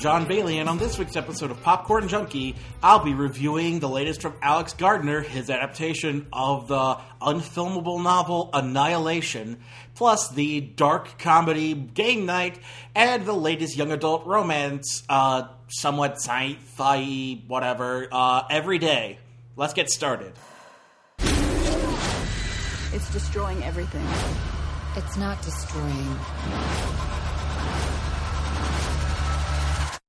John Bailey, and on this week's episode of Popcorn Junkie, I'll be reviewing the latest from Alex Garland, his adaptation of the unfilmable novel Annihilation, plus the dark comedy Game Night, and the latest young adult romance, uh, somewhat sci-fi, whatever, uh, every day. Let's get started. It's destroying everything. It's not destroying.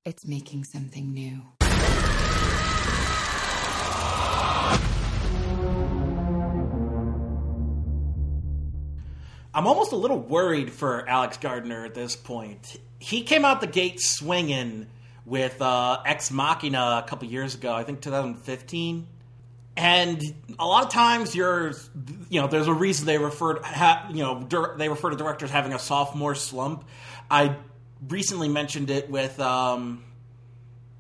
It's making something new. I'm almost a little worried for Alex Garland at this point. He came out the gate swinging with uh, Ex Machina a couple years ago, I think 2015. And a lot of times, you're, you know, there's a reason they refer, to, you know, they refer to directors having a sophomore slump. I recently mentioned it with um,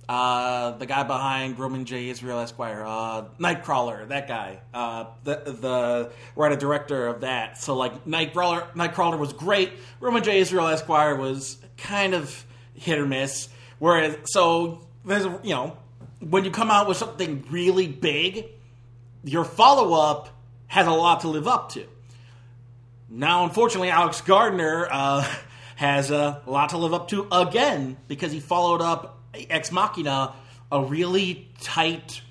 uh, the guy behind Roman J. Israel Esquire, uh, Nightcrawler, that guy, uh, the the writer director of that. So like Nightcrawler, Nightcrawler was great. Roman J. Israel Esquire was kind of hit or miss. Whereas, so there's you know when you come out with something really big, your follow up has a lot to live up to. Now, unfortunately, Alex Garland uh, has a lot to live up to again because he followed up Ex Machina, a really tight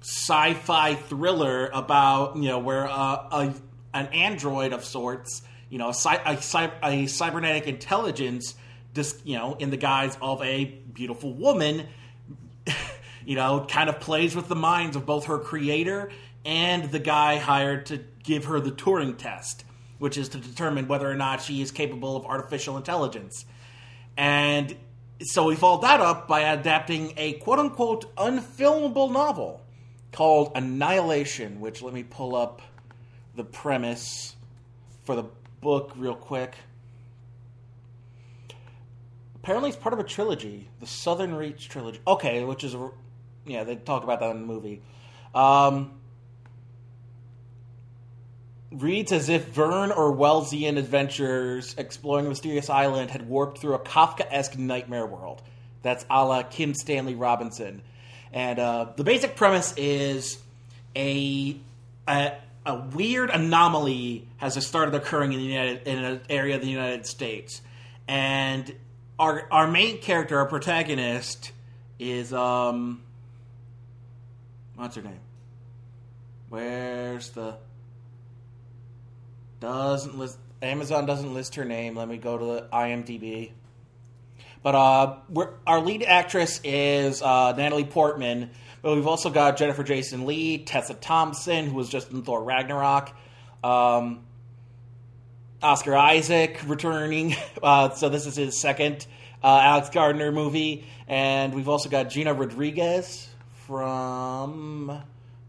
sci-fi thriller about you know where uh, a an android of sorts, you know, a, a, a cybernetic intelligence, just you know, in the guise of a beautiful woman, you know, kind of plays with the minds of both her creator and the guy hired to give her the Turing test, which is to determine whether or not she is capable of artificial intelligence. And so we followed that up by adapting a quote unquote unfilmable novel called Annihilation, which let me pull up the premise for the book real quick. Apparently, it's part of a trilogy, the Southern Reach trilogy. Okay, which is, yeah, they talk about that in the movie. Um, reads as if Verne or Wellesian adventures exploring a mysterious island had warped through a Kafka-esque nightmare world. That's a la Kim Stanley Robinson. And uh, the basic premise is a, a, a weird anomaly has started occurring in the United, in an area of the United States, and our our main character, our protagonist, is um, what's her name? Where's the doesn't list Amazon doesn't list her name. Let me go to the IMDb. But uh, our lead actress is uh, Natalie Portman, but we've also got Jennifer Jason Lee, Tessa Thompson, who was just in Thor Ragnarok, um, Oscar Isaac returning. Uh, so this is his second uh, Alex Garland movie, and we've also got Gina Rodriguez from.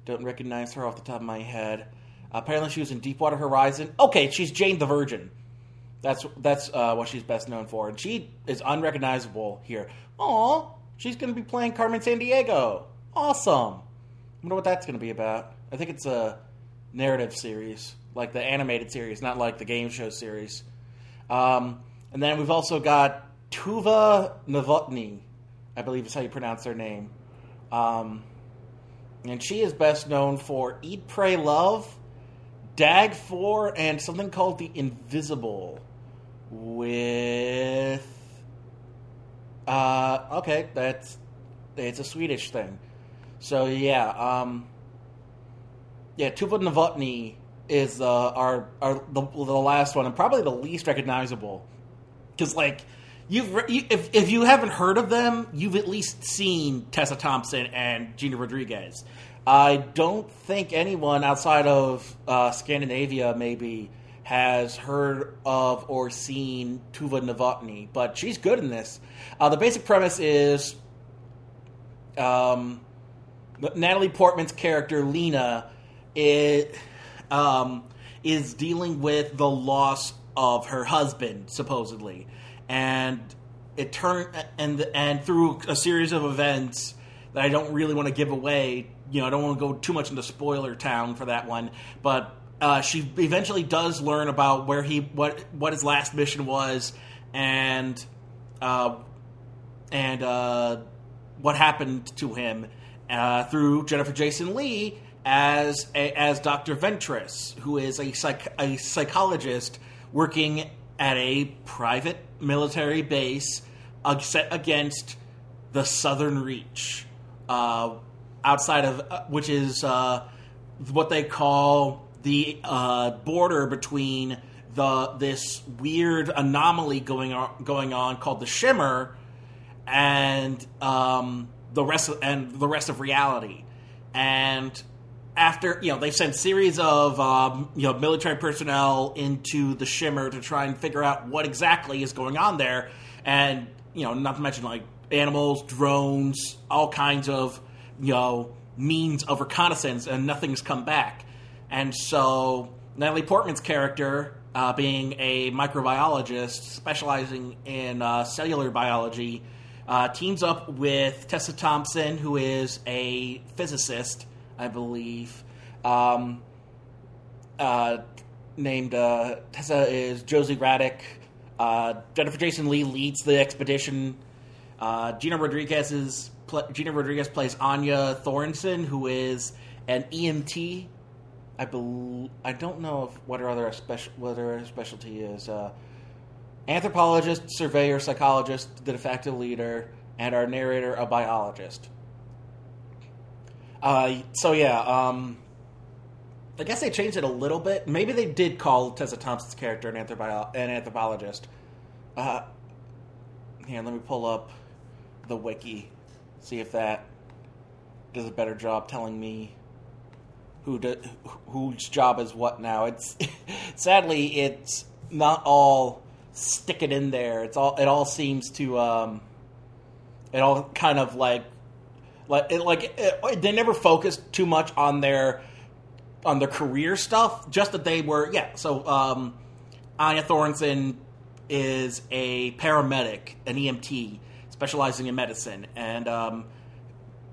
Don't recognize her off the top of my head. Apparently, she was in Deepwater Horizon. Okay, she's Jane the Virgin. That's that's uh, what she's best known for, and she is unrecognizable here. Aw, she's going to be playing Carmen Sandiego. Awesome. I wonder what that's going to be about. I think it's a narrative series, like the animated series, not like the game show series. Um, and then we've also got Tuva Novotny, I believe is how you pronounce her name. Um, and she is best known for Eat, Pray, Love, Dag 4, and something called The Invisible with. Uh, okay, that's. It's a Swedish thing. So, yeah, um. Yeah, Tuva Novotny is uh, our, our the, the last one and probably the least recognizable. Because, like, you've you, if if you haven't heard of them, you've at least seen Tessa Thompson and Gina Rodriguez. I don't think anyone outside of uh, Scandinavia maybe has heard of or seen Tuva Novotny, but she's good in this. Uh, the basic premise is um, Natalie Portman's character Lena is, um, is dealing with the loss of her husband, supposedly, and it turned and and through a series of events that I don't really want to give away. You know, I don't want to go too much into spoiler town for that one, but uh, she eventually does learn about where he what what his last mission was, and uh, and uh, what happened to him uh, through Jennifer Jason Lee as a, as Dr. Ventress, who is a psych, a psychologist working at a private military base uh, set against the Southern Reach, uh, outside of uh, which is uh, what they call the uh, border between the this weird anomaly going on going on called the Shimmer and um, the rest of, and the rest of reality. And after you know they've sent series of um, you know military personnel into the Shimmer to try and figure out what exactly is going on there, and you know not to mention like animals, drones, all kinds of you know means of reconnaissance, and nothing's come back. And so Natalie Portman's character, uh, being a microbiologist specializing in uh, cellular biology, uh, teams up with Tessa Thompson, who is a physicist, I believe. Um, uh, named uh, Tessa is Josie Radek. Uh, Jennifer Jason Lee leads the expedition. Gina Rodriguez is Gina Rodriguez plays Anya Thorensen, who is an EMT. I bel I don't know if what her other special what her specialty is. Uh, anthropologist, surveyor, psychologist, the de facto leader, and our narrator, a biologist. Uh, so yeah, um, I guess they changed it a little bit. Maybe they did call Tessa Thompson's character an, anthropo- an anthropologist. Uh, here, let me pull up the wiki, see if that does a better job telling me who do, whose job is what now. It's sadly it's not all stick it in there. It's all it all seems to um, it all kind of like like it, like it, they never focused too much on their on their career stuff. Just that they were yeah. So um, Anya Thorensen is a paramedic, an EMT specializing in medicine, and um,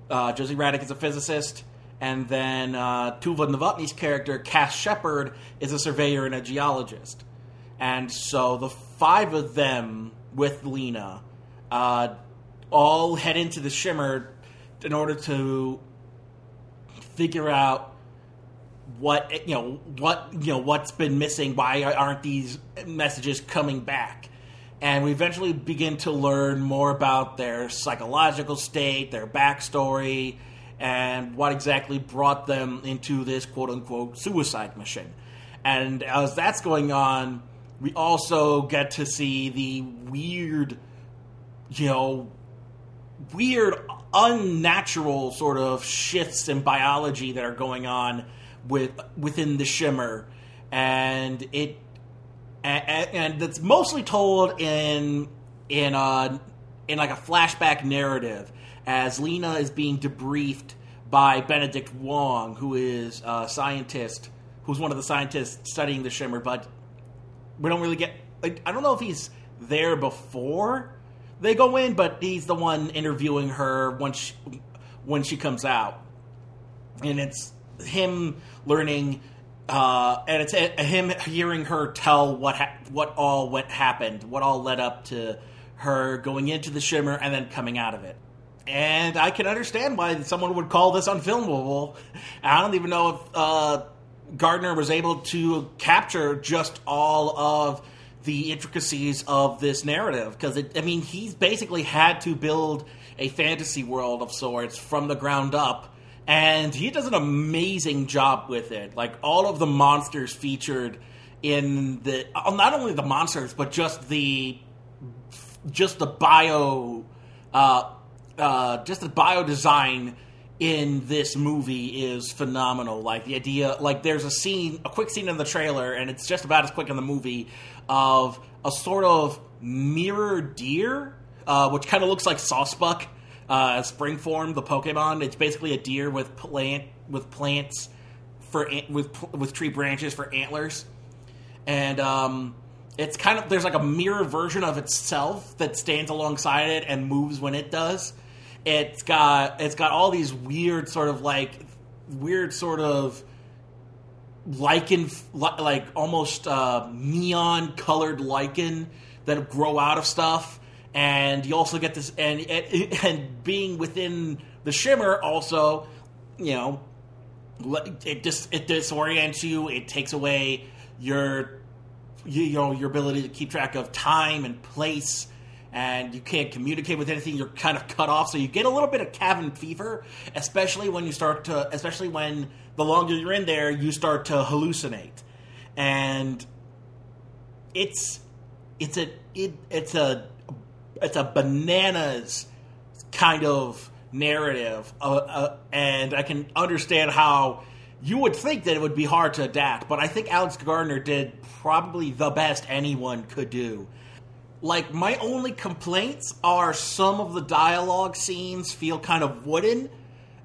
uh, Josie Radek is a physicist. And then uh, Tuva Novotny's character, Cass Shepard, is a surveyor and a geologist. And so the five of them with Lena uh, all head into the Shimmer in order to figure out what you know what you know what's been missing why aren't these messages coming back and we eventually begin to learn more about their psychological state their backstory and what exactly brought them into this quote unquote suicide mission. And as that's going on we also get to see the weird you know weird unnatural sort of shifts in biology that are going on with within the shimmer. And it and, that's mostly told in in a in like a flashback narrative as Lena is being debriefed by Benedict Wong who is a scientist who's one of the scientists studying the shimmer but we don't really get I don't know if he's there before they go in, but he's the one interviewing her once she, when she comes out, and it's him learning, uh, and it's a, him hearing her tell what ha- what all what happened, what all led up to her going into the shimmer and then coming out of it. And I can understand why someone would call this unfilmable. I don't even know if uh, Garland was able to capture just all of the intricacies of this narrative because I mean he's basically had to build a fantasy world of sorts from the ground up and he does an amazing job with it like all of the monsters featured in the uh, not only the monsters but just the just the bio uh, uh, just the bio design in this movie is phenomenal. Like the idea, like there's a scene, a quick scene in the trailer, and it's just about as quick in the movie of a sort of mirror deer, uh, which kind of looks like Sawsbuck, uh, Springform, the Pokemon. It's basically a deer with plant with plants for with with tree branches for antlers, and um, it's kind of there's like a mirror version of itself that stands alongside it and moves when it does. It's got it's got all these weird sort of like weird sort of lichen, like almost uh, neon colored lichen that grow out of stuff, and you also get this and and, being within the shimmer also, you know, it just it disorients you. It takes away your you, you know your ability to keep track of time and place and you can't communicate with anything you're kind of cut off so you get a little bit of cabin fever especially when you start to especially when the longer you're in there you start to hallucinate and it's it's a it, it's a it's a bananas kind of narrative uh, uh, and i can understand how you would think that it would be hard to adapt, but I think Alex Garland did probably the best anyone could do. Like, my only complaints are some of the dialogue scenes feel kind of wooden.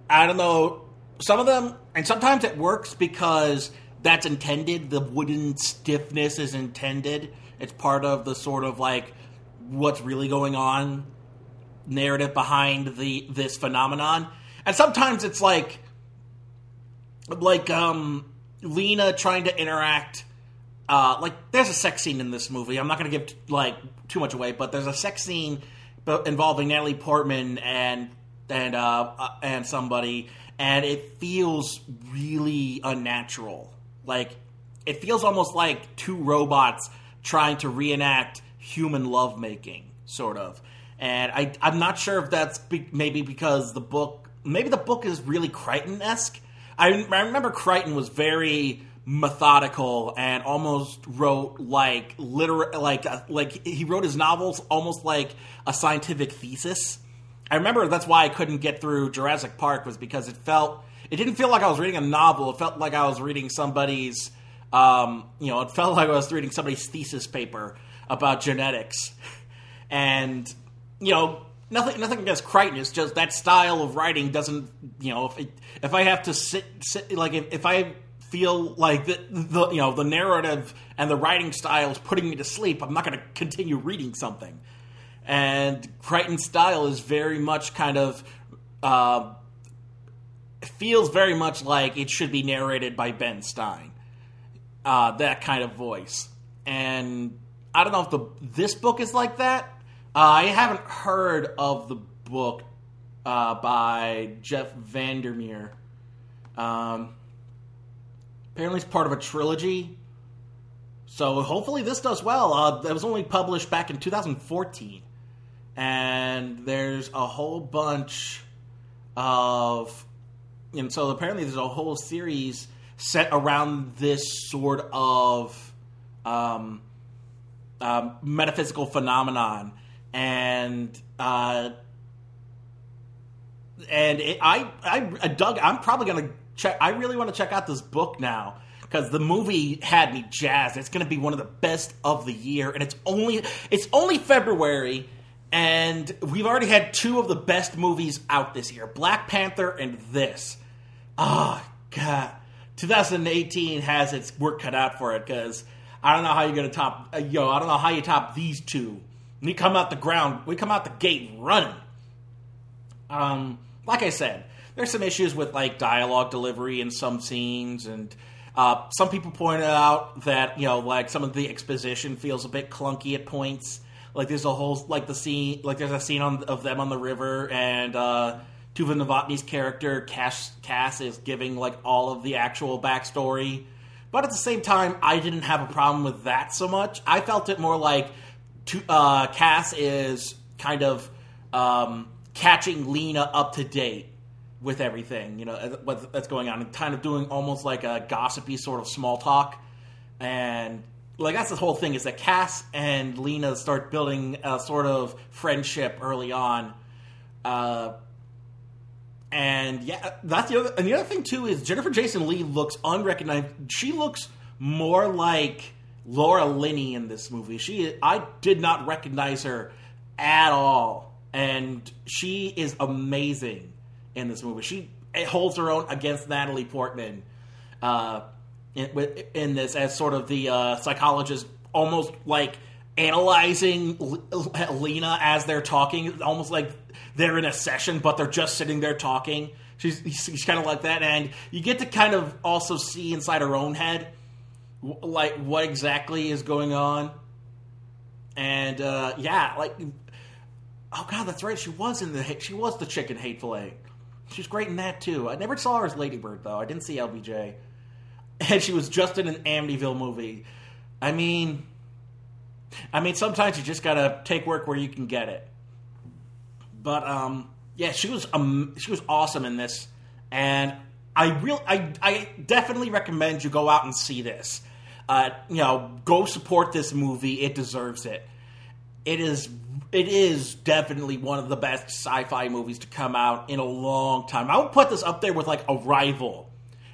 I don't know, some of them, and sometimes it works because that's intended. The wooden stiffness is intended. It's part of the sort of like what's really going on narrative behind the this phenomenon. And sometimes it's like like um, Lena trying to interact. Uh, like there's a sex scene in this movie. I'm not going to give like too much away, but there's a sex scene involving Natalie Portman and and uh, uh, and somebody, and it feels really unnatural. Like it feels almost like two robots trying to reenact human lovemaking, sort of. And I, I'm not sure if that's be- maybe because the book, maybe the book is really Crichton esque, I, I remember Crichton was very methodical and almost wrote like literal like uh, like he wrote his novels almost like a scientific thesis. I remember that's why I couldn't get through Jurassic Park was because it felt it didn't feel like I was reading a novel. It felt like I was reading somebody's um, you know, it felt like I was reading somebody's thesis paper about genetics. And you know, nothing nothing against Crichton. It's just that style of writing doesn't you know if it, if I have to sit, sit like if, if I feel like the, the you know the narrative and the writing style is putting me to sleep, I'm not going to continue reading something. And Crichton's style is very much kind of uh, feels very much like it should be narrated by Ben Stein. Uh, that kind of voice, and I don't know if the this book is like that uh, I haven't heard of the book uh, by Jeff Vandermeer. Um, apparently, it's part of a trilogy. So hopefully, this does well. Uh, it was only published back in 2014, and there's a whole bunch of, and so apparently, there's a whole series set around this sort of um, uh, metaphysical phenomenon and uh, and it, I, I Doug, I'm probably gonna check. I really want to check out this book now because the movie had me jazzed. It's gonna be one of the best of the year, and it's only it's only February. And we've already had two of the best movies out this year Black Panther and this. Oh, God. 2018 has its work cut out for it because I don't know how you're to top, uh, yo, I don't know how you top these two we come out the ground, we come out the gate running. Um, like I said, there's some issues with like dialogue delivery in some scenes, and uh, some people pointed out that you know like some of the exposition feels a bit clunky at points. Like there's a whole like the scene like there's a scene on, of them on the river, and uh, Tuva Novotny's character Cass Cass is giving like all of the actual backstory. But at the same time, I didn't have a problem with that so much. I felt it more like to, uh, Cass is kind of um, catching Lena up to date with everything, you know, what, that's going on, and kind of doing almost like a gossipy sort of small talk. And like that's the whole thing is that Cass and Lena start building a sort of friendship early on. Uh, and yeah, that's the other. And the other thing too is Jennifer Jason Lee looks unrecognized. She looks more like Laura Linney in this movie. She I did not recognize her at all, and she is amazing in this movie. She holds her own against Natalie Portman uh, in, in, this as sort of the uh, psychologist, almost like analyzing Lena as they're talking, almost like they're in a session, but they're just sitting there talking. She's, she's kind of like that, and you get to kind of also see inside her own head like what exactly is going on and uh, yeah like oh god, that's right. She was in the she was the chicken Hateful Eight. She's great in that too. I never saw her as Ladybird though. I didn't see LBJ, and she was just in an Amityville movie. I mean, I mean, sometimes you just gotta take work where you can get it. But um, yeah, she was um, she was awesome in this, and I real I I definitely recommend you go out and see this. Uh, you know, go support this movie. It deserves it. It is it is definitely one of the best sci-fi movies to come out in a long time. I would put this up there with like Arrival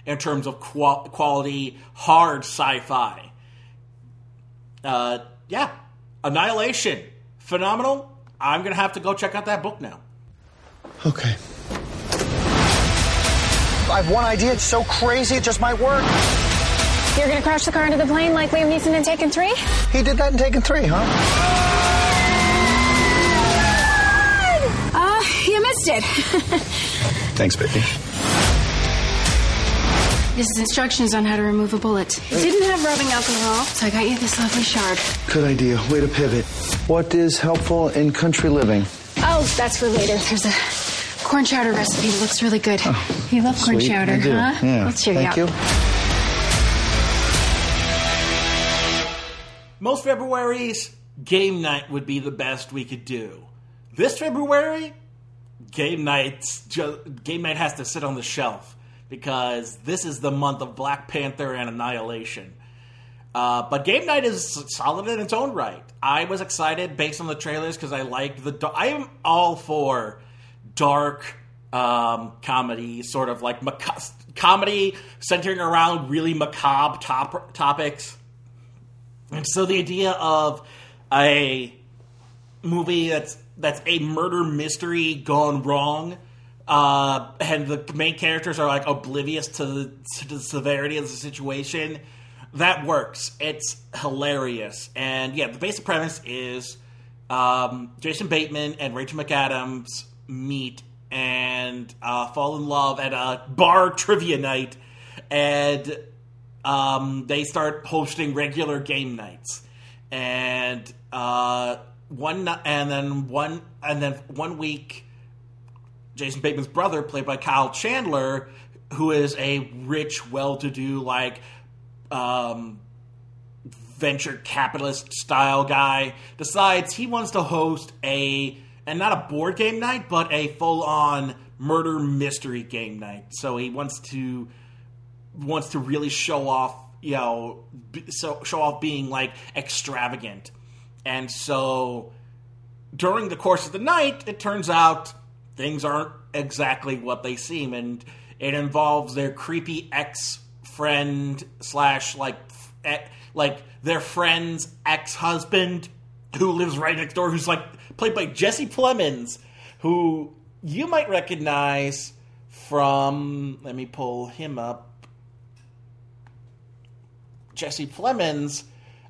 in terms of qual- quality hard sci-fi. Uh, yeah, Annihilation, phenomenal. I'm gonna have to go check out that book now. Okay. I have one idea. It's so crazy, it just might work. You're gonna crash the car into the plane like Liam Neeson in Taken 3? He did that in Taken 3, huh? Uh, you missed it. Thanks, baby. This is instructions on how to remove a bullet. It didn't have rubbing alcohol, so I got you this lovely shard. Good idea. Way to pivot. What is helpful in country living? Oh, that's for later. There's a corn chowder recipe that looks really good. Oh, you love corn Sweet, chowder, I do. huh? Yeah. Let's cheer Thank you you. Most February's game night would be the best we could do. This February, game nights ju- game night has to sit on the shelf because this is the month of Black Panther and Annihilation. Uh, but game night is solid in its own right. I was excited based on the trailers because I like the. I am all for dark um, comedy, sort of like maca- comedy centering around really macabre top- topics. And so the idea of a movie that's that's a murder mystery gone wrong, uh, and the main characters are like oblivious to the, to the severity of the situation, that works. It's hilarious, and yeah, the basic premise is um, Jason Bateman and Rachel McAdams meet and uh, fall in love at a bar trivia night, and um, they start hosting regular game nights, and uh, one and then one and then one week, Jason Bateman's brother, played by Kyle Chandler, who is a rich, well-to-do like um, venture capitalist style guy, decides he wants to host a and not a board game night, but a full-on murder mystery game night. So he wants to wants to really show off, you know, so show off being like extravagant. And so during the course of the night, it turns out things aren't exactly what they seem, and it involves their creepy ex friend slash like like their friend's ex husband who lives right next door, who's like played by Jesse Plemons, who you might recognize from. Let me pull him up. Jesse Plemons.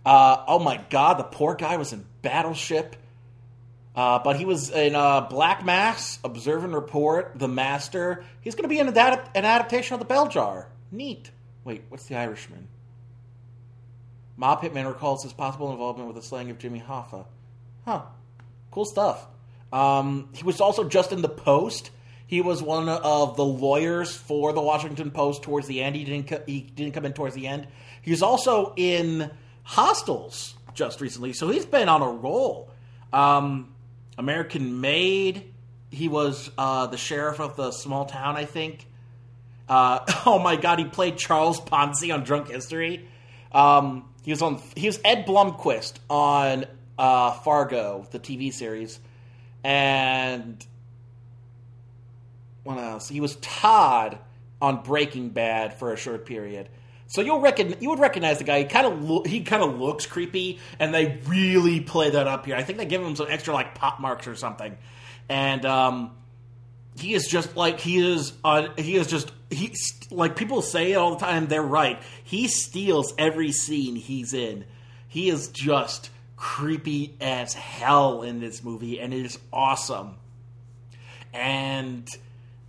Uh, oh my God, the poor guy was in Battleship. Uh, but he was in uh, Black Mass, Observe and Report, The Master. He's going to be in an, adapt- an adaptation of The Bell Jar. Neat. Wait, what's The Irishman? Mob Hitman recalls his possible involvement with the slaying of Jimmy Hoffa. Huh. Cool stuff. Um, he was also just in The Post. He was one of the lawyers for the Washington Post towards the end. He didn't co- he didn't come in towards the end. He was also in Hostiles just recently, so he's been on a roll. Um, American Made. He was uh, the sheriff of the small town, I think. Uh, oh my God, he played Charles Ponzi on Drunk History. Um, he was on. He was Ed Blumquist on uh, Fargo, the TV series, and what else? He was Todd on Breaking Bad for a short period. So you'll reckon you would recognize the guy. He kind of lo- he kind of looks creepy, and they really play that up here. I think they give him some extra like pop marks or something, and um, he is just like he is. Uh, he is just he like people say it all the time. They're right. He steals every scene he's in. He is just creepy as hell in this movie, and it is awesome. And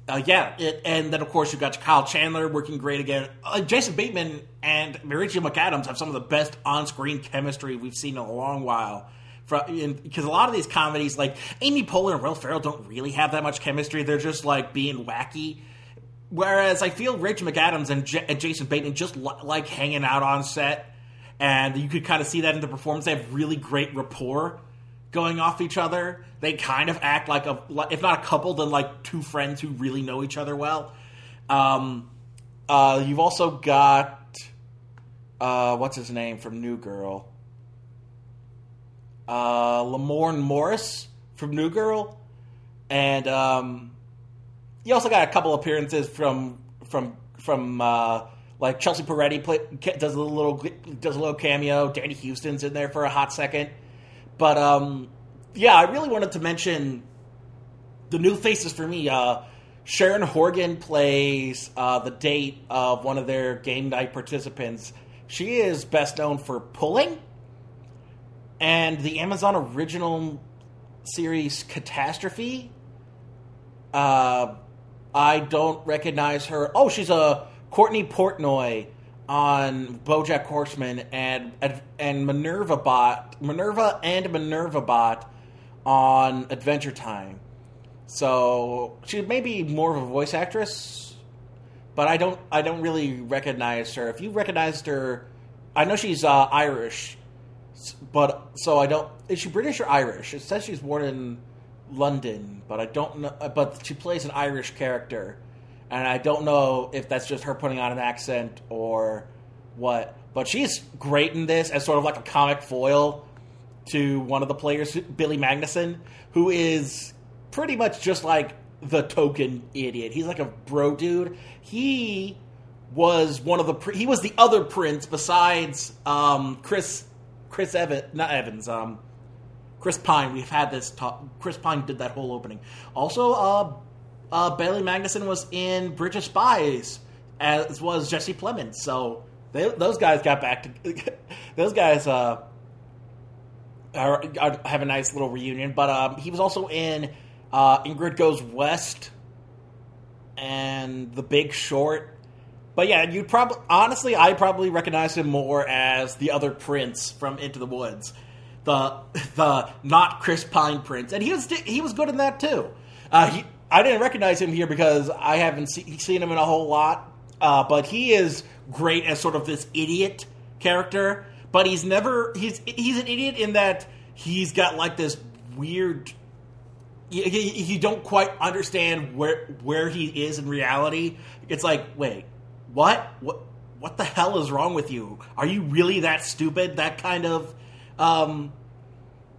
uh, yeah, it, and then of course you've got Kyle Chandler working great again. Uh, Jason Bateman and Rachel McAdams have some of the best on-screen chemistry we've seen in a long while because a lot of these comedies, like Amy Poehler and Will Ferrell, don't really have that much chemistry. They're just like being wacky. Whereas I feel Rich McAdams and, J- and Jason Bateman just li- like hanging out on set, and you could kind of see that in the performance. They have really great rapport going off each other. They kind of act like a, if not a couple, then like two friends who really know each other well. Um, uh, you've also got uh, what's his name from New Girl, uh, Lamorne Morris from New Girl, and um, you also got a couple appearances from from from uh, like Chelsea Peretti play, does a little does a little cameo. Danny Huston's in there for a hot second, but um, yeah, I really wanted to mention the new faces for me. Uh, Sharon Horgan plays uh, the date of one of their game night participants. She is best known for Pulling and the Amazon original series Catastrophe. Uh, I don't recognize her. Oh, she's a Courtney Portnoy on BoJack Horseman and and Minerva Bot, Minerva and Minerva Bot on Adventure Time. So she may be more of a voice actress, but I don't I don't really recognize her. If you recognized her, I know she's uh, Irish, but so I don't. Is she British or Irish? It says she's born in London, but I don't know. But she plays an Irish character, and I don't know if that's just her putting on an accent or what. But she's great in this as sort of like a comic foil to one of the players, Billy Magnussen, who is pretty much just like the token idiot. He's like a bro dude. He was one of the he was the other prince besides um, Chris Chris Evans, not Evans, um, Chris Pine. We've had this talk. Chris Pine did that whole opening. Also, uh, uh, Bailey Magnussen was in of Spies, as was Jesse Plemons. So they, those guys got back to those guys. Uh, are, are, have a nice little reunion. But um, he was also in uh, Ingrid Goes West and The Big Short. But yeah, you'd probably honestly, I probably recognize him more as the other prince from Into the Woods, the the not Chris Pine prince, and he was he was good in that too. Uh, he, I didn't recognize him here because I haven't see, seen him in a whole lot, uh, but he is great as sort of this idiot character. But he's never he's he's an idiot in that he's got like this weird you, you, don't quite understand where where he is in reality. It's like, wait, what? What? What the hell is wrong with you? Are you really that stupid? That kind of, um,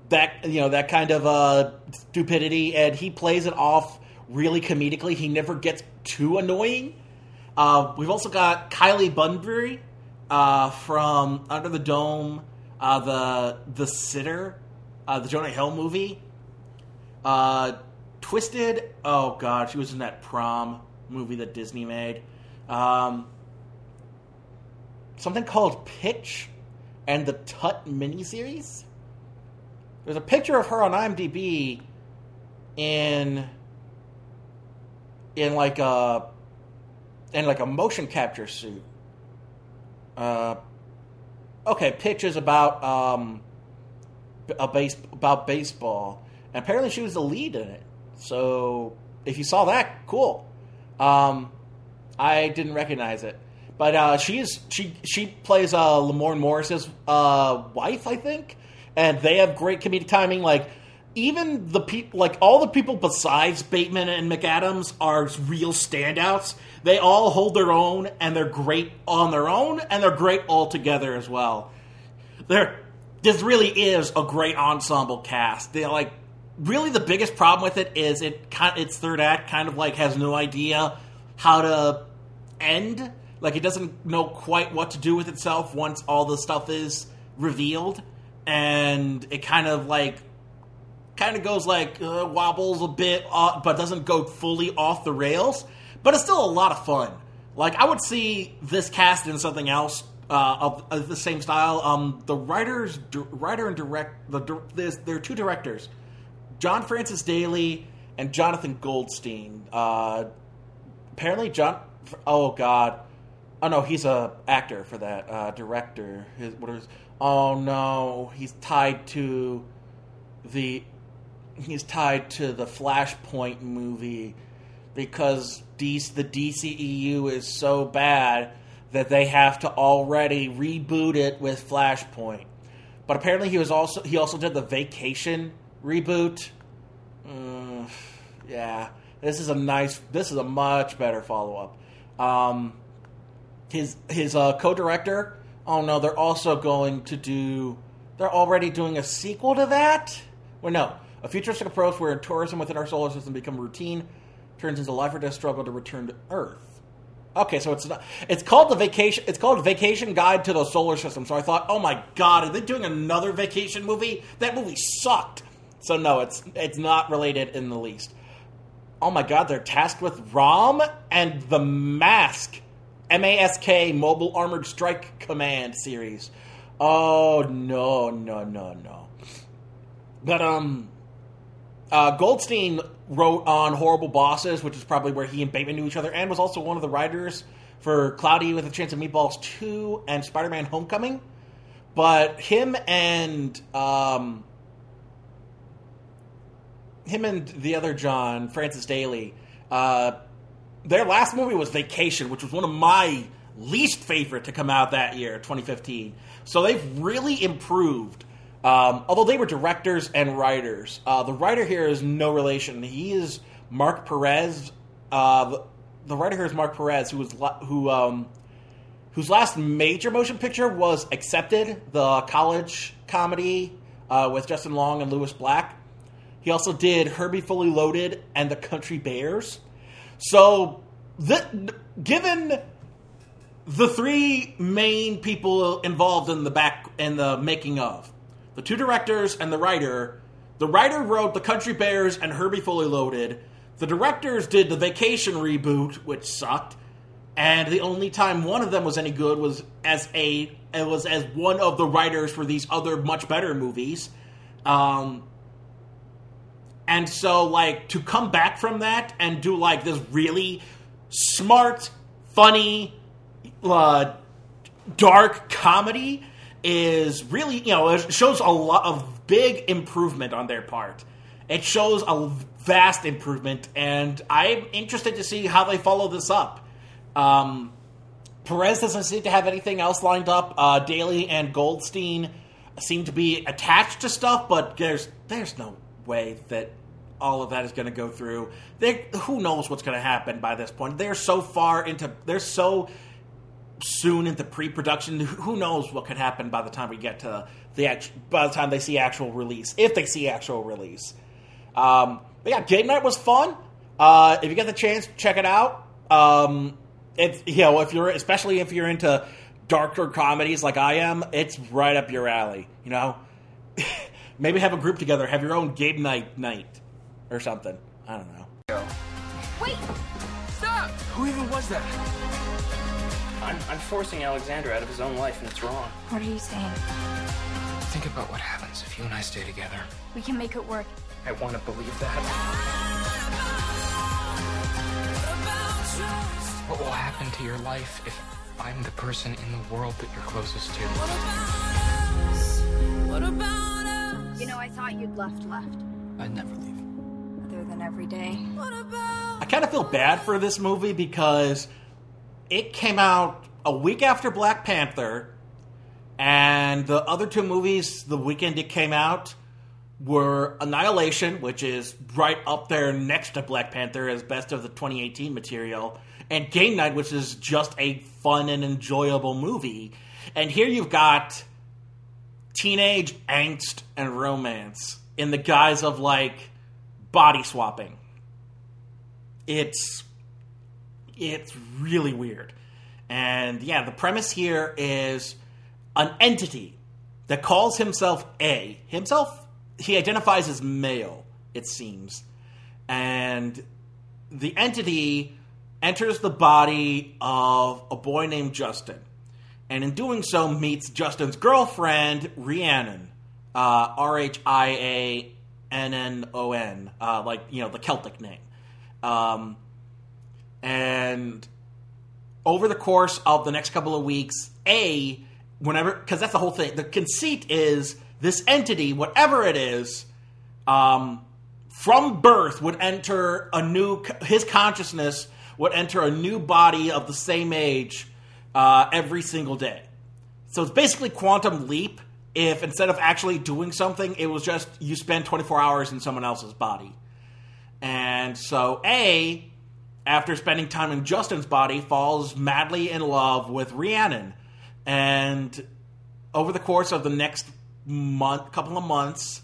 that you know, that kind of uh, stupidity, and he plays it off really comedically. He never gets too annoying. Uh, we've also got Kylie Bunbury uh, from Under the Dome, uh, the the Sitter, uh, the Jonah Hill movie. Uh, Twisted. Oh god, she was in that prom movie that Disney made. Um, something called Pitch and the Tut miniseries. There's a picture of her on IMDb in in like a in like a motion capture suit. Uh, okay, Pitch is about um, a base about baseball, and apparently she was the lead in it. So if you saw that, cool. Um, I didn't recognize it, but uh, she is she she plays uh, Lamorne Morris's uh, wife, I think, and they have great comedic timing. Like even the people, like all the people besides Bateman and McAdams, are real standouts. They all hold their own, and they're great on their own, and they're great all together as well. There, this really is a great ensemble cast. They like really the biggest problem with it is it its third act kind of like has no idea how to end. Like it doesn't know quite what to do with itself once all the stuff is revealed, and it kind of like kind of goes like uh, wobbles a bit, uh, but doesn't go fully off the rails. But it's still a lot of fun. Like I would see this cast in something else uh, of, of, the same style. Um, the writers, writer and direct, the there's, there are two directors, John Francis Daley and Jonathan Goldstein. Uh, apparently, John. Oh God. Oh no, he's a actor for that uh, director. His what is? Oh no, he's tied to the he's tied to the Flashpoint movie because DC, the DCEU is so bad that they have to already reboot it with Flashpoint. But apparently he was also he also did the Vacation reboot. Mm, yeah, this is a nice. This is a much better follow up. Um, his his uh, co-director. Oh no, they're also going to do. They're already doing a sequel to that. Well, no, a futuristic approach where tourism within our solar system become routine, turns into a life or death struggle to return to Earth. Okay, so it's not. It's called the vacation. It's called Vacation Guide to the Solar System. So I thought, oh my god, are they doing another vacation movie? That movie sucked. So no, it's it's not related in the least. Oh my god, they're tasked with ROM and the Mask, M A S K Mobile Armored Strike Command series. Oh no, no, no, no. But um, uh, Goldstein wrote on Horrible Bosses, which is probably where he and Bateman knew each other, and was also one of the writers for Cloudy with a Chance of Meatballs 2 and Spider Man Homecoming. But him and um, him and the other John, Francis Daley, uh, their last movie was Vacation, which was one of my least favorite to come out that year, 2015. So they've really improved. Um, although they were directors and writers, uh, the writer here is no relation. He is Mark Perez. Uh, the, writer here is Mark Perez, who was who um, whose last major motion picture was Accepted, the college comedy uh, with Justin Long and Lewis Black. He also did Herbie Fully Loaded and The Country Bears. So, the, given the three main people involved in the back in the making of, the two directors and the writer, the writer wrote The Country Bears and Herbie Fully Loaded. The directors did the Vacation reboot, which sucked, and the only time one of them was any good was as a it was as one of the writers for these other much better movies. Um, and so, like, to come back from that and do, like, this really smart, funny, uh, dark comedy is really, you know, it shows a lot of big improvement on their part. It shows a vast improvement, and I'm interested to see how they follow this up. Um, Perez doesn't seem to have anything else lined up. Uh, Daley and Goldstein seem to be attached to stuff, but there's there's no way that all of that is going to go through. They, who knows what's going to happen by this point? They're so far into, they're so soon into pre-production. Who knows what could happen by the time we get to the act, by the time they see actual release, if they see actual release. Um, but yeah, Game Night was fun. Uh, if you get the chance, check it out. Um, it's you know if you're especially if you're into darker comedies like I am, it's right up your alley. You know, maybe have a group together, have your own game night night or something. I don't know. Wait! Stop! Who even was that? I'm, I'm forcing Alexander out of his own life, and it's wrong. What are you saying? Think about what happens if you and I stay together. We can make it work. I want to believe that. What will happen to your life if I'm the person in the world that you're closest to? what You know, I thought you'd left left. I'd never leave. Other than every day. I kind of feel bad for this movie because it came out a week after Black Panther, and the other two movies the weekend it came out were Annihilation, which is right up there next to Black Panther as best of the 2018 material, and Game Night, which is just a fun and enjoyable movie. And here you've got teenage angst and romance in the guise of like body swapping. It's it's really weird. And yeah, the premise here is an entity that calls himself A. Himself, he identifies as male, it seems. And the entity enters the body of a boy named Justin. And in doing so, meets Justin's girlfriend, Rhiannon. Uh, R H I A N N O N, uh, like, you know, the Celtic name. Um, and over the course of the next couple of weeks, A, whenever, because that's the whole thing, the conceit is this entity, whatever it is, um, from birth would enter a new his consciousness would enter a new body of the same age uh, every single day. So it's basically quantum leap. If instead of actually doing something, it was just you spend 24 hours in someone else's body. And so A, after spending time in Justin's body, falls madly in love with Rhiannon. And over the course of the next month, couple of months,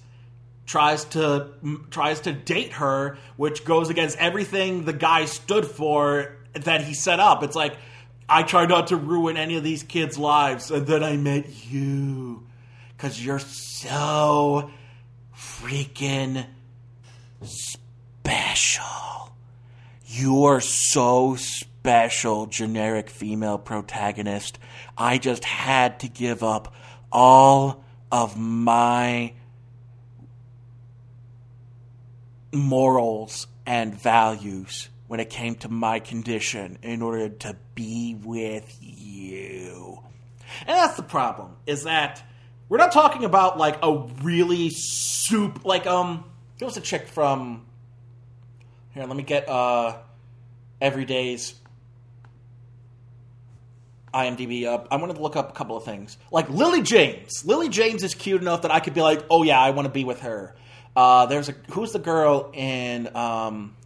tries to tries to date her, which goes against everything the guy stood for that he set up. It's like I try not to ruin any of these kids' lives, and then I met you because you're so freaking special. You are so special, generic female protagonist. I just had to give up all of my morals and values when it came to my condition in order to be with you. And that's the problem, is that we're not talking about like a really soup like um there was a chick from here, let me get uh everyday's IMDb up. I wanted to look up a couple of things. Like Lily James. Lily James is cute enough that I could be like, oh yeah, I want to be with her. Uh, there's a who's the girl in um,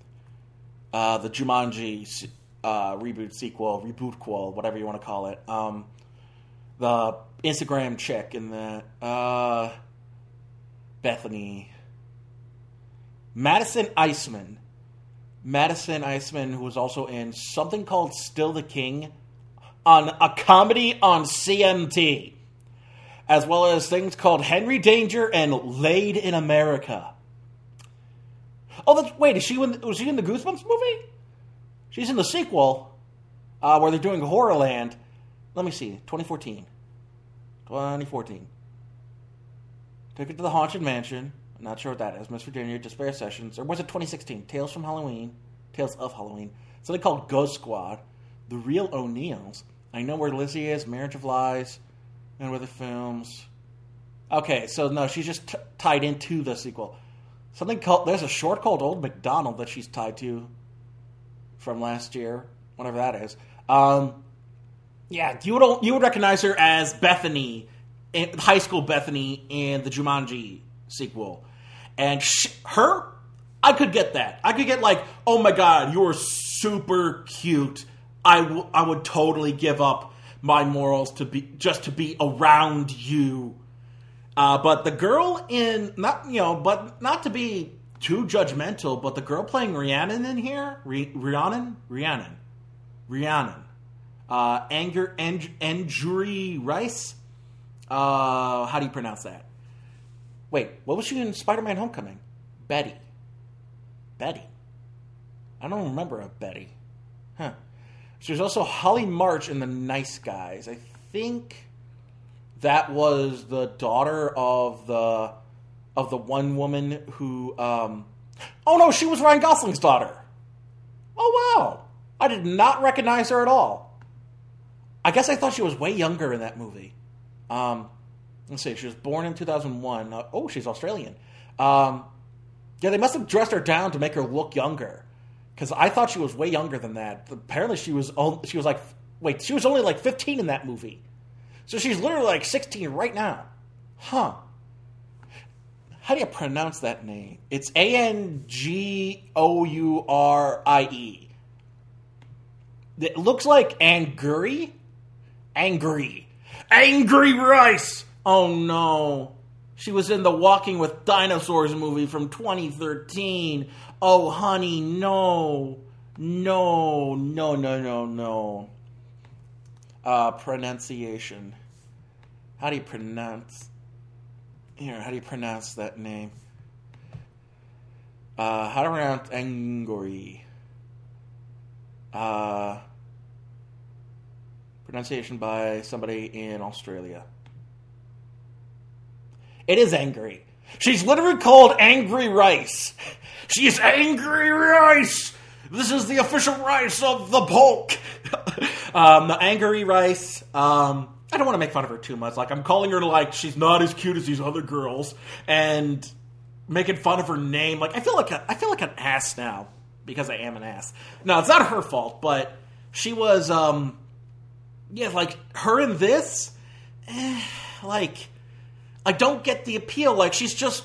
uh, the Jumanji uh, reboot sequel, reboot qual, whatever you want to call it. Um, the Instagram chick in the uh, Bethany Madison Iseman. Madison Iseman, who was also in something called Still the King on a comedy on CMT, as well as things called Henry Danger and Laid in America. Oh, that's wait. Is she in, was she in the Goosebumps movie? She's in the sequel uh, where they're doing Horrorland. Let me see, 2014. 2014. Took it to the Haunted Mansion. Not sure what that is. Miss Virginia, Despair Sessions. Or was it 2016? Tales from Halloween. Tales of Halloween. Something called Ghost Squad. The Real O'Neills. I Know Where Lizzie Is. Marriage of Lies. And other films. Okay, so no, she's just t- tied into the sequel. Something called. There's a short called Old McDonald that she's tied to from last year. Whatever that is. Um, yeah, you would you would recognize her as Bethany, in, high school Bethany in the Jumanji sequel, and sh- her, I could get that. I could get like, oh my god, you're super cute. I, w- I would totally give up my morals to be just to be around you. Uh, but the girl in not you know, but not to be too judgmental, but the girl playing Rhiannon in here, Rhi- Rhiannon, Rhiannon, Rhiannon uh, Anger and Angourie Rice. Uh, how do you pronounce that? Wait, what was she in Spider-Man: Homecoming? Betty. Betty. I don't remember a Betty. Huh. She was also Holly March in The Nice Guys. I think that was the daughter of the of the one woman who. Um, oh no, she was Ryan Gosling's daughter. Oh wow, I did not recognize her at all. I guess I thought she was way younger in that movie. Um, let's see, she was born in 2001. Uh, oh, she's Australian. Um, yeah, they must have dressed her down to make her look younger. Because I thought she was way younger than that. Apparently, she was on- she was like wait, she was only like 15 in that movie. So she's literally like 16 right now. Huh. How do you pronounce that name? It's A N G O U R I E. It looks like Angry. Angry. Angry Rice! Oh no. She was in the Walking with Dinosaurs movie from 2013. Oh, honey, no. No, no, no, no, no. Uh, pronunciation. How do you pronounce? Here, how do you pronounce that name? Uh, how to pronounce angry? Uh, pronunciation by somebody in Australia. It is angry. She's literally called Angry Rice. She's Angry Rice. This is the official rice of the Polk. um, the Angry Rice. Um, I don't want to make fun of her too much. Like I'm calling her like she's not as cute as these other girls, and making fun of her name. Like I feel like a, I feel like an ass now because I am an ass. No, it's not her fault, but she was um yeah, like her in this eh, like I don't get the appeal. Like she's just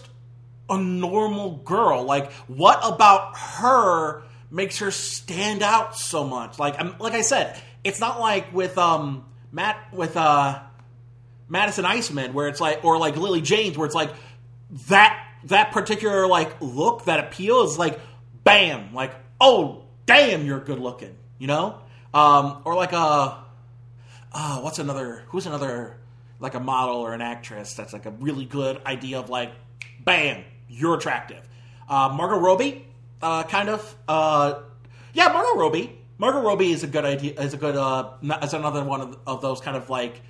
a normal girl. Like what about her makes her stand out so much? Like I'm like I said, it's not like with um Matt with uh Madison Iseman where it's like or like Lily James where it's like that that particular like look that appeal is like bam like oh damn you're good looking you know um or like a uh what's another who's another like a model or an actress that's like a really good idea of like bam you're attractive uh Margot Robbie uh kind of uh yeah Margot Robbie Margot Robbie is a good idea is a good uh is another one of, of those kind of like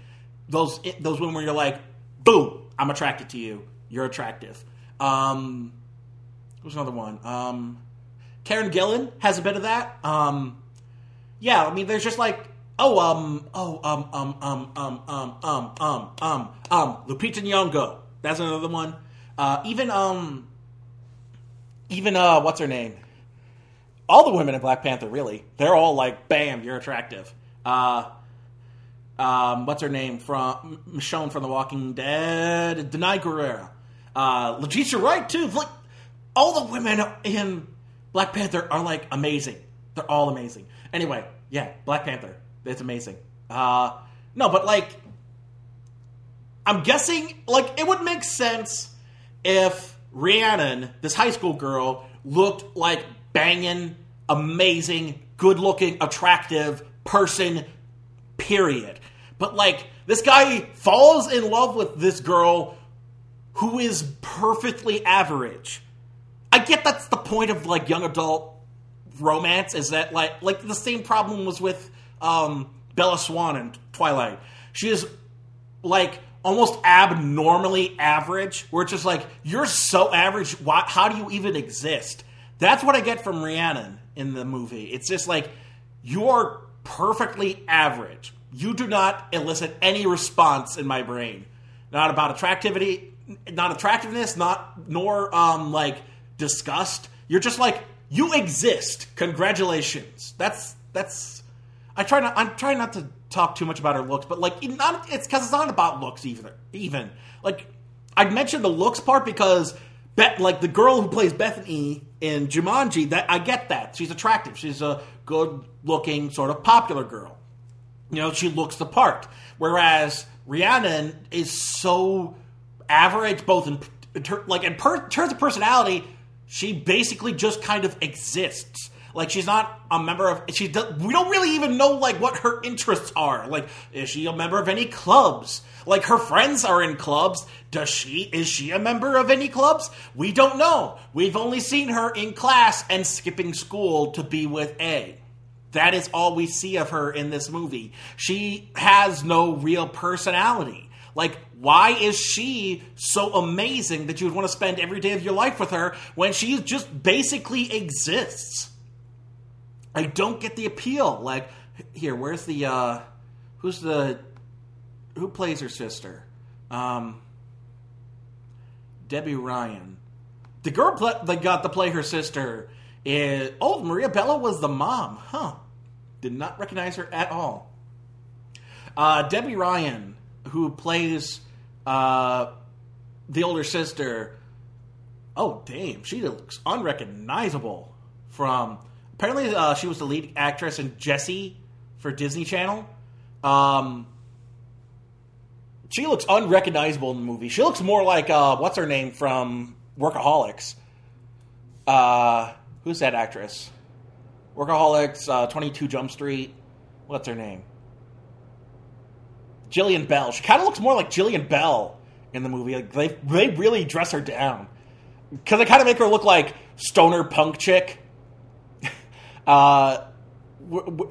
those those women where you're like boom I'm attracted to you you're attractive um, who's another one? Um, Karen Gillan has a bit of that. Um, yeah, I mean, there's just like, oh, um, oh, um, um, um, um, um, um, um, um, um, Lupita Nyong'o. That's another one. Uh, even, um, even, uh, what's her name? All the women in Black Panther, really. They're all like, bam, you're attractive. Uh, um, what's her name from Michonne from The Walking Dead? Danai Gurira. Uh, Letitia Wright too. Like all the women in Black Panther are like amazing. They're all amazing. Anyway, yeah, Black Panther. It's amazing. Uh, no, but like, I'm guessing like it would make sense if Rhiannon, this high school girl, looked like banging, amazing, good-looking, attractive person. Period. But like, this guy falls in love with this girl who is perfectly average. I get that's the point of like young adult romance is that like like the same problem was with um, Bella Swan in Twilight. She is like almost abnormally average, where it's just like you're so average. Why, how do you even exist? That's what I get from Rhiannon in the movie. It's just like you're perfectly average. You do not elicit any response in my brain. Not about attractivity, not attractiveness, not nor um like disgust. You're just like you exist. Congratulations. That's that's. I try not. I'm trying not to talk too much about her looks, but like not. It's because it's not about looks either. Even like I mentioned the looks part because. Bet, like the girl who plays Bethany in Jumanji, that I get that she's attractive. She's a good-looking, sort of popular girl. You know, she looks the part. Whereas Rhiannon is so average, both in, in ter- like in per- terms of personality, she basically just kind of exists. Like she's not a member of. She we don't really even know like what her interests are. Like, is she a member of any clubs? Like her friends are in clubs. Does she? Is she a member of any clubs? We don't know. We've only seen her in class and skipping school to be with A. That is all we see of her in this movie. She has no real personality. Like, why is she so amazing that you would want to spend every day of your life with her when she just basically exists? I don't get the appeal. Like, here, where's the, uh, who's the, who plays her sister? Um, Debby Ryan. The girl pl- that got to play her sister is, oh, Maria Bello was the mom. Huh. Did not recognize her at all. Uh, Debby Ryan, who plays uh, the older sister. Oh, damn. She looks unrecognizable from. Apparently, uh, she was the lead actress in Jessie for Disney Channel. Um, she looks unrecognizable in the movie. She looks more like uh, what's her name from Workaholics. Uh, who's that actress? Workaholics, uh, Twenty Two Jump Street. What's her name? Jillian Bell. She kind of looks more like Jillian Bell in the movie. Like they they really dress her down because they kind of make her look like stoner punk chick. Uh,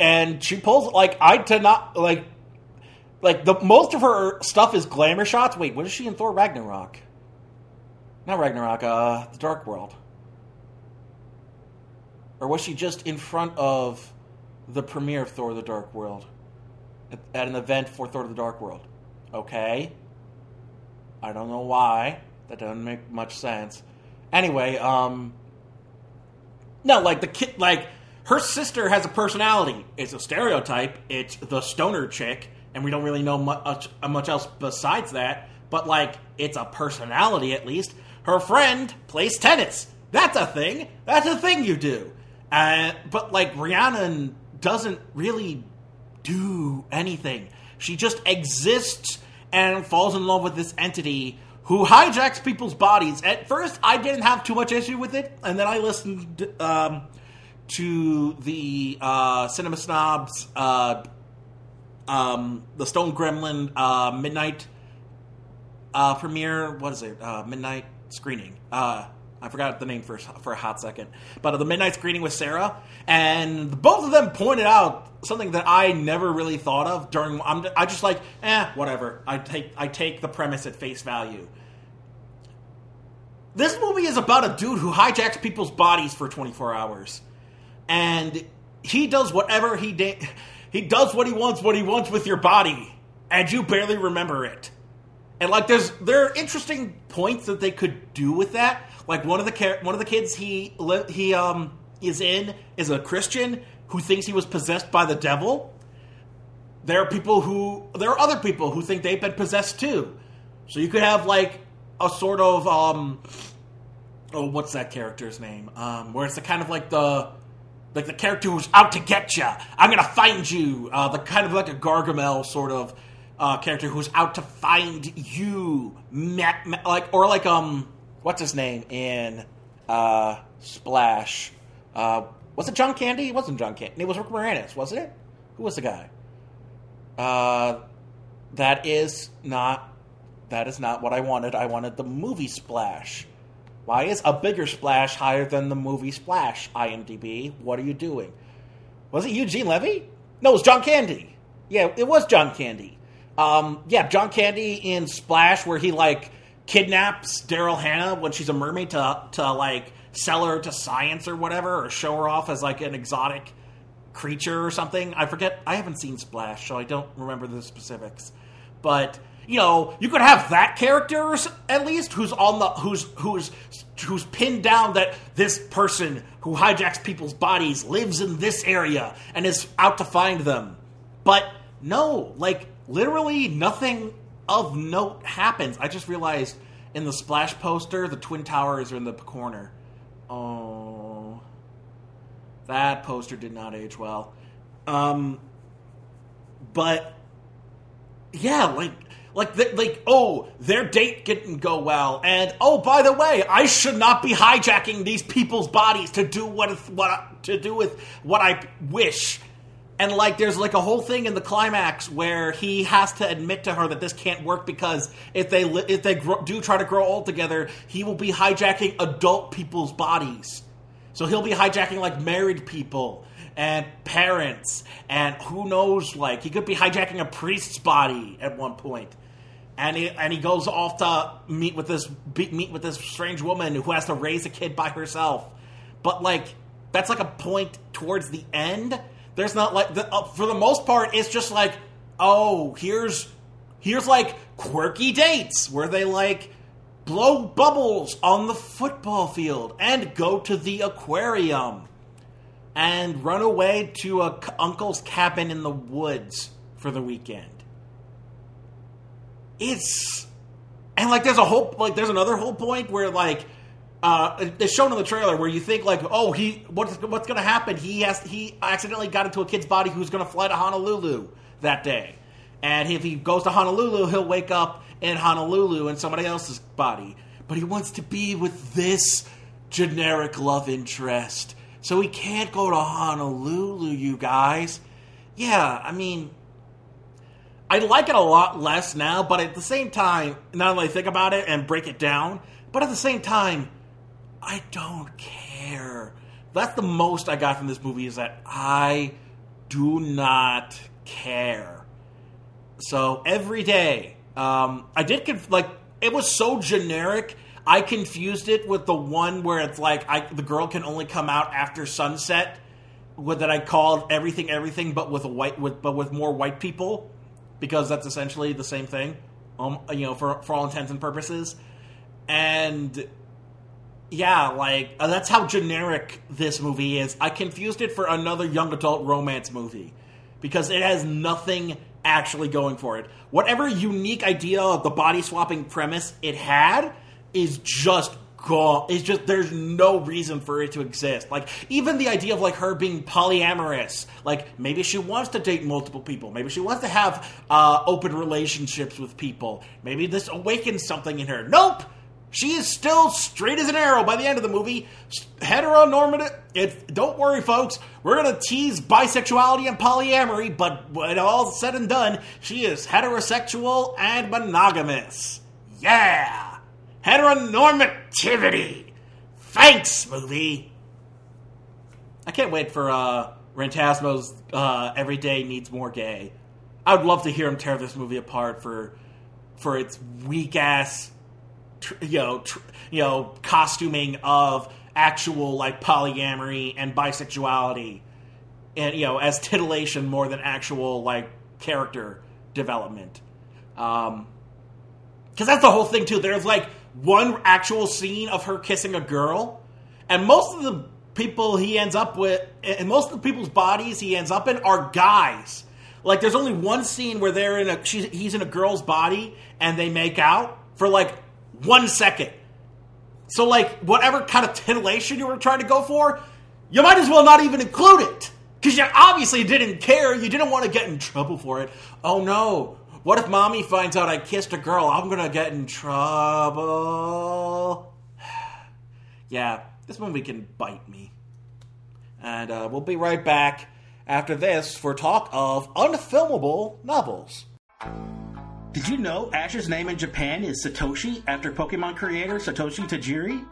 and she pulls like I did not like like the most of her stuff is glamour shots. Wait, what is she in Thor Ragnarok? Not Ragnarok. Uh, the Dark World. Or was she just in front of the premiere of Thor: The Dark World? at an event for Thor: The Dark World. Okay. I don't know why. That doesn't make much sense. Anyway, um, no, like the kid, like her sister has a personality. It's a stereotype. It's the stoner chick, and we don't really know much much else besides that. But like, it's a personality at least. Her friend plays tennis. That's a thing. That's a thing you do. Uh, but like Rhiannon doesn't really do anything. She just exists and falls in love with this entity who hijacks people's bodies. At first, I didn't have too much issue with it, and then I listened um, to the uh, Cinema Snobs, uh, um, the Stone Gremlin uh, midnight uh, premiere. What is it? Uh, midnight screening. Uh, I forgot the name for for a hot second, but the midnight screening with Sarah, and both of them pointed out something that I never really thought of during. I'm I just like, eh, whatever. I take I take the premise at face value. This movie is about a dude who hijacks people's bodies for 24 hours, and he does whatever he did. He does what he wants, what he wants with your body, and you barely remember it. And like, there's there are interesting points that they could do with that. Like one of the one of the kids he he um is in is a Christian who thinks he was possessed by the devil. There are people who there are other people who think they've been possessed too. So you could have like a sort of um oh what's that character's name? Um where it's the kind of like the like the character who's out to get you. I'm gonna find you. Uh, the kind of like a Gargamel sort of uh, character who's out to find you, ma- ma- like or like um, what's his name in uh, Splash? Uh, was it John Candy? It wasn't John Candy. It was Rick Moranis, wasn't it? Who was the guy? Uh, that is not. That is not what I wanted. I wanted the movie Splash. Why is a bigger splash higher than the movie Splash? IMDb. What are you doing? Was it Eugene Levy? No, it was John Candy. Yeah, it was John Candy. Um, yeah, John Candy in Splash, where he like kidnaps Daryl Hannah when she's a mermaid to to like sell her to science or whatever, or show her off as like an exotic creature or something. I forget. I haven't seen Splash, so I don't remember the specifics. But you know, you could have that character at least who's on the who's who's who's pinned down that this person who hijacks people's bodies lives in this area and is out to find them. But no, like literally nothing of note happens. I just realized in the splash poster, the twin towers are in the corner. Oh, that poster did not age well. Um, but yeah, like like like oh, their date didn't go well, and oh by the way, I should not be hijacking these people's bodies to do what what to do with what I wish. And like, there's like a whole thing in the climax where he has to admit to her that this can't work because if they li- if they grow, do try to grow old together, he will be hijacking adult people's bodies. So he'll be hijacking like married people and parents and who knows like he could be hijacking a priest's body at one point. And he and he goes off to meet with this meet with this strange woman who has to raise a kid by herself. But like that's like a point towards the end there's not like the, uh, for the most part, it's just like, oh, here's here's like quirky dates where they like blow bubbles on the football field and go to the aquarium and run away to a uncle's cabin in the woods for the weekend. It's and like there's a whole like there's another whole point where like uh, it's shown in the trailer where you think like, oh, he what's what's to happen? He has he accidentally got into a kid's body who's to fly to Honolulu that day, and if he goes to Honolulu, he'll wake up in Honolulu in somebody else's body. But he wants to be with this generic love interest, so he can't go to Honolulu. You guys, yeah, I mean. I like it a lot less now, but at the same time, not only think about it and break it down, but at the same time, I don't care. That's the most I got from this movie is that I do not care. So every day, um, I did conf- like it was so generic. I confused it with the one where it's like I, the girl can only come out after sunset. That I called everything everything, but with a white with but with more white people, because that's essentially the same thing. Um, you know, for for all intents and purposes, and yeah, like uh, that's how generic this movie is. I confused it for another young adult romance movie because it has nothing actually going for it. Whatever unique idea of the body swapping premise it had is just gone. It's just there's no reason for it to exist. Like even the idea of like her being polyamorous, like maybe she wants to date multiple people, maybe she wants to have uh, open relationships with people. Maybe this awakens something in her. Nope. She is still straight as an arrow by the end of the movie. Heteronormative. It, don't worry, folks. We're going to tease bisexuality and polyamory, but when all said and done, she is heterosexual and monogamous. Yeah! Heteronormativity! Thanks, movie! I can't wait for uh, Rantasmo's uh, Everyday Needs More Gay. I would love to hear him tear this movie apart for for its weak ass you know, tr- you know, costuming of actual like polyamory and bisexuality, and you know, as titillation more than actual like character development. Um, because that's the whole thing too. There's like one actual scene of her kissing a girl, and most of the people he ends up with, and most of the people's bodies he ends up in are guys. Like, there's only one scene where they're in a she's, he's in a girl's body and they make out for like one second. So, like, whatever kind of titillation you were trying to go for, you might as well not even include it. Because you obviously didn't care. You didn't want to get in trouble for it. Oh no. What if mommy finds out I kissed a girl? I'm going to get in trouble. yeah, this movie can bite me. And uh, we'll be right back after this for talk of unfilmable novels. Did you know Ash's name in Japan is Satoshi after Pokemon creator Satoshi Tajiri?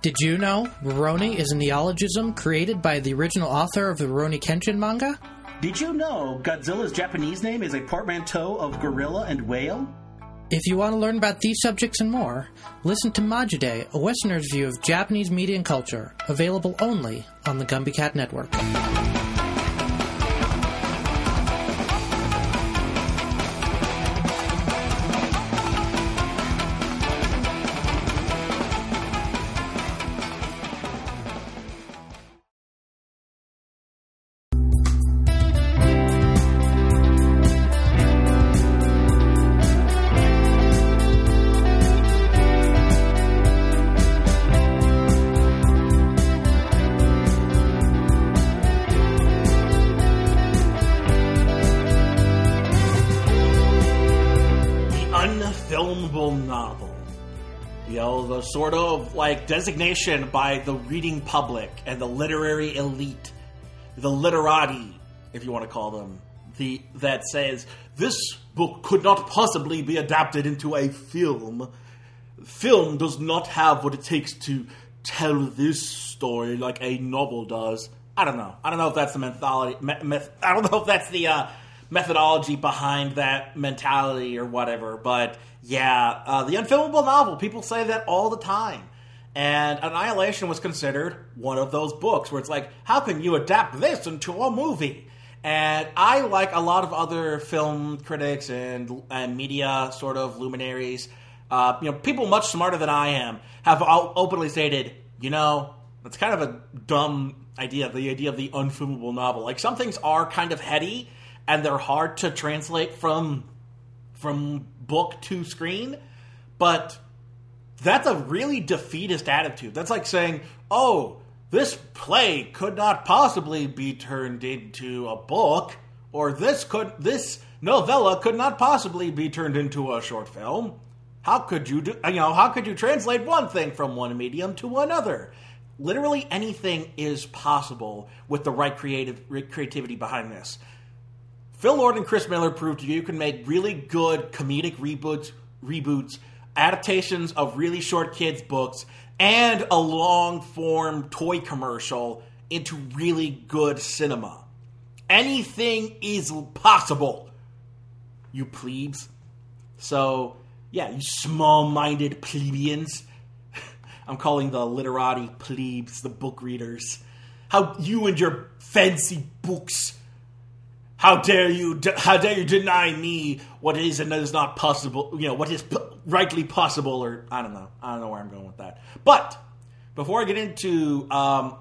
Did you know Rurouni is a neologism created by the original author of the Rurouni Kenshin manga? Did you know Godzilla's Japanese name is a portmanteau of gorilla and whale? If you want to learn about these subjects and more, listen to Majide, a Westerner's view of Japanese media and culture, available only on the Gumby Cat Network. Sort of like designation by the reading public and the literary elite, the literati, if you want to call them, the that says this book could not possibly be adapted into a film. Film does not have what it takes to tell this story like a novel does. I don't know. I don't know if that's the methodology. Me- meth- I don't know if that's the uh, methodology behind that mentality or whatever. But yeah, uh, the unfilmable novel. People say that all the time. And Annihilation was considered one of those books where it's like, how can you adapt this into a movie? And I, like a lot of other film critics and, and media sort of luminaries, uh, you know, people much smarter than I am have openly stated, you know, that's kind of a dumb idea, the idea of the unfilmable novel. Like some things are kind of heady and they're hard to translate from from book to screen, but that's a really defeatist attitude. That's like saying, "Oh, this play could not possibly be turned into a book, or this could this novella could not possibly be turned into a short film." How could you do? You know, how could you translate one thing from one medium to another? Literally anything is possible with the right creative creativity behind this. Phil Lord and Chris Miller proved you can make really good comedic reboots, reboots, adaptations of really short kids books, and a long form toy commercial into really good cinema. Anything is possible, you plebes. So, yeah, you small minded plebeians. I'm calling the literati plebes, the book readers. How you and your fancy books how dare you? How dare you deny me what is and is not possible? You know what is p- rightly possible, or I don't know. I don't know where I'm going with that. But before I get into um,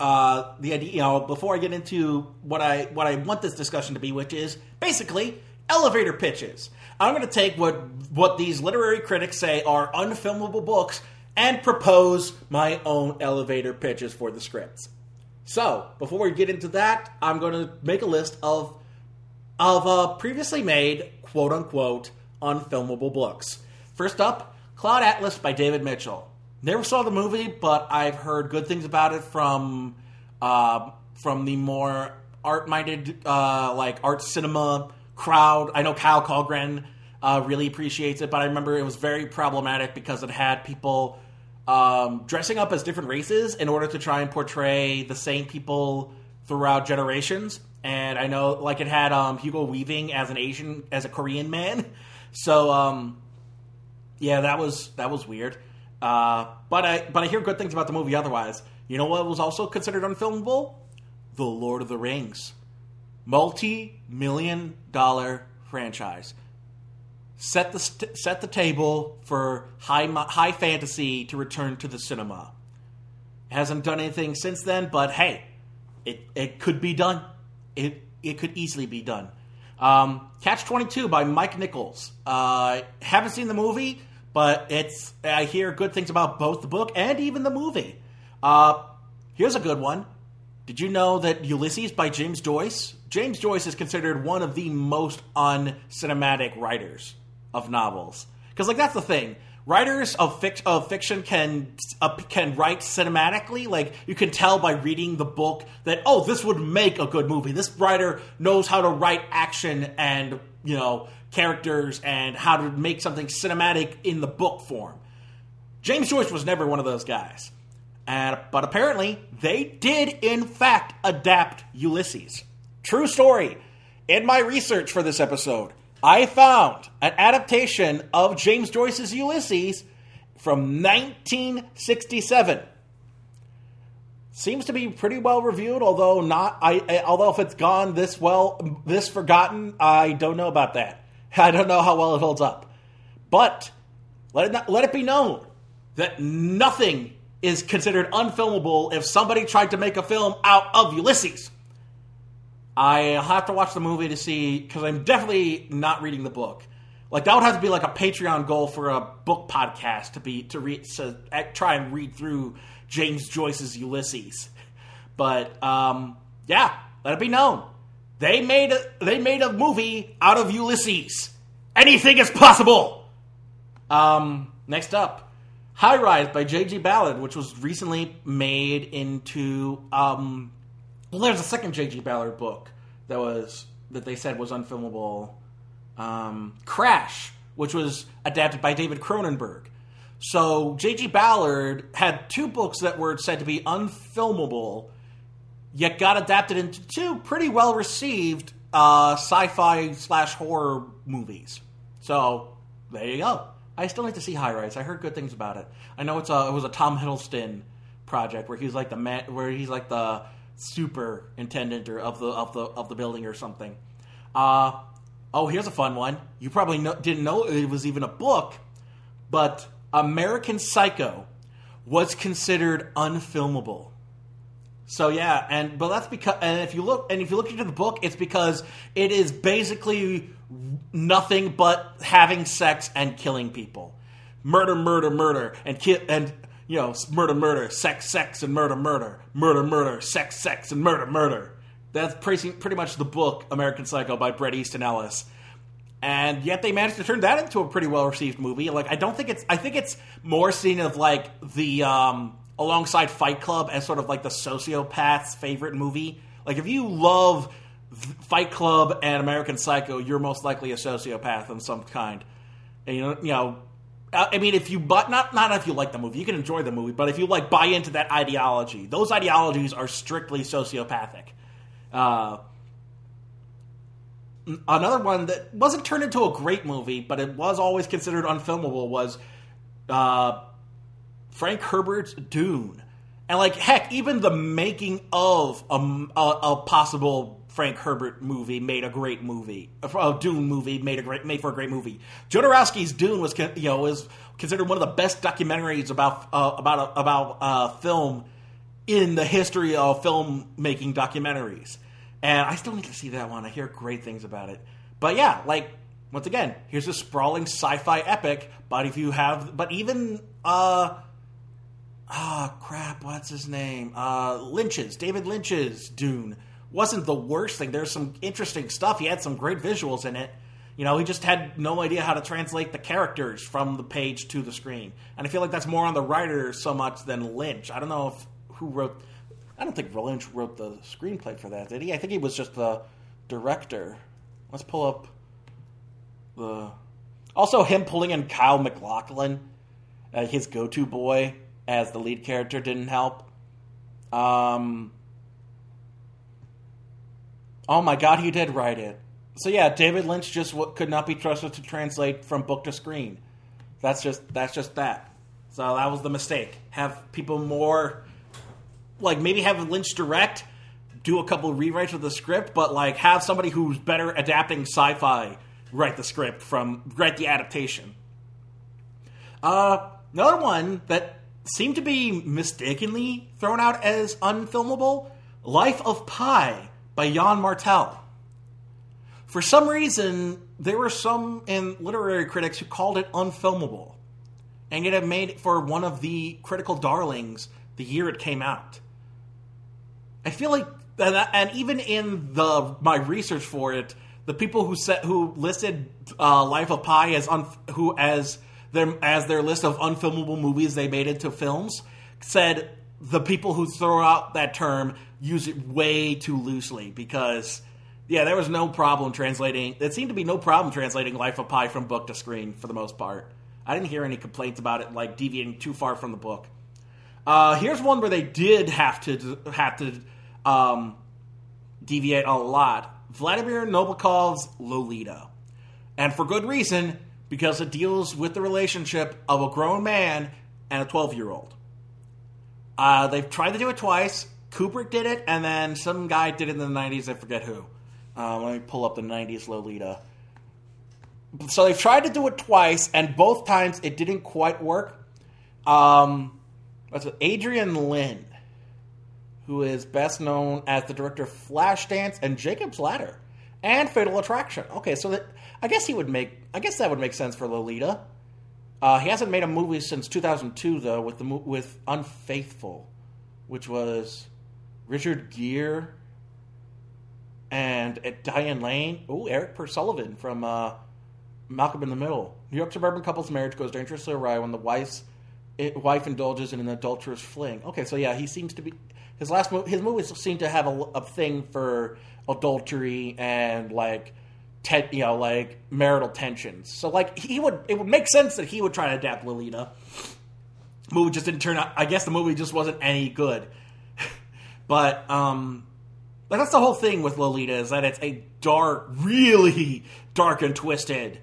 uh, the idea, you know, before I get into what I what I want this discussion to be, which is basically elevator pitches. I'm going to take what what these literary critics say are unfilmable books and propose my own elevator pitches for the scripts. So, before we get into that, I'm going to make a list of of uh, previously made quote unquote unfilmable books. First up, Cloud Atlas by David Mitchell. Never saw the movie, but I've heard good things about it from uh, from the more art minded, uh, like art cinema crowd. I know Kyle Kallgren uh, really appreciates it, but I remember it was very problematic because it had people um, dressing up as different races in order to try and portray the same people throughout generations. And I know, like, it had um, Hugo Weaving as an Asian, as a Korean man. So, um, yeah, that was that was weird. Uh, but I but I hear good things about the movie. Otherwise, you know what was also considered unfilmable? The Lord of the Rings, multi-million dollar franchise. Set the st- set the table for high high fantasy to return to the cinema. Hasn't done anything since then, but hey, it it could be done. It it could easily be done. Um, Catch Twenty Two by Mike Nichols. Uh, haven't seen the movie, but it's I hear good things about both the book and even the movie. Uh, here's a good one. Did you know that Ulysses by James Joyce? James Joyce is considered one of the most uncinematic writers of novels. Because like that's the thing. Writers of, fic- of fiction can uh, can write cinematically. Like you can tell by reading the book that oh, this would make a good movie. This writer knows how to write action and you know characters and how to make something cinematic in the book form. James Joyce was never one of those guys. And, but apparently, they did in fact adapt Ulysses. True story. In my research for this episode, I found an adaptation of James Joyce's Ulysses from 1967. Seems to be pretty well reviewed, although not. I although if it's gone this well, this forgotten, I don't know about that. I don't know how well it holds up. But let it not, let it be known that nothing is considered unfilmable if somebody tried to make a film out of Ulysses. I have to watch the movie to see because I'm definitely not reading the book. Like that would have to be like a Patreon goal for a book podcast to be to read to try and read through James Joyce's Ulysses. But um, yeah, let it be known they made a, they made a movie out of Ulysses. Anything is possible. Um, next up, High Rise by J.G. Ballard, which was recently made into um, well, there's a second J.G. Ballard book that was that they said was unfilmable. Um, Crash, which was adapted by David Cronenberg. So J.G. Ballard had two books that were said to be unfilmable, yet got adapted into two pretty well received uh, sci-fi slash horror movies. So there you go. I still need to see High Rise. I heard good things about it. I know it's a it was a Tom Hiddleston project where he's like the man, where he's like the superintendent or of the of the of the building or something. Uh, oh, here's a fun one. You probably know, didn't know it was even a book, but American Psycho was considered unfilmable. So yeah, and but that's because and if you look and if you look into the book, it's because it is basically nothing but having sex and killing people, murder, murder, murder, and kill and you know murder, murder, sex, sex, and murder, murder, murder, murder, sex, sex, and murder, murder. That's pretty pretty much the book American Psycho by Bret Easton Ellis. And yet they managed to turn that into a pretty well received movie. Like I don't think it's I think it's more seen of like the um alongside Fight Club as sort of like the sociopath's favorite movie. Like if you love Fight Club and American Psycho, you're most likely a sociopath of some kind. And you know, you know, I mean, if you but not not if you like the movie, you can enjoy the movie, but if you like buy into that ideology, those ideologies are strictly sociopathic. Uh, another one that wasn't turned into a great movie, but it was always considered unfilmable was uh, Frank Herbert's Dune. And like heck, even the making of a, a, a possible Frank Herbert movie made a great movie. A Dune movie made a great made for a great movie. Jodorowsky's Dune was you know was considered one of the best documentaries about uh, about about uh, film in the history of filmmaking documentaries. And I still need to see that one. I hear great things about it. But yeah, like once again, here's a sprawling sci-fi epic. But if you have, but even uh, ah crap, what's his name? Uh, Lynch's David Lynch's Dune wasn't the worst thing. There's some interesting stuff. He had some great visuals in it. You know, he just had no idea how to translate the characters from the page to the screen. And I feel like that's more on the writer so much than Lynch. I don't know if who wrote. I don't think Lynch wrote the screenplay for that, did he? I think he was just the director. Let's pull up the. Also, him pulling in Kyle MacLachlan, uh, his go-to boy, as the lead character didn't help. Um. Oh my God, he did write it. So yeah, David Lynch just w- could not be trusted to translate from book to screen. That's just that's just that. So that was the mistake. Have people more like maybe have Lynch direct, do a couple of rewrites of the script, but like have somebody who's better adapting sci-fi write the script from write the adaptation. Uh, another one that seemed to be mistakenly thrown out as unfilmable, Life of Pi by Yann Martel. For some reason, there were some in literary critics who called it unfilmable, and yet it made it for one of the critical darlings the year it came out. I feel like, and, even in the my research for it, the people who set who listed uh, Life of Pi as un, who as their as their list of unfilmable movies they made into films said the people who throw out that term use it way too loosely because yeah, there was no problem translating. It seemed to be no problem translating Life of Pi from book to screen for the most part. I didn't hear any complaints about it like deviating too far from the book. Uh, here's one where they did have to have to um, deviate a lot. Vladimir Nabokov's Lolita, and for good reason because it deals with the relationship of a grown man and a 12 year old. Uh, they've tried to do it twice. Kubrick did it, and then some guy did it in the 90s. I forget who. Uh, let me pull up the 90s Lolita. So they've tried to do it twice, and both times it didn't quite work. Um, that's Adrian Lyne, who is best known as the director of Flashdance and Jacob's Ladder and Fatal Attraction. Okay, so that I guess he would make. I guess that would make sense for Lolita. Uh, he hasn't made a movie since 2002 though, with the with Unfaithful, which was Richard Gere and Diane Lane. Oh, Erik Per Sullivan from uh, Malcolm in the Middle. New York suburban couple's marriage goes dangerously awry when the wife's it, wife indulges in an adulterous fling. Okay, so yeah, he seems to be his last mo- his movies seem to have a, a thing for adultery and like te- you know like marital tensions. So like he would it would make sense that he would try to adapt Lolita. Movie just didn't turn out. I guess the movie just wasn't any good. but um, like that's the whole thing with Lolita is that it's a dark, really dark and twisted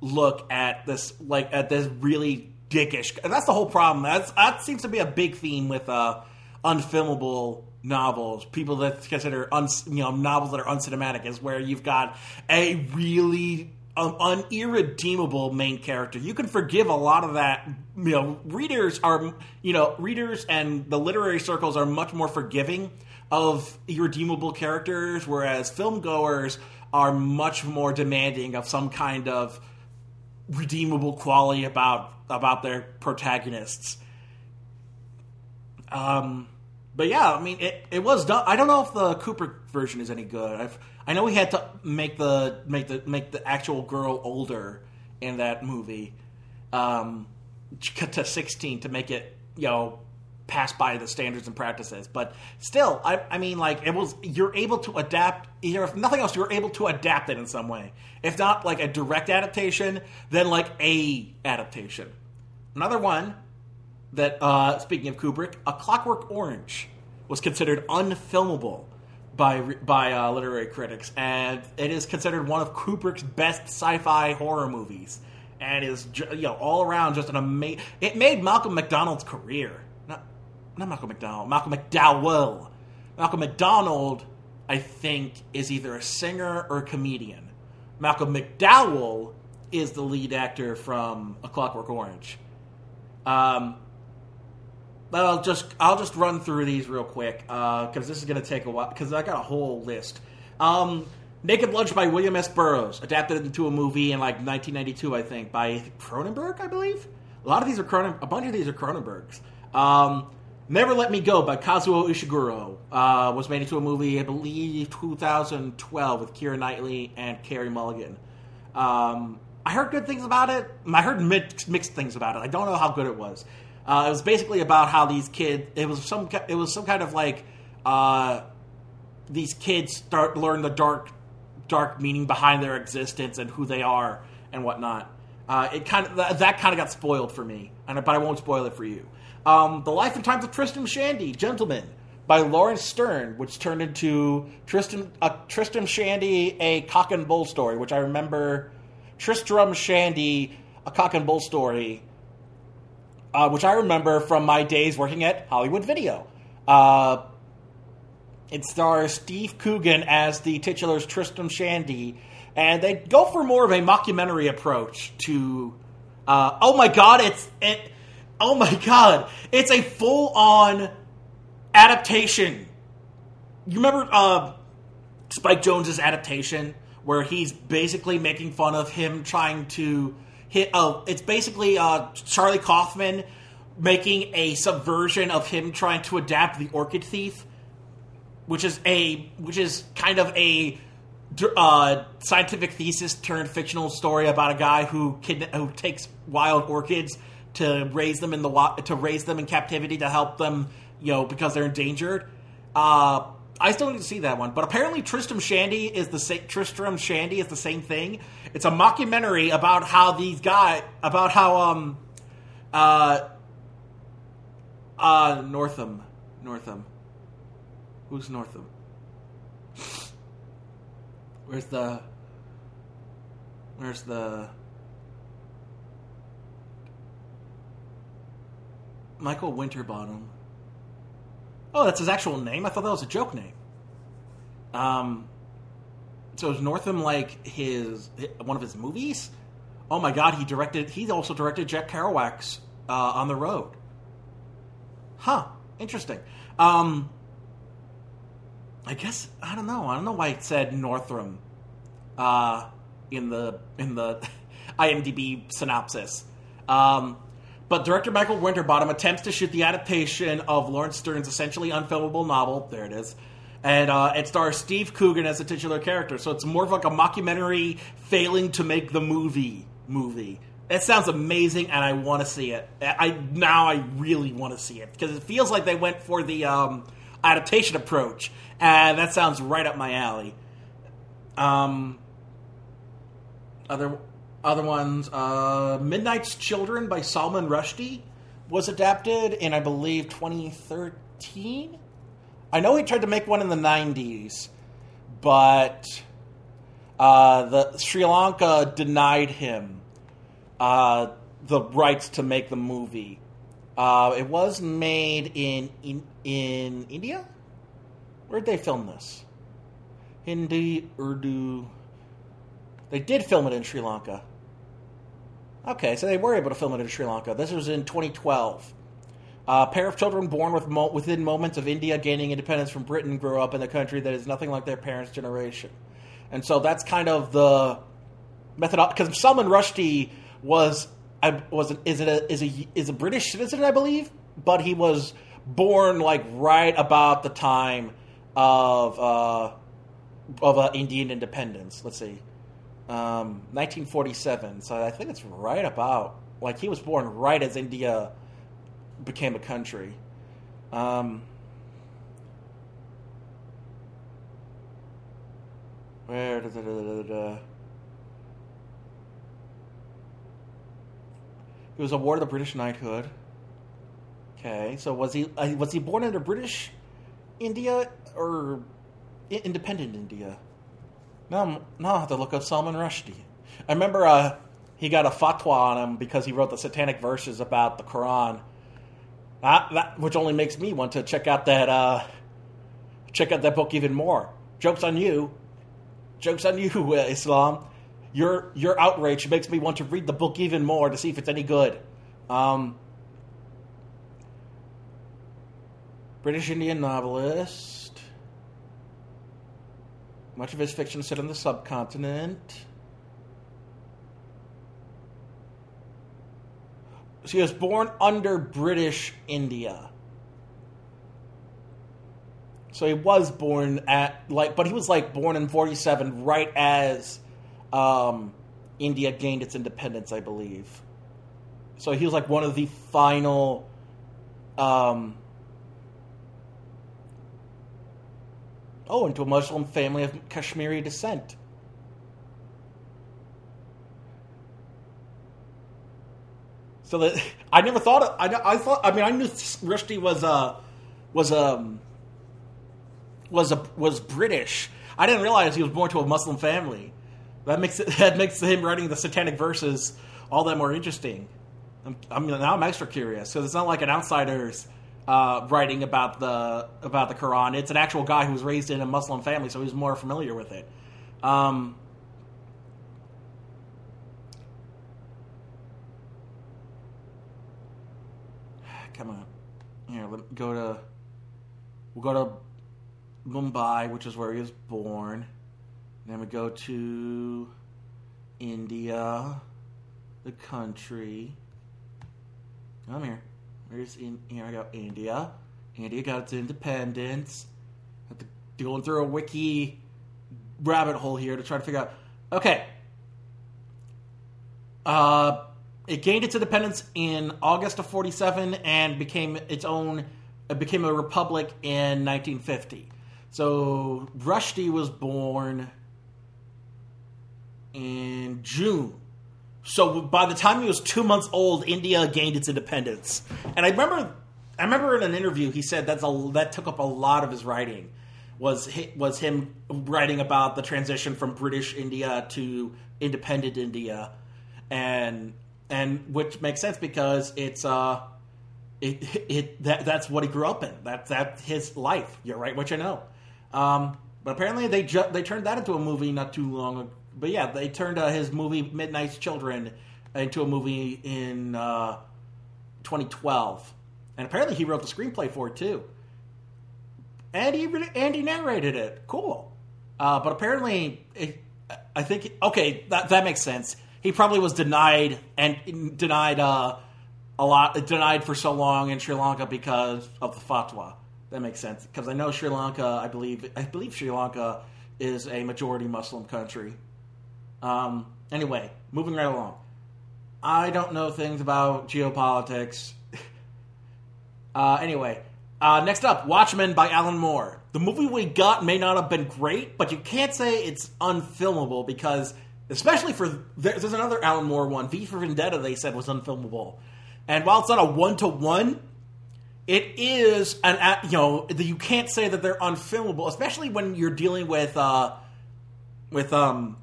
look at this like at this really dickish. And that's the whole problem. That's that seems to be a big theme with uh, unfilmable novels. People that consider un, you know novels that are uncinematic is where you've got a really um, unirredeemable main character. You can forgive a lot of that. You know, readers are you know readers and the literary circles are much more forgiving of irredeemable characters, whereas film goers are much more demanding of some kind of redeemable quality about about their protagonists. Um, but yeah, I mean, it, it was done. I don't know if the Cooper version is any good. I've, I know he had to make the make the make the actual girl older in that movie um, to sixteen to make it you know pass by the standards and practices. But still, I, I mean, like it was you're able to adapt. Either if nothing else, you're able to adapt it in some way. If not like a direct adaptation, then like a adaptation. Another one that, uh, speaking of Kubrick, A Clockwork Orange was considered unfilmable by by uh, literary critics, and it is considered one of Kubrick's best sci-fi horror movies, and is you know all around just an amazing. It made Malcolm McDonald's career. Not not Malcolm McDonald, Malcolm McDowell. Malcolm McDonald I think, is either a singer or a comedian. Malcolm McDowell is the lead actor from A Clockwork Orange. Um, but I'll just I'll just run through these real quick because this is going to take a while because I got a whole list. Um, Naked Lunch by William S. Burroughs, adapted into a movie in like 1992, I think, by Cronenberg, I believe. A lot of these are Cronen, a bunch of these are Cronenbergs. Um, Never Let Me Go by Kazuo Ishiguro uh, was made into a movie, I believe, 2012 with Keira Knightley and Carey Mulligan. Um, I heard good things about it. I heard mixed, mixed things about it. I don't know how good it was. Uh, it was basically about how these kids. It was some. It was some kind of like uh, these kids start learn the dark, dark meaning behind their existence and who they are and whatnot. Uh, it kind of that, kind of got spoiled for me, and but I won't spoil it for you. Um, the Life and Times of Tristram Shandy, Gentlemen, by Laurence Sterne, which turned into Tristram uh, Tristram Shandy, a cock and bull story, which I remember Tristram Shandy, a cock and bull story, uh, which I remember from my days working at Hollywood Video. Uh, it stars Steve Coogan as the titular Tristram Shandy, and they go for more of a mockumentary approach to. Uh, oh my god, it's it. Oh my god, it's a full on adaptation. You remember uh, Spike Jonze's adaptation where he's basically making fun of him trying to hit. Oh, it's basically uh, Charlie Kaufman making a subversion of him trying to adapt the Orchid Thief, which is a which is kind of a uh, scientific thesis turned fictional story about a guy who kid, who takes wild orchids to raise them in the to raise them in captivity to help them, you know, because they're endangered. Uh, I still need to see that one, but apparently Tristram Shandy is the sa- Tristram Shandy is the same thing. It's a mockumentary about how these guys about how um uh uh Northam Northam who's Northam where's the where's the Michael Winterbottom. Oh, that's his actual name. I thought that was a joke name. Um, so is Northam like his one of his movies? Oh my God, he directed. He also directed Jack Kerouac's uh, On the Road. Huh. Interesting. Um, I guess I don't know. I don't know why it said Northam uh, in the in the IMDb synopsis. Um, but director Michael Winterbottom attempts to shoot the adaptation of Laurence Sterne's essentially unfilmable novel. There it is. And uh, it stars Steve Coogan as the titular character. So it's more of like a mockumentary failing to make the movie movie. It sounds amazing, and I want to see it. I now I really want to see it because it feels like they went for the um, adaptation approach, and that sounds right up my alley. Um, other other ones, uh, Midnight's Children by Salman Rushdie was adapted in, I believe, 2013. I know he tried to make one in the 90s, but uh, the Sri Lanka denied him uh, the rights to make the movie. Uh, it was made in, in in India. Where'd they film this? Hindi, Urdu. They did film it in Sri Lanka. Okay, so they were able to film it in Sri Lanka. This was in 2012. A pair of children born with mo- within moments of India gaining independence from Britain grow up in a country that is nothing like their parents' generation. And so that's kind of the method because Salman Rushdie was I was is it a is a is a British citizen I believe, but he was born like right about the time of uh, of uh, Indian independence. Let's see, um, 1947. So I think it's right about like he was born right as India became a country. Um, where da, da, da, He was awarded the British knighthood. Okay, so was he uh, was he born into British India or independent India? Now, now I have to look up Salman Rushdie. I remember uh, he got a fatwa on him because he wrote the satanic verses about the Quran. That, that which only makes me want to check out that uh, check out that book even more. Joke's on you. Joke's on you, uh, Islam. Your your outrage makes me want to read the book even more to see if it's any good. Um, British Indian novelist. Much of his fiction is set on the subcontinent. So he was born under British India. So he was born at like, but he was like born in '47, right as um, India gained its independence, I believe. So he was like one of the final. Um, oh, into a Muslim family of Kashmiri descent. So that I never thought. I I thought. I mean, I knew Rushdie was a was um was a was British. I didn't realize he was born to a Muslim family. That makes it that makes him writing the satanic verses all that more interesting. I'm, I'm now I'm extra curious because it's not like an outsider's uh, writing about the about the Quran. It's an actual guy who was raised in a Muslim family, so he's more familiar with it. Um, come on, here. Let me go to. We'll go to Mumbai, which is where he was born. Then we go to India, the country. Come here. In here? I go, India. India got its independence. Going through a wiki rabbit hole here to try to figure out. Okay. Uh, it gained its independence in August of '47 and became its own. It became a republic in 1950. So Rushdie was born in June. So by the time he was two months old, India gained its independence. And I remember, I remember in an interview he said that's a, that took up a lot of his writing. Was was him writing about the transition from British India to independent India, and and which makes sense because it's uh it it that that's what he grew up in. That's that his life. You're right, what you know. Um, but apparently they ju- they turned that into a movie not too long ago. But yeah, they turned uh, his movie Midnight's Children into a movie in uh, 2012, and apparently he wrote the screenplay for it too. And he and he narrated it. Cool. Uh, but apparently, it, I think okay that that makes sense. He probably was denied and denied uh, a lot denied for so long in Sri Lanka because of the fatwa. That makes sense because I know Sri Lanka. I believe I believe Sri Lanka is a majority Muslim country. Um, anyway, moving right along. I don't know things about geopolitics. uh, anyway, uh, next up, Watchmen by Alan Moore. The movie we got may not have been great, but you can't say it's unfilmable because, especially for there's another Alan Moore one, V for Vendetta. They said was unfilmable, and while it's not a one to one, it is an you know you can't say that they're unfilmable, especially when you're dealing with uh, with um,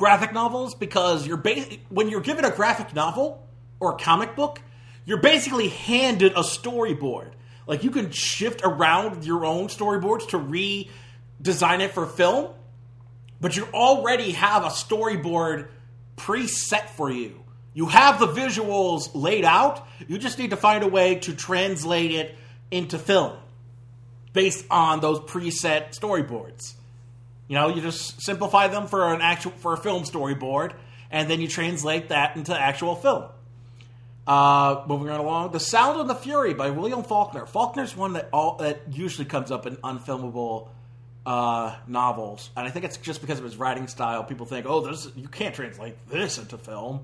graphic novels because you're ba- when you're given a graphic novel or a comic book, you're basically handed a storyboard. Like you can shift around your own storyboards to redesign it for film, but you already have a storyboard preset for you. You have the visuals laid out. You just need to find a way to translate it into film based on those preset storyboards. You know, you just simplify them for an actual for a film storyboard, and then you translate that into actual film. Uh, moving right along, "The Sound and the Fury" by William Faulkner. Faulkner's one that all that usually comes up in unfilmable uh, novels, and I think it's just because of his writing style. People think, "Oh, this you can't translate this into film."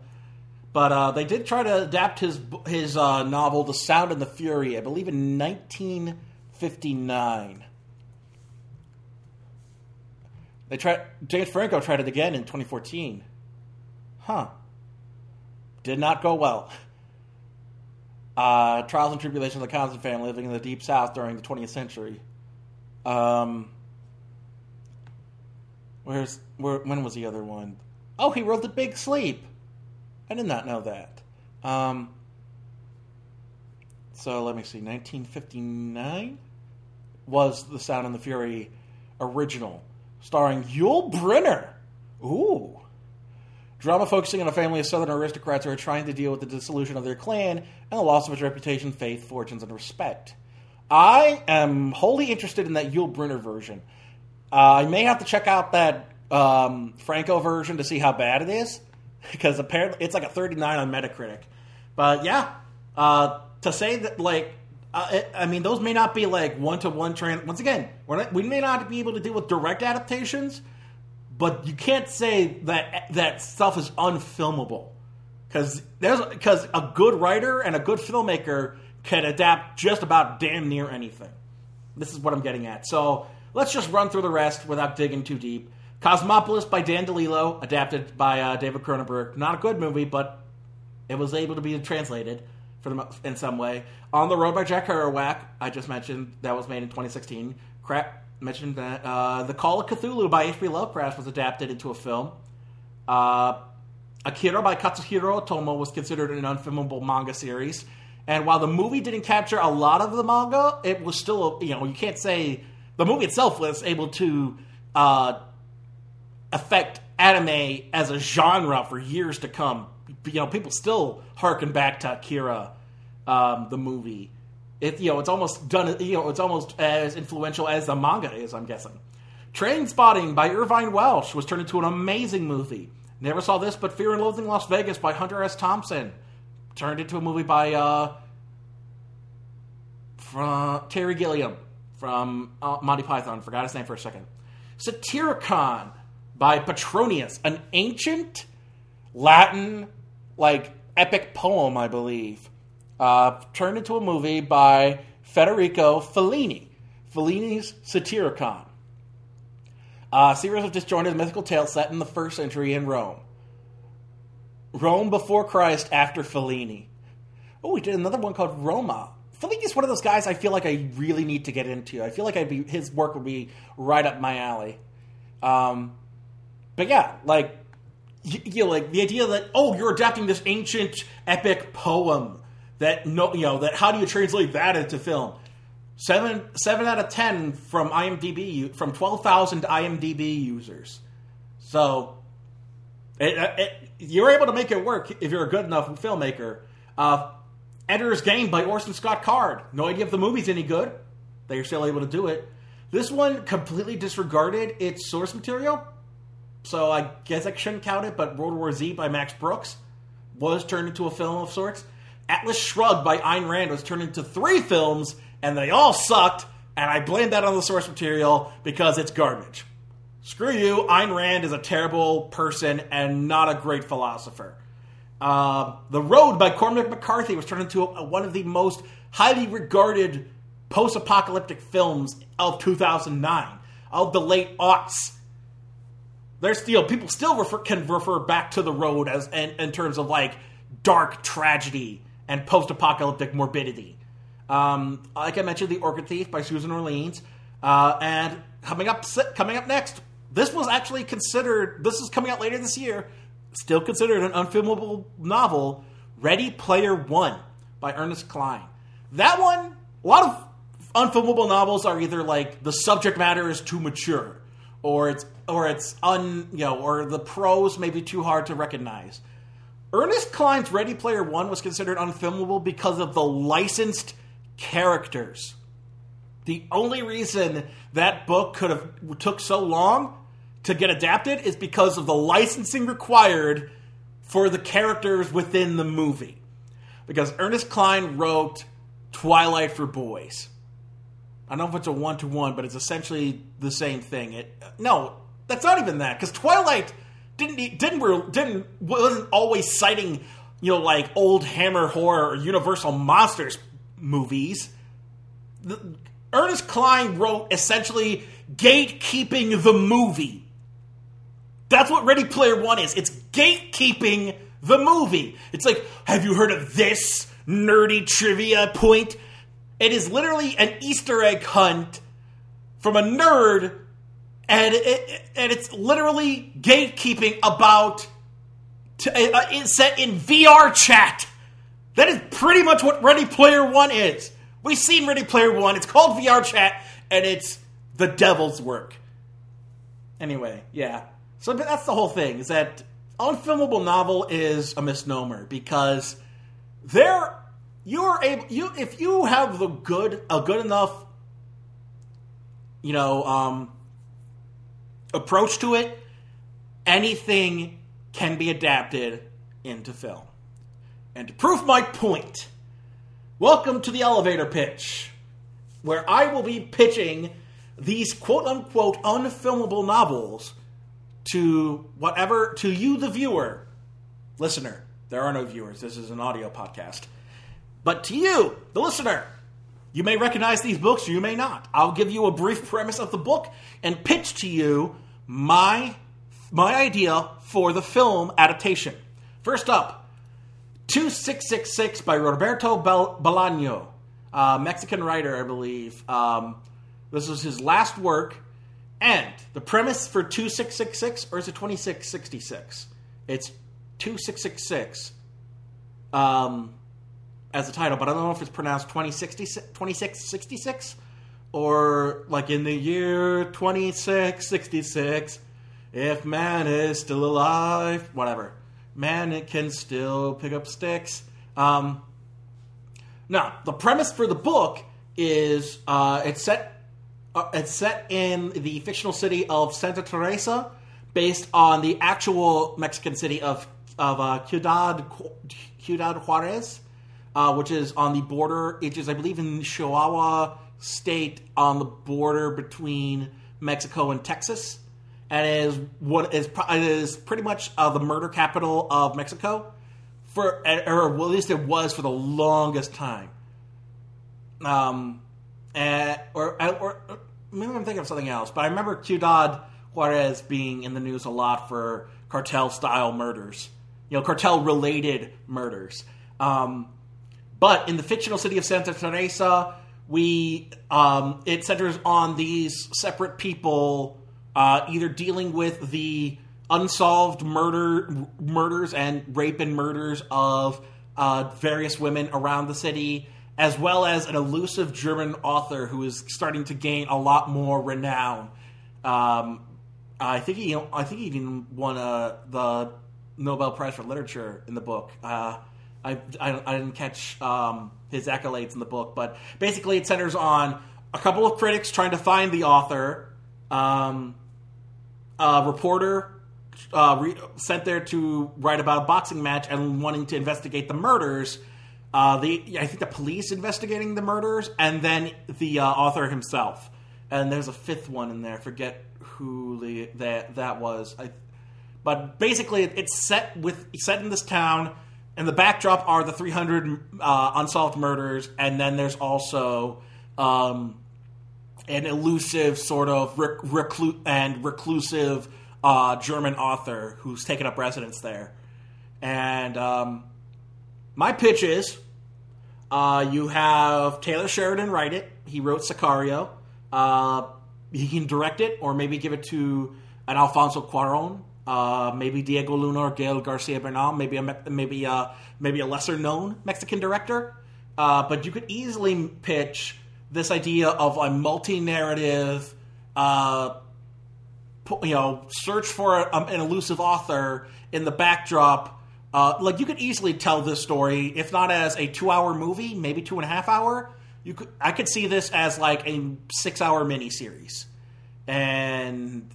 But uh, they did try to adapt his his uh, novel, "The Sound and the Fury," I believe in 1959. They tried. James Franco tried it again in 2014. Huh. Did not go well. Uh, trials and tribulations of the Constant family living in the deep south during the 20th century. Um, where's where? When was the other one? Oh, he wrote The Big Sleep. I did not know that. Um, so let me see. 1959 was The Sound and the Fury original, starring Yul Brynner. Ooh. Drama focusing on a family of Southern aristocrats who are trying to deal with the dissolution of their clan and the loss of its reputation, faith, fortunes, and respect. I am wholly interested in that Yul Brynner version. Uh, I may have to check out that um, Franco version to see how bad it is, because apparently it's like a 39 on Metacritic. But yeah, uh, to say that like, uh, I mean, those may not be like one to one trans. Once again, not, we may not be able to deal with direct adaptations, but you can't say that that stuff is unfilmable because there's because a good writer and a good filmmaker can adapt just about damn near anything. This is what I'm getting at. So let's just run through the rest without digging too deep. Cosmopolis by Dan DeLillo, adapted by uh, David Cronenberg. Not a good movie, but it was able to be translated for the, in some way. On the Road by Jack Kerouac, I just mentioned that was made in 2016. Crap, mentioned that uh, The Call of Cthulhu by H.P. Lovecraft was adapted into a film. Uh, Akira by Katsuhiro Otomo was considered an unfilmable manga series. And while the movie didn't capture a lot of the manga, it was still, you know, you can't say the movie itself was able to uh, affect anime as a genre for years to come. You know, people still harken back to Akira, um, the movie. It, you know, it's almost done. You know, it's almost as influential as the manga is. I'm guessing. Trainspotting by Irvine Welsh was turned into an amazing movie. Never saw this, but Fear and Loathing Las Vegas by Hunter S. Thompson turned into a movie by uh, from Terry Gilliam from uh, Monty Python. Forgot his name for a second. Satyricon by Petronius, an ancient Latin like epic poem, I believe, uh, turned into a movie by Federico Fellini. Fellini's Satyricon. A series of disjointed mythical tales set in the first century in Rome. Rome before Christ, after Fellini. Oh, we did another one called Roma. Fellini's one of those guys I feel like I really need to get into. I feel like I'd be his work would be right up my alley. Um, but yeah, like you know, like the idea that oh, you're adapting this ancient epic poem that no, you know, that how do you translate that into film? Seven seven out of ten from IMDb from twelve thousand IMDb users. So it, it, you're able to make it work if you're a good enough filmmaker. Uh, Ender's Game by Orson Scott Card. No idea if the movie's any good. They're still able to do it. This one completely disregarded its source material, so I guess I shouldn't count it. But World War Z by Max Brooks was turned into a film of sorts. Atlas Shrugged by Ayn Rand was turned into three films, and they all sucked. And I blame that on the source material because it's garbage. Screw you. Ayn Rand is a terrible person and not a great philosopher. Uh, the Road by Cormac McCarthy was turned into a, one of the most highly regarded post apocalyptic films of 2009, of the late aughts. There's still people still refer, can refer back to the road as in, in terms of like dark tragedy and post apocalyptic morbidity. Um, like I mentioned, The Orchid Thief by Susan Orleans, uh, and coming up coming up next, this was actually considered. This is coming out later this year. Still considered an unfilmable novel, Ready Player One by Ernest Cline. That one, a lot of unfilmable novels are either like the subject matter is too mature, or it's or it's un you know, or the prose may be too hard to recognize. Ernest Cline's Ready Player One was considered unfilmable because of the licensed characters. The only reason that book could have took so long to get adapted is because of the licensing required for the characters within the movie. Because Ernest Cline wrote Twilight for Boys. I don't know if it's a one to one, but it's essentially the same thing. It no, that's not even that because Twilight didn't didn't we didn't wasn't always citing you know like old Hammer horror or Universal monsters movies. The, Ernest Cline wrote essentially gatekeeping the movie. That's what Ready Player One is. It's gatekeeping the movie. It's like, have you heard of this nerdy trivia point? It is literally an Easter egg hunt from a nerd, and it, and it's literally gatekeeping about to, uh, it's set in VR chat. That is pretty much what Ready Player One is. We've seen Ready Player One. It's called VR chat, and it's the devil's work. Anyway, yeah. So that's the whole thing. Is that unfilmable novel is a misnomer because there you're able you if you have the good a good enough you know um approach to it anything can be adapted into film. And to prove my point welcome to the elevator pitch where i will be pitching these quote unquote unfilmable novels to whatever to you the viewer. Listener there are no viewers. This is an audio podcast. But to you the listener you may recognize these books or you may not. I'll give you a brief premise of the book and pitch to you my my idea for the film adaptation. First up 2666 by roberto bolaño uh, mexican writer i believe. Um, this was his last work. And the premise for 2666, or is it 2666? It's 2666 um, as the title, but I don't know if it's pronounced 2666 or like in the year 2666, if man is still alive, whatever. Man it can still pick up sticks. Um, now, the premise for the book is uh, it's set uh, it's set in the fictional city of Santa Teresa, based on the actual Mexican city of of uh, Ciudad Ciudad Juarez, uh, which is on the border. It is, I believe, in Chihuahua State, on the border between Mexico and Texas, and is what is is pretty much uh, the murder capital of Mexico. For or at least it was for the longest time. Um, uh, or, or, or maybe I'm thinking of something else, but I remember Ciudad Juarez being in the news a lot for cartel style murders, you know, cartel related murders. Um, but in the fictional city of Santa Teresa, we um, it centers on these separate people uh, either dealing with the unsolved murder murders and rape and murders of uh, various women around the city as well as an elusive German author who is starting to gain a lot more renown. Um, I think he, I think he even won uh, the Nobel Prize for Literature in the book. Uh, I, I, I, didn't catch um, his accolades in the book, but basically it centers on a couple of critics trying to find the author, um, a reporter uh, re- sent there to write about a boxing match and wanting to investigate the murders uh, the I think the police investigating the murders, and then the uh, author himself. And there's a fifth one in there. forget who the, that that was. I, but basically, it's set with set in this town, and the backdrop are the 300 uh, unsolved murders, and then there's also um, an elusive sort of rec- reclu- and reclusive uh, German author who's taken up residence there. And um, my pitch is uh, you have Taylor Sheridan write it. He wrote Sicario. Uh, he can direct it, or maybe give it to an Alfonso Cuarón, uh, maybe Diego Luna or Gael Garcia Bernal, maybe a maybe a, maybe a lesser known Mexican director. Uh, but you could easily pitch this idea of a multi narrative, uh, you know, search for a, an elusive author in the backdrop uh, like you could easily tell this story, if not as a two-hour movie, maybe two and a half hour. You could, I could see this as like a six-hour miniseries, and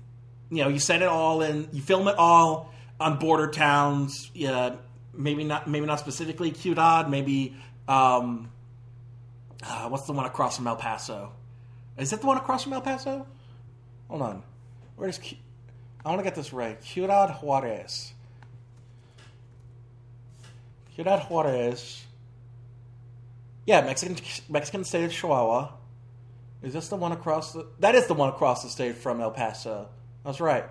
you know, you set it all in, you film it all on border towns. Yeah, maybe not, maybe not specifically Ciudad, maybe um, uh, what's the one across from El Paso? Is that the one across from El Paso? Hold on, where's? I want to get this right. Ciudad Juarez. Ciudad Juarez. Yeah, Mexican Mexican state of Chihuahua. Is this the one across the? That is the one across the state from El Paso. That's right.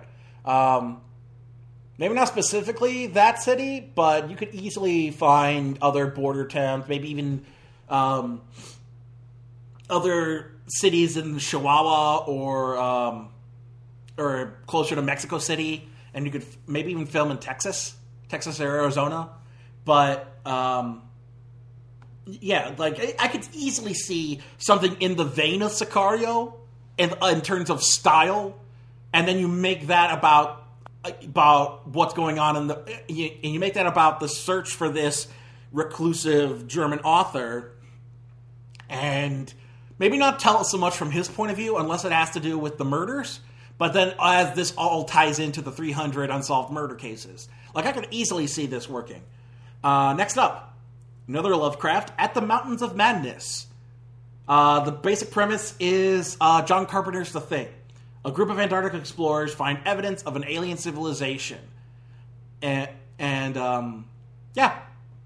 Um, maybe not specifically that city, but you could easily find other border towns, maybe even um, other cities in Chihuahua or um, or closer to Mexico City, and you could maybe even film in Texas, Texas or Arizona. But um, yeah, like I could easily see something in the vein of Sicario, in, in terms of style, and then you make that about about what's going on in the and you make that about the search for this reclusive German author, and maybe not tell us so much from his point of view, unless it has to do with the murders. But then, as this all ties into the 300 unsolved murder cases, like I could easily see this working. Uh, next up, another Lovecraft at the Mountains of Madness. Uh, the basic premise is uh, John Carpenter's The Thing. A group of Antarctic explorers find evidence of an alien civilization. And, and um, yeah,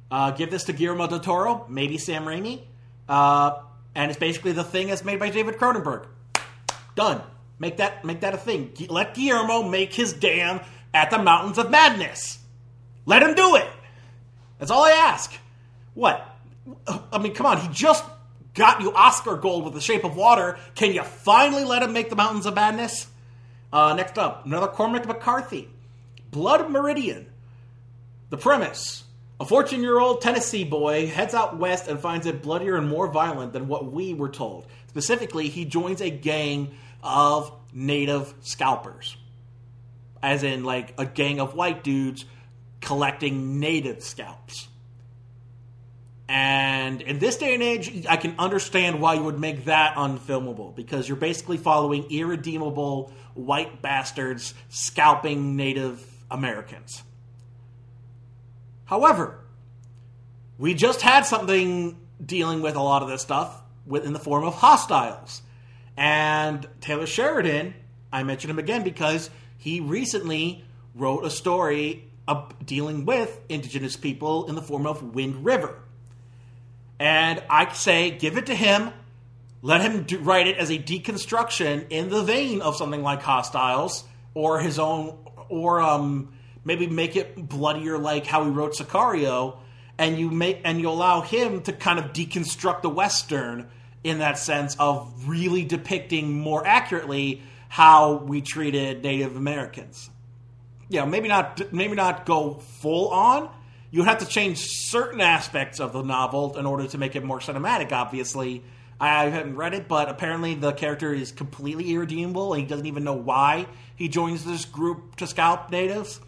uh, give this to Guillermo del Toro, maybe Sam Raimi. Uh, and it's basically The Thing as made by David Cronenberg. Done. Make that make that a thing. Let Guillermo make his damn at the Mountains of Madness. Let him do it. That's all I ask. What? I mean, come on. He just got you Oscar gold with The Shape of Water. Can you finally let him make the Mountains of Madness? Uh, next up, another Cormac McCarthy, Blood Meridian. The premise: A 14-year-old Tennessee boy heads out west and finds it bloodier and more violent than what we were told. Specifically, he joins a gang of native scalpers, as in like a gang of white dudes collecting native scalps. And in this day and age, I can understand why you would make that unfilmable because you're basically following irredeemable white bastards scalping Native Americans. However, we just had something dealing with a lot of this stuff in the form of hostiles. And Taylor Sheridan, I mention him again because he recently wrote a story dealing with indigenous people in the form of Wind River. And I say, give it to him. Let him do, write it as a deconstruction in the vein of something like Hostiles or his own, or um, maybe make it bloodier like how he wrote Sicario. And you make and you allow him to kind of deconstruct the western in that sense of really depicting more accurately how we treated Native Americans. Know, maybe not maybe not go full on. You have to change certain aspects of the novel in order to make it more cinematic. Obviously, I haven't read it, but apparently the character is completely irredeemable, he doesn't even know why he joins this group to scalp natives.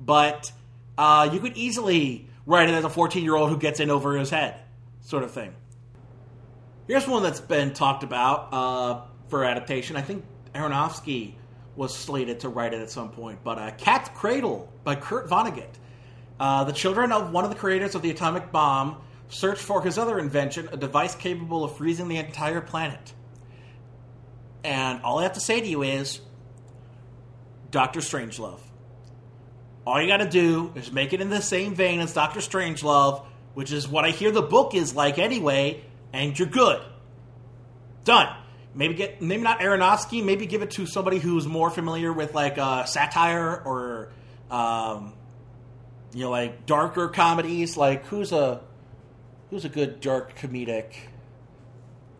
But uh, you could easily write it as a 14 year old who gets in over his head, sort of thing. Here's one that's been talked about uh, for adaptation. I think Aronofsky was slated to write it at some point, but uh, Cat's Cradle by Kurt Vonnegut. Uh, the children of one of the creators of the atomic bomb search for his other invention, a device capable of freezing the entire planet. And all I have to say to you is Doctor Strangelove. All you got to do is make it in the same vein as Doctor Strangelove, which is what I hear the book is like anyway, and you're good. Done. Maybe get maybe not Aronofsky. Maybe give it to somebody who's more familiar with like uh, satire or um, you know like darker comedies. Like who's a who's a good dark comedic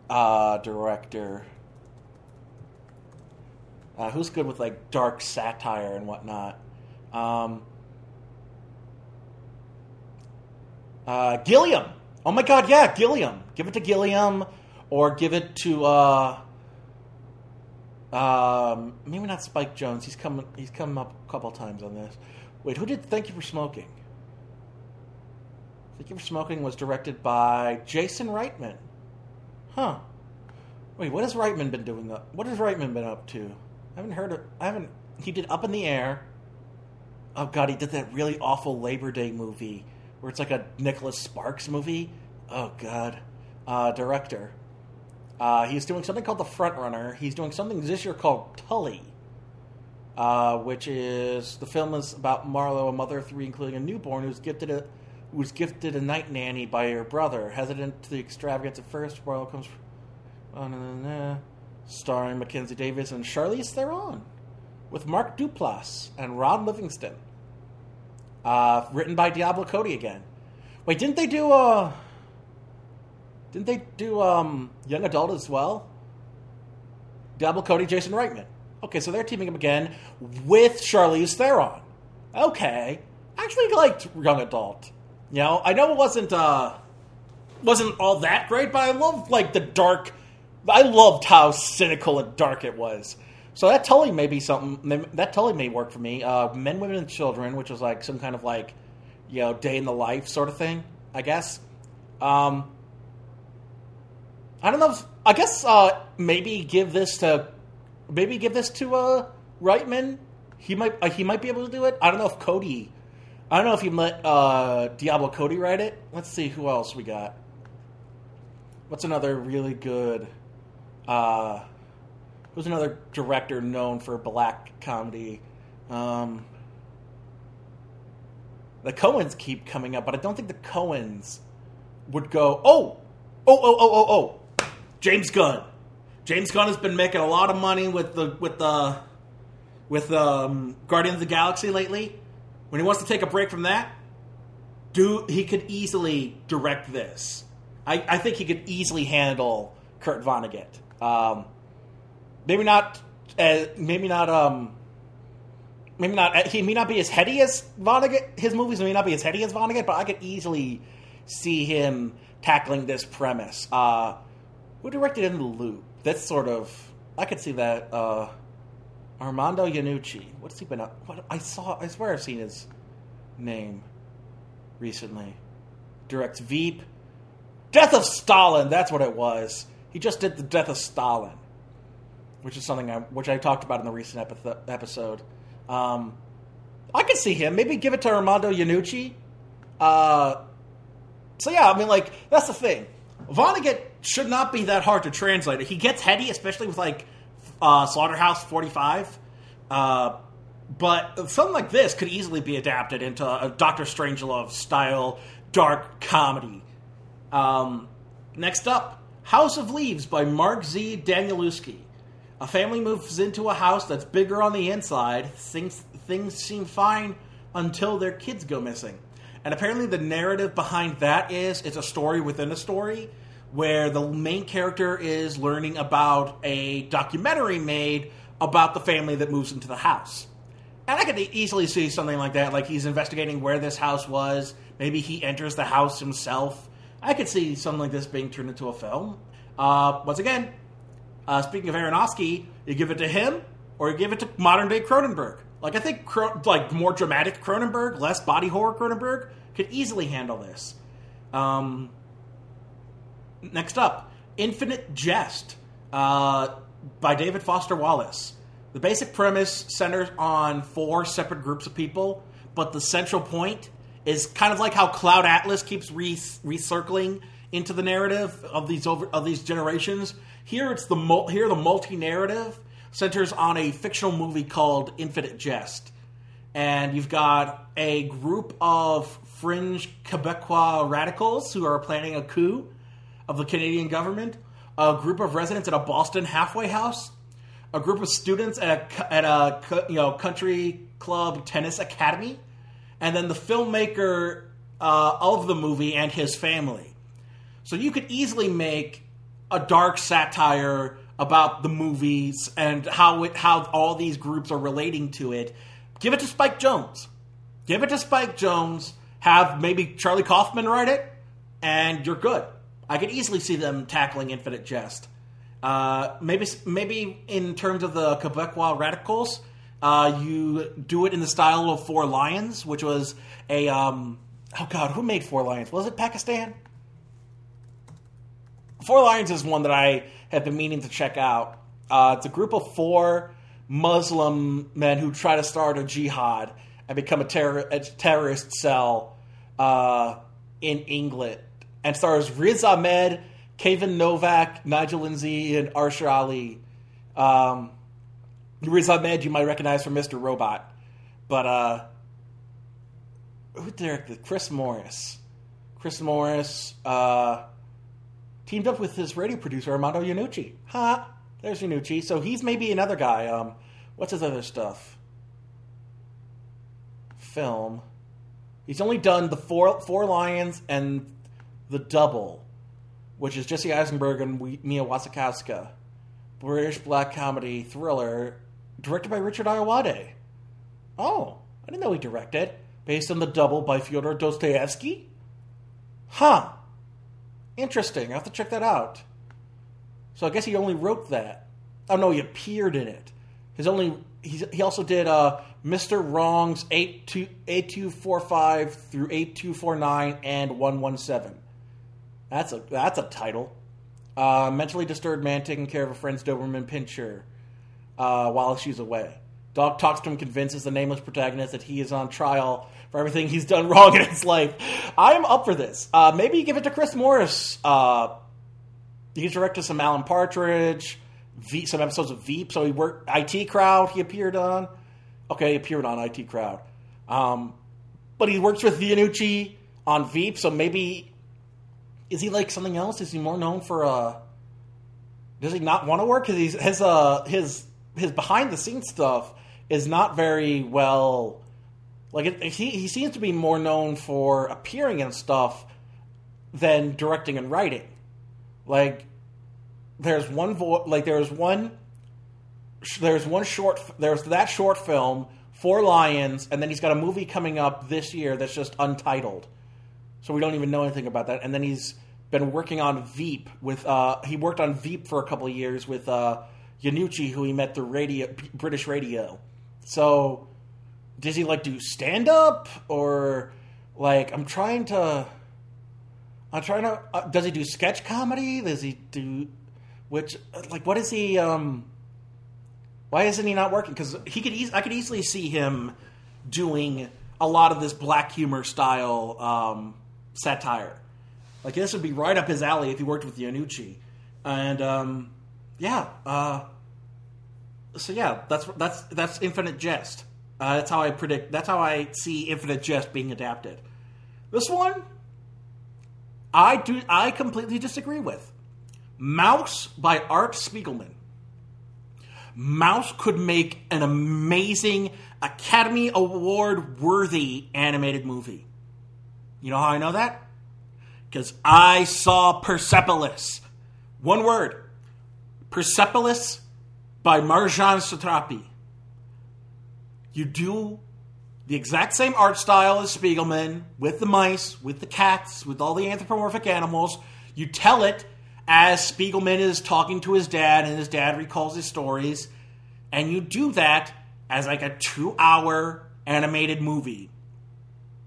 uh, director? Uh, who's good with like dark satire and whatnot? Um, uh, Gilliam. Oh my God, yeah, Gilliam. Give it to Gilliam, or give it to uh, um, maybe not Spike Jonze. He's come he's come up a couple times on this. Wait, who did Thank You for Smoking? Thank You for Smoking was directed by Jason Reitman. Huh. Wait, what has Reitman been doing? Up? What has Reitman been up to? I haven't heard of. I haven't. He did Up in the Air. Oh God, he did that really awful Labor Day movie where it's like a Nicholas Sparks movie. Oh God, uh, director. Uh, he's doing something called The Front Runner. He's doing something this year called Tully, uh, which is the film is about Marlo, a mother of three, including a newborn, who's gifted a who's gifted a night nanny by her brother. Hesitant to the extravagance at first, Marlo comes. Oh, no, no, no. Starring Mackenzie Davis and Charlize Theron, with Mark Duplass and Ron Livingston. Uh, written by Diablo Cody again. Wait, didn't they do uh didn't they do um young adult as well? Diablo Cody, Jason Reitman. Okay, so they're teaming up again with Charlize Theron. Okay. Actually liked young adult. You know, I know it wasn't uh wasn't all that great, but I loved like the dark I loved how cynical and dark it was. So that totally may be something. That totally may work for me. Uh, Men, Women, and Children, which was like some kind of like, you know, day in the life sort of thing. I guess. Um, I don't know. If, I guess uh, maybe give this to, maybe give this to uh, Reitman. He might uh, he might be able to do it. I don't know if Cody. I don't know if you let uh, Diablo Cody write it. Let's see who else we got. What's another really good? Uh, who's another director known for black comedy? Um, the Coens keep coming up, but I don't think the Coens would go. Oh, oh, oh, oh, oh, oh. James Gunn. James Gunn has been making a lot of money with the with the with um, Guardians of the Galaxy lately. When he wants to take a break from that, do he could easily direct this. I, I think he could easily handle Kurt Vonnegut. Um, maybe not. Uh, maybe not. Um, maybe not. He may not be as heady as Vonnegut. His movies may not be as heady as Vonnegut, but I could easily see him tackling this premise. Uh, who directed In the Loop? That's sort of. I could see that. Uh, Armando Iannucci. What's he been up? What I saw. I swear I've seen his name recently. Directs Veep. Death of Stalin. That's what it was. He just did the Death of Stalin, which is something I, which I talked about in the recent epi- episode. Um, I could see him. Maybe give it to Armando Iannucci. Uh, so yeah, I mean, like that's the thing. Vonnegut should not be that hard to translate. He gets heady, especially with like uh, Slaughterhouse 45. Uh, but something like this could easily be adapted into a Doctor Strangelove style dark comedy. Um, next up, House of Leaves by Mark Z. Danielewski. A family moves into a house that's bigger on the inside. Things, things seem fine until their kids go missing. And apparently, the narrative behind that is it's a story within a story where the main character is learning about a documentary made about the family that moves into the house. And I could easily see something like that, like he's investigating where this house was. Maybe he enters the house himself. I could see something like this being turned into a film. Uh, once again, uh, speaking of Aronofsky, you give it to him or you give it to modern day Cronenberg. Like I think, like more dramatic Cronenberg, less body horror Cronenberg could easily handle this. Um, next up, Infinite Jest uh, by David Foster Wallace. The basic premise centers on four separate groups of people, but the central point is kind of like how Cloud Atlas keeps re- recircling into the narrative of these over of these generations. Here, it's the mul- here the multi narrative centers on a fictional movie called Infinite Jest, and you've got a group of fringe Quebecois radicals who are planning a coup of the Canadian government, a group of residents at a Boston halfway house, a group of students at a, at a you know country club tennis academy, and then the filmmaker uh, of the movie and his family. So you could easily make a dark satire about the movies and how it, how all these groups are relating to it. Give it to Spike Jonze. Give it to Spike Jonze. Have maybe Charlie Kaufman write it, and you're good. I could easily see them tackling Infinite Jest. Uh, maybe maybe in terms of the Quebecois radicals, uh, you do it in the style of Four Lions, which was a um, oh god, who made Four Lions? Was it Pakistan? Four Lions is one that I have been meaning to check out. Uh, it's a group of four Muslim men who try to start a jihad and become a, terror, a terrorist cell uh, in England and stars Riz Ahmed, Kayvan Novak, Nigel Lindsay, and Arsher Ali. Um, Riz Ahmed, you might recognize from Mr. Robot. But, uh, who directed Chris Morris? Chris Morris uh, teamed up with his radio producer, Armando Iannucci. Ha! Huh, there's Iannucci. So he's maybe another guy. Um, what's his other stuff? Film. He's only done the four four lions and the Double, which is Jesse Eisenberg and Mia Wasikowska, British black comedy thriller directed by Richard Ayoade. Oh, I didn't know he directed. Based on The Double by Fyodor Dostoevsky? Huh. Interesting. I have to check that out. So I guess he only wrote that. Oh no, he appeared in it. His only he also did uh, Mr. Wrong's 82 8245 through 8249 and 117. That's a that's a title. Uh, mentally disturbed man taking care of a friend's Doberman Pinscher uh, while she's away. Dog talks to him, convinces the nameless protagonist that he is on trial for everything he's done wrong in his life. I am up for this. Uh, maybe give it to Chris Morris. Uh, he's directed some Alan Partridge, v, some episodes of Veep. So he worked IT Crowd. He appeared on. Okay, appeared on IT Crowd. Um, but he works with Iannucci on Veep. So maybe is he like something else? Is he more known for? Uh, does he not want to work? Because he's his uh his his behind the scenes stuff is not very well. Like it, he he seems to be more known for appearing in stuff than directing and writing. Like there's one vo- like there's one there's one short there's that short film Four Lions and then he's got a movie coming up this year that's just untitled. So we don't even know anything about that and then he's been working on Veep with uh he worked on Veep for a couple of years with uh Iannucci who he met through radio British radio. So does he like do stand up or like I'm trying to I'm trying to uh, does he do sketch comedy? Does he do which like what is he um why isn't he not working cuz he could eas- I could easily see him doing a lot of this black humor style um satire. Like this would be right up his alley if he worked with Iannucci. And um yeah, uh so yeah, that's that's that's Infinite Jest. Uh, that's how I predict. That's how I see Infinite Jest being adapted. This one, I do. I completely disagree with. Maus by Art Spiegelman. Maus could make an amazing Academy Award worthy animated movie. You know how I know that? Because I saw Persepolis. One word Persepolis by Marjane Satrapi. You do the exact same art style as Spiegelman with the mice, with the cats, with all the anthropomorphic animals. You tell it as Spiegelman is talking to his dad and his dad recalls his stories. And you do that as like a two hour animated movie.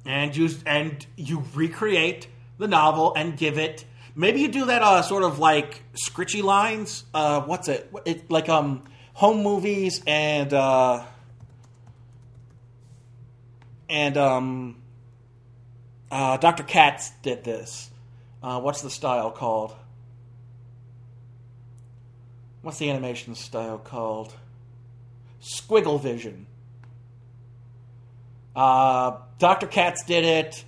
And you and you recreate the novel and give it maybe you do that uh, sort of like scritchy lines. Uh, what's it? it? Like um home movies and uh, and um uh, Dr. Katz did this. Uh, what's the style called? What's the animation style called? Squiggle Vision. Uh, Dr. Katz did it.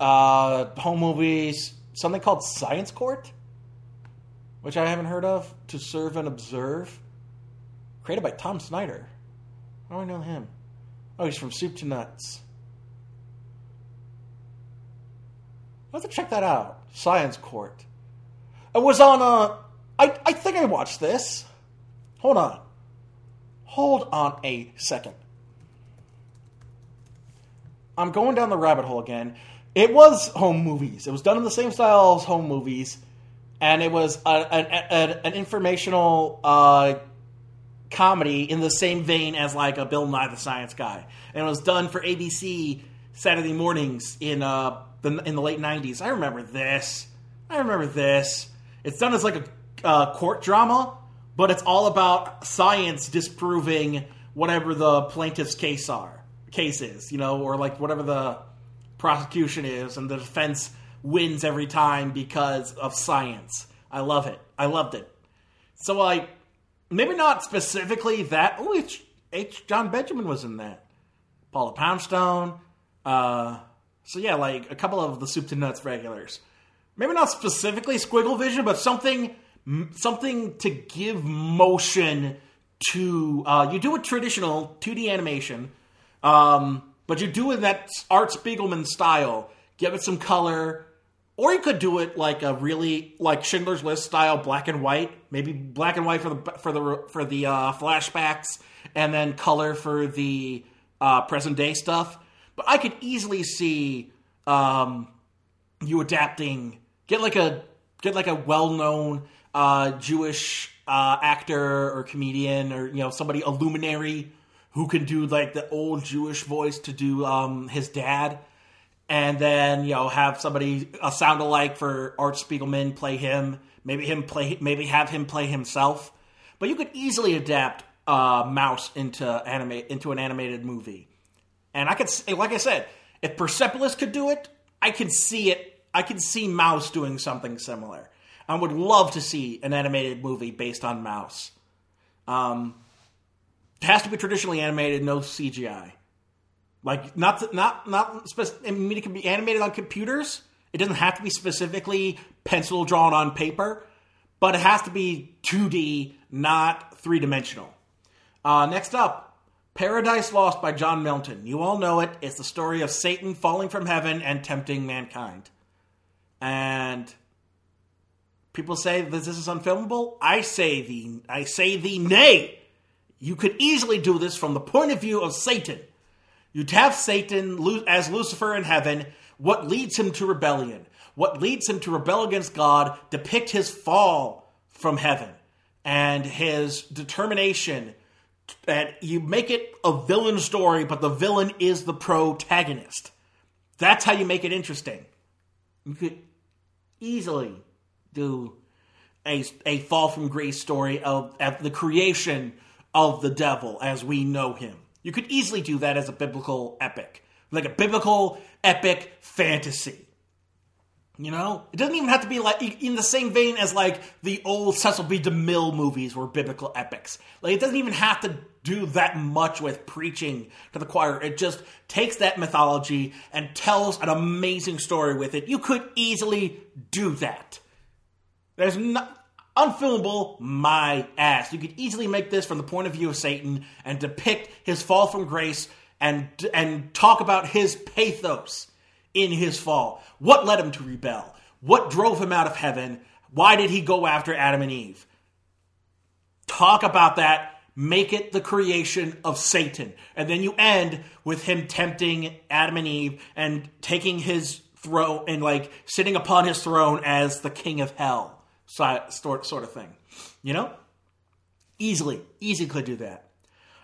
Uh, home movies, something called Science Court, which I haven't heard of. To Serve and Observe, created by Tom Snyder. How do I know him? Oh, he's from Soup to Nuts. I'll have to check that out. Science Court. It was on uh I, I think I watched this. Hold on. Hold on a second. I'm going down the rabbit hole again. It was home movies. It was done in the same style as home movies, and it was a, an, a, an informational uh, comedy in the same vein as like a Bill Nye the Science Guy, and it was done for ABC Saturday mornings in uh, the in the late '90s. I remember this. I remember this. It's done as like a court drama, but it's all about science disproving whatever the plaintiff's case are case is, you know, or like whatever the prosecution is, and the defense wins every time because of science. I love it. I loved it. So like maybe not specifically that. Oh, H. H. Jon Benjamin was in that. Paula Poundstone. Uh, so yeah, like a couple of the soup to nuts regulars. Maybe not specifically Squiggle Vision, but something something to give motion to. Uh, you do a traditional 2D animation, um, but you do it that Art Spiegelman style. Give it some color, or you could do it like a really like Schindler's List style, black and white. Maybe black and white for the for the for the uh, flashbacks, and then color for the uh, present day stuff. But I could easily see um, you adapting. Get like a get like a well known uh, Jewish uh, actor or comedian or you know somebody a luminary who can do like the old Jewish voice to do um, his dad, and then you know have somebody a sound alike for Art Spiegelman play him. Maybe him play. Maybe have him play himself. But you could easily adapt uh, Maus into anime into an animated movie, and I could like I said, if Persepolis could do it, I could see it. I could see Maus doing something similar. I would love to see an animated movie based on Maus. Um, it has to be traditionally animated, no CGI. Like not not not. I mean, it can be animated on computers. It doesn't have to be specifically pencil drawn on paper, but it has to be 2D, not three dimensional. Uh, next up, Paradise Lost by John Milton. You all know it. It's the story of Satan falling from heaven and tempting mankind. And people say that this is unfilmable. I say the I say the nay. You could easily do this from the point of view of Satan. You'd have Satan as Lucifer in heaven. What leads him to rebellion? What leads him to rebel against God? Depict his fall from heaven and his determination. And you make it a villain story, but the villain is the protagonist. That's how you make it interesting. You could easily do a, a fall from grace story of, of the creation of the devil as we know him. You could easily do that as a biblical epic, like a biblical epic fantasy. You know, it doesn't even have to be like in the same vein as like the old Cecil B. DeMille movies were biblical epics. Like it doesn't even have to do that much with preaching to the choir. It just takes that mythology and tells an amazing story with it. You could easily do that. There's not unfilmable my ass. You could easily make this from the point of view of Satan and depict his fall from grace and and talk about his pathos in his fall. What led him to rebel? What drove him out of heaven? Why did he go after Adam and Eve? Talk about that. Make it the creation of Satan. And then you end with him tempting Adam and Eve and taking his throne and like sitting upon his throne as the king of hell sort sort of thing. You know? Easily. Easy could do that.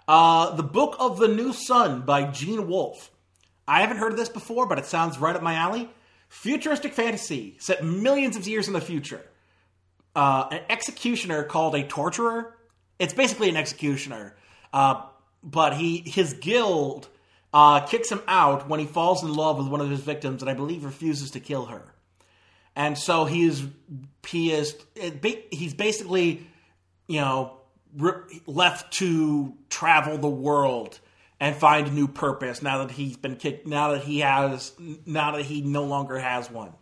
Uh, the Book of the New Sun by Gene Wolfe. I haven't heard of this before, but it sounds right up my alley. Futuristic fantasy set millions of years in the future. Uh, an executioner called a torturer. It's basically an executioner, uh, but he his guild uh, kicks him out when he falls in love with one of his victims, and I believe refuses to kill her. And so he's he is he's basically you know left to travel the world and find a new purpose now that he's been kicked now that he has now that he no longer has one.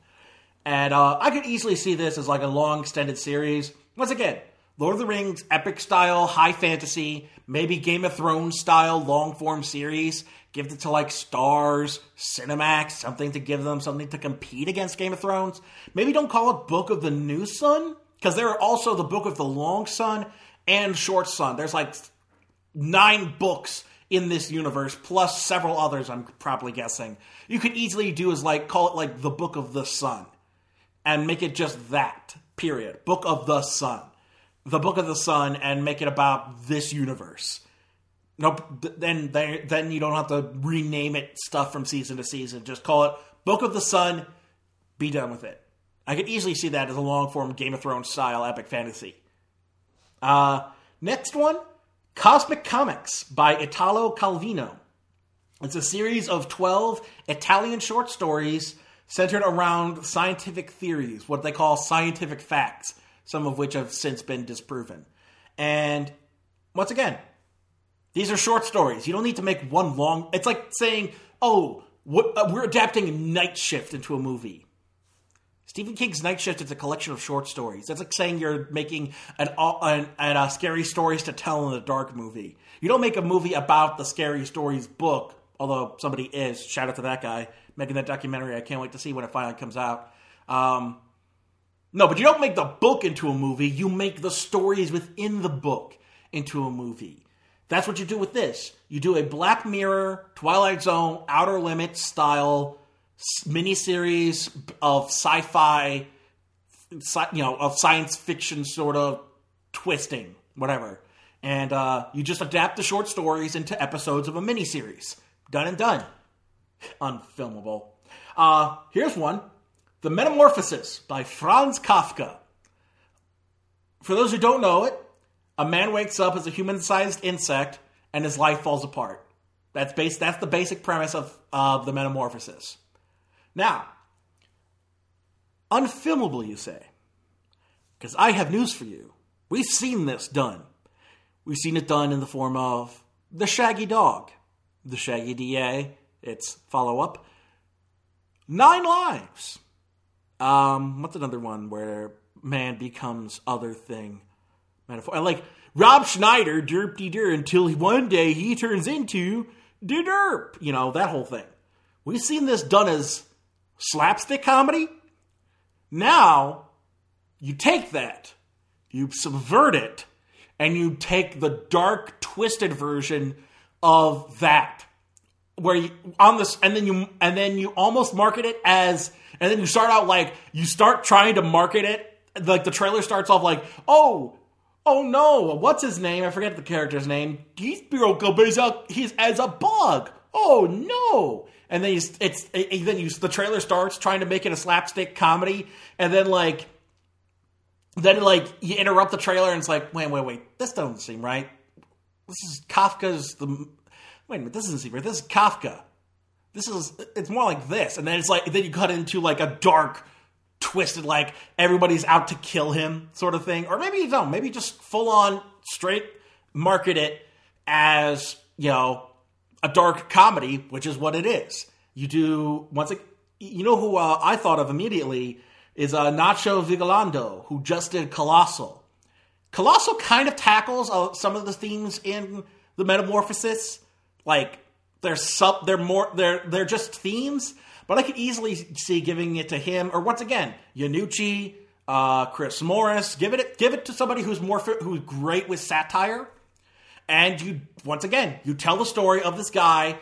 And uh, i could easily see this as like a long extended series. Once again lord of the rings epic style high fantasy maybe game of thrones style long form series give it to like Starz cinemax something to give them something to compete against game of thrones maybe don't call it book of the new sun because there are also the book of the long sun and short sun there's like nine books in this universe, plus several others, I'm probably guessing. You could easily do is like call it like the Book of the Sun and make it just that, period. Book of the Sun. The Book of the Sun and make it about this universe. Nope. Then, then, you don't have to rename it stuff from season to season. Just call it Book of the Sun. Be done with it. I could easily see that as a long form Game of Thrones style epic fantasy. Uh, next one Cosmicomics by Italo Calvino. It's a series of 12 Italian short stories centered around scientific theories, what they call scientific facts, some of which have since been disproven. And once again, these are short stories. You don't need to make one long. It's like saying, "Oh, what, uh, we're adapting Night Shift into a movie." Stephen King's Night Shift is a collection of short stories. That's like saying you're making an, an, an uh, scary stories to tell in the dark movie. You don't make a movie about the scary stories book, although somebody is. Shout out to that guy making that documentary. I can't wait to see when it finally comes out. Um, no, but you don't make the book into a movie. You make the stories within the book into a movie. That's what you do with this. You do a Black Mirror, Twilight Zone, Outer Limits style miniseries of sci-fi sci- you know of science fiction sort of twisting, whatever. And uh, you just adapt the short stories into episodes of a miniseries. Done and done. Unfilmable. Uh, here's one The Metamorphosis by Franz Kafka. For those who don't know it, a man wakes up as a human sized insect and his life falls apart. That's, base, that's the basic premise of, of The Metamorphosis. Now, unfilmable, you say? Because I have news for you. We've seen this done. We've seen it done in the form of The Shaggy Dog, The Shaggy DA, its follow up, Nine Lives. Um, what's another one where man becomes other thing? Metaphor. Like Rob Schneider, derp de der, until one day he turns into de derp. You know, that whole thing. We've seen this done as slapstick comedy. Now, you take that, you subvert it, and you take the dark, twisted version of that where you on this and then you and then you almost market it as and then you start out like you start trying to market it like the trailer starts off like oh oh no what's his name? I forget the character's name. He's up he's, as a bug. Oh no. And then you, it's it, then you the trailer starts trying to make it a slapstick comedy and then like then like you interrupt the trailer and it's like wait wait wait. This doesn't seem right. This is kafka's the wait a minute, this isn't secret. This is Kafka. This is it's more like this, and then it's like then you cut into like a dark, twisted like everybody's out to kill him sort of thing, or maybe you don't. Maybe just full on straight market it as you know a dark comedy, which is what it is. You do once it, you know who uh, I thought of immediately is uh, Nacho Vigalondo, who just did Colossal. Colossal kind of tackles uh, some of the themes in the Metamorphosis like they're sub they're more they're they're just themes but i could easily see giving it to him or once again Iannucci, uh, chris morris give it give it to somebody who's more who's great with satire. And you once again you tell the story of this guy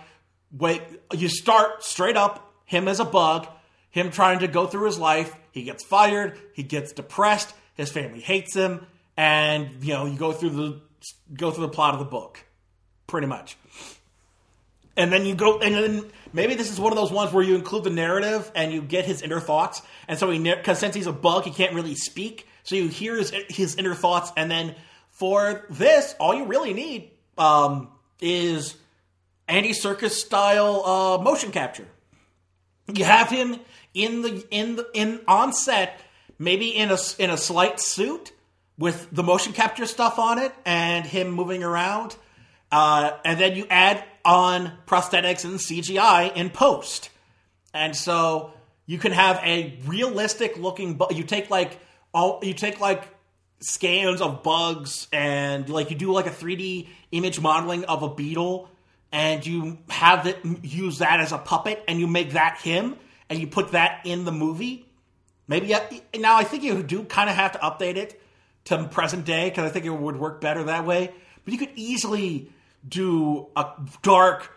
wait you start straight up him as a bug him trying to go through his life. He gets fired. He gets depressed. His family hates him. And you know you go through the go through the plot of the book pretty much and then you go and then maybe this is one of those ones where you include the narrative and you get his inner thoughts. And so he because since he's a bug he can't really speak. So you hear his, his inner thoughts. And then for this all you really need um, is Andy Serkis style uh, motion capture. You have him in the in the in on set maybe in a in a slight suit with the motion capture stuff on it and him moving around. Uh, and then you add on prosthetics and CGI in post. And so you can have a realistic looking bu- you take like all you take like scans of bugs and like you do like a 3D image modeling of a beetle and you have it use that as a puppet and you make that him and you put that in the movie. Maybe now I think you do kind of have to update it to present day because I think it would work better that way. But you could easily do a dark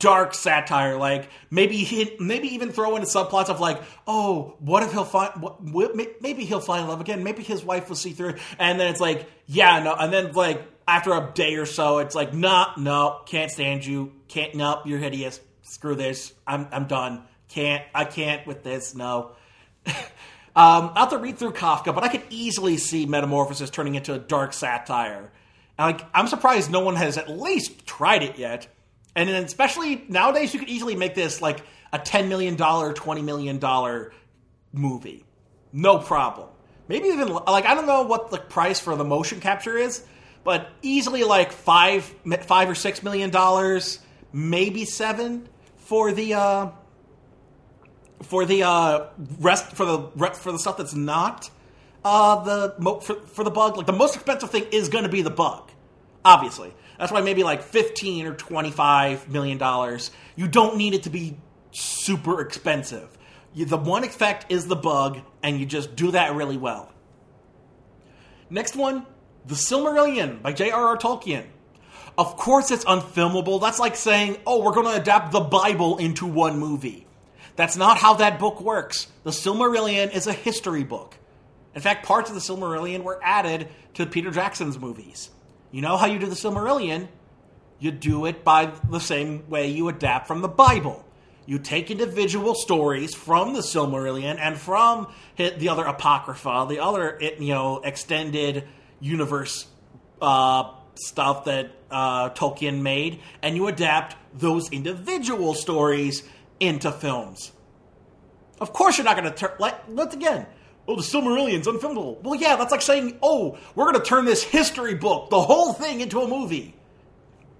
dark satire like maybe he, maybe even throw in subplots of like oh what if he'll find what, maybe he'll find love again. Maybe his wife will see through. And then it's like yeah no. And then like after a day or so it's like nah no can't stand you. Can't no you're hideous. Screw this. I'm i'm done. Can't i can't with this. No. Um i'll have to read through kafka but i could easily see metamorphosis turning into a dark satire like, I'm surprised no one has at least tried it yet. And then especially nowadays, you could easily make this like a $10 million, $20 million movie. No problem. Maybe even, like, I don't know what the price for the motion capture is, but easily like five, five or six million dollars, maybe seven for the, uh, for the uh, rest for the for the stuff that's not uh, the for, for the bug. Like the most expensive thing is going to be the bug, obviously. That's why maybe like fifteen or twenty five million dollars. You don't need it to be super expensive. You, the one effect is the bug, and you just do that really well. Next one, The Silmarillion by J.R.R. Tolkien. Of course, it's unfilmable. That's like saying, oh, we're going to adapt the Bible into one movie. That's not how that book works. The Silmarillion is a history book. In fact, parts of the Silmarillion were added to Peter Jackson's movies. You know how you do the Silmarillion? You do it by the same way you adapt from the Bible. You take individual stories from the Silmarillion and from the other Apocrypha, the other you know extended universe uh, stuff that uh, Tolkien made, and you adapt those individual stories into films. Of course, you're not going to turn. Like, once again, oh, the Silmarillion's unfilmable. Well, yeah, that's like saying, oh, we're going to turn this history book, the whole thing, into a movie.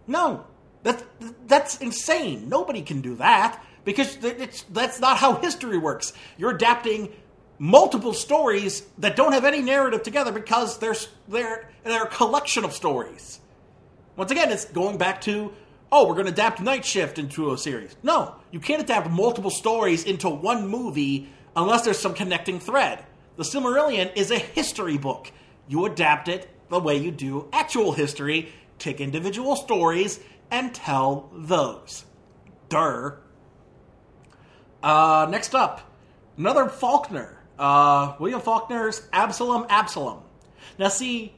No, that's that's insane. Nobody can do that because it's that's not how history works. You're adapting multiple stories that don't have any narrative together because they're they're they're a collection of stories. Once again, it's going back to oh, we're going to adapt Night Shift into a series. No, you can't adapt multiple stories into one movie unless there's some connecting thread. The Silmarillion is a history book. You adapt it the way you do actual history, take individual stories, and tell those. Durr. Uh, next up, another Faulkner. Uh, William Faulkner's Absalom Absalom. Now, see,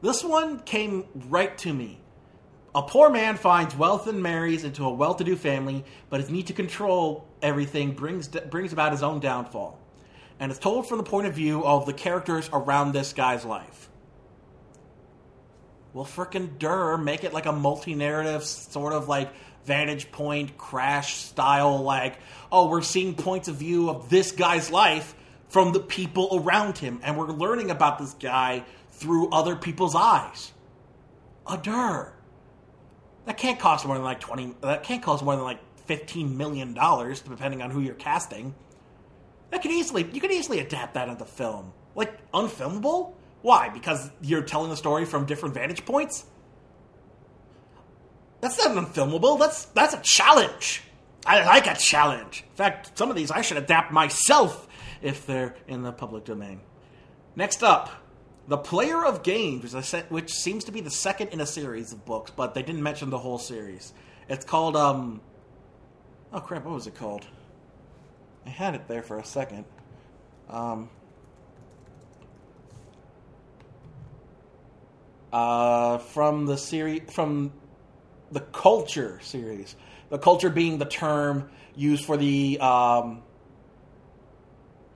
this one came right to me. A poor man finds wealth and marries into a well-to-do family, but his need to control everything brings brings about his own downfall. And it's told from the point of view of the characters around this guy's life. Well, frickin' Durr, make it like a multi-narrative sort of like vantage point crash style like oh we're seeing points of view of this guy's life from the people around him and we're learning about this guy through other people's eyes a Durr. that can't cost more than like 20 that can't cost more than like 15 million dollars depending on who you're casting that could easily you could easily adapt that into film like unfilmable why because you're telling the story from different vantage points that's not unfilmable. That's that's a challenge. I like a challenge. In fact, some of these I should adapt myself if they're in the public domain. Next up, The Player of Games, which seems to be the second in a series of books, but they didn't mention the whole series. It's called, um. Oh crap, what was it called? I had it there for a second. Um. Uh, from the series, from the culture series. The culture being the term used for the um,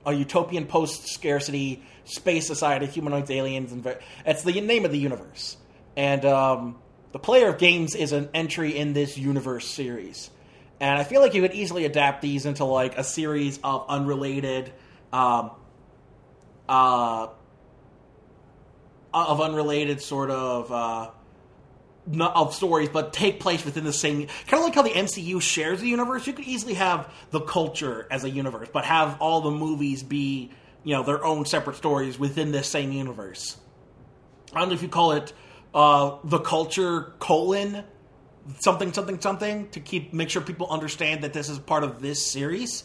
a utopian post scarcity space society, humanoids, aliens, and it's the name of the universe. And um, the player of games is an entry in this universe series. And I feel like you could easily adapt these into like a series of unrelated, um, uh, of unrelated sort of uh, of stories, but take place within the same. Kind of like how the MCU shares the universe. You could easily have the culture as a universe, but have all the movies be, you know, their own separate stories within this same universe. I don't know if you call it uh, the culture colon something something something to keep make sure people understand that this is part of this series.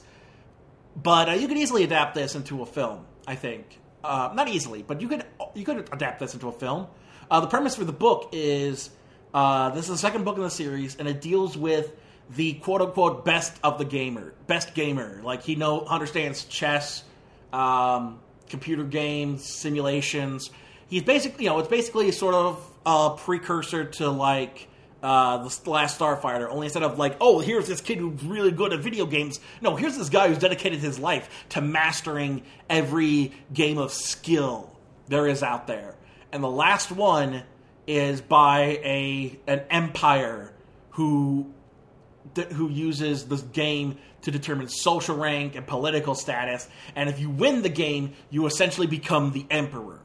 But uh, you could easily adapt this into a film. I think uh, not easily, but you could you could adapt this into a film. Uh, the premise for the book is uh, this is the second book in the series, and it deals with the quote unquote best of the gamer, best gamer. Like he know understands chess, um, computer games, simulations. He's basically, you know, it's basically sort of a precursor to like uh, the Last Starfighter. Only instead of like, oh, here's this kid who's really good at video games. No, here's this guy who's dedicated his life to mastering every game of skill there is out there. And the last one is by a an empire who who uses this game to determine social rank and political status. And if you win the game, you essentially become the emperor.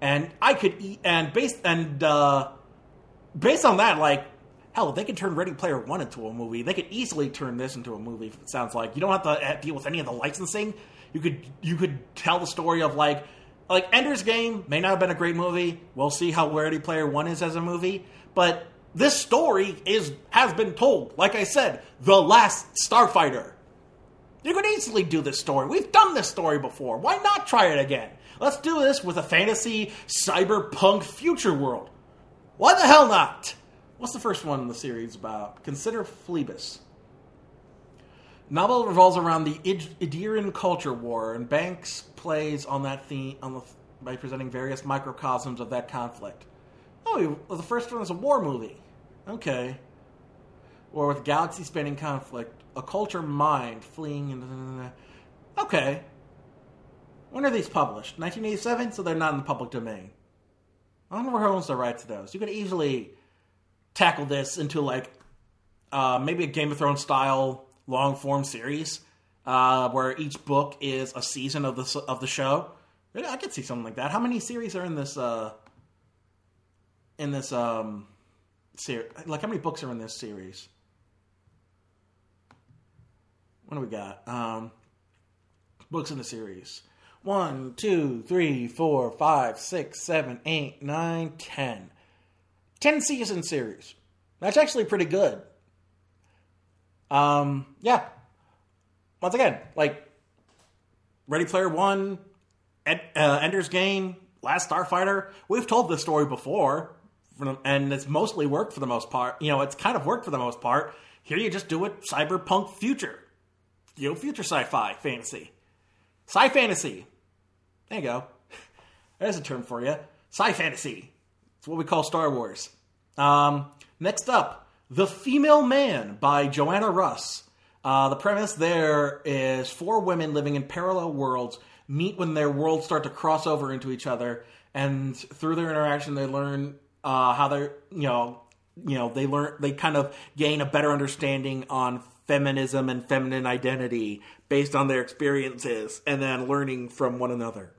And I could e- and based and uh, based on that, like hell, if they could turn Ready Player One into a movie. They could easily turn this into a movie. It sounds like you don't have to uh, deal with any of the licensing. You could you could tell the story of like like Ender's Game may not have been a great movie. We'll see how Ready Player One is as a movie, but this story is has been told. Like I said, the last Starfighter. You could easily do this story. We've done this story before. Why not try it again? Let's do this with a fantasy cyberpunk future world. Why the hell not? What's the first one in the series about? Consider Phlebas. Novel revolves around the Id- Idiran culture war, and Banks plays on that theme on the, by presenting various microcosms of that conflict. Oh, the first one is a war movie. Okay. Or with galaxy spanning conflict, a culture mind fleeing. And, okay. When are these published? 1987, so they're not in the public domain. I don't know who owns the rights to those. You could easily tackle this into like uh, maybe a Game of Thrones style long form series uh, where each book is a season of the of the show. I could see something like that. How many series are in this? Uh, in this um, series, like how many books are in this series? What do we got? Um, books in the series. One, two, three, four, five, six, seven, eight, nine, ten. Ten season series. That's actually pretty good. Um, yeah. Once again, like Ready Player One, Ed, uh, Ender's Game, Last Starfighter. We've told this story before, and it's mostly worked for the most part. You know, it's kind of worked for the most part. Here, you just do it cyberpunk future, you know, future sci-fi fantasy, sci fantasy. There you go. There's a term for you. Sci fantasy. It's what we call Star Wars. Um, next up, The Female Man by Joanna Russ. Uh, the premise there is four women living in parallel worlds meet when their worlds start to cross over into each other, and through their interaction, they learn uh, how they're you know you know they learn they kind of gain a better understanding on feminism and feminine identity based on their experiences, and then learning from one another.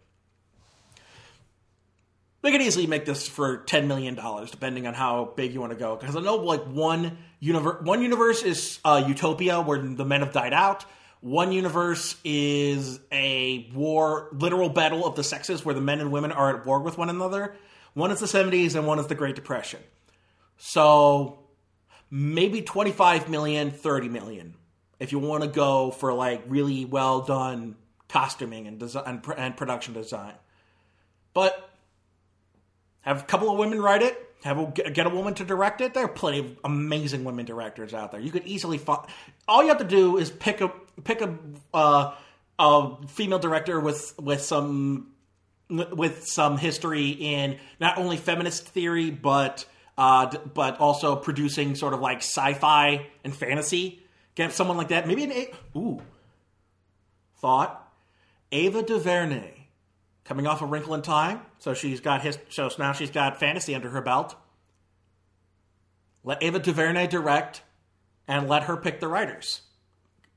They could easily make this for ten million dollars, depending on how big you want to go. Because I know like one universe, one universe is uh, Utopia, where the men have died out. One universe is a war, literal battle of the sexes, where the men and women are at war with one another. One is the seventies, and one is the Great Depression. So maybe 25 million, 30 million, if you want to go for like really well done costuming and design and production design. But have a couple of women write it. Have a, get a woman to direct it. There are plenty of amazing women directors out there. You could easily find. All you have to do is pick a pick a uh, a female director with with some with some history in not only feminist theory but uh, but also producing sort of like sci-fi and fantasy. Get someone like that. Maybe an a- ooh thought Ava DuVernay coming off a Wrinkle in Time, so she's got his. So now she's got fantasy under her belt. Let Ava DuVernay direct, and let her pick the writers,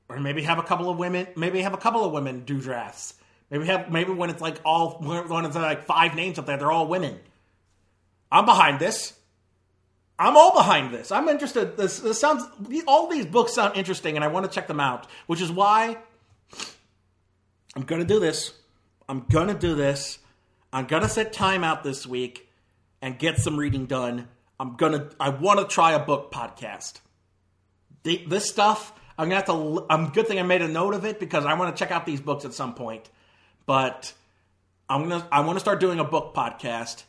or maybe have a couple of women. Maybe have a couple of women do drafts. Maybe have maybe when it's like all when it's like five names up there, they're all women. I'm behind this. I'm all behind this. I'm interested. This, this sounds. All these books sound interesting, and I want to check them out. Which is why I'm going to do this. I'm gonna do this. I'm gonna set time out this week and get some reading done. I'm gonna. I want to try a book podcast. The, this stuff, I'm gonna have to. I'm good thing I made a note of it because I want to check out these books at some point. But I'm gonna. I want to start doing a book podcast,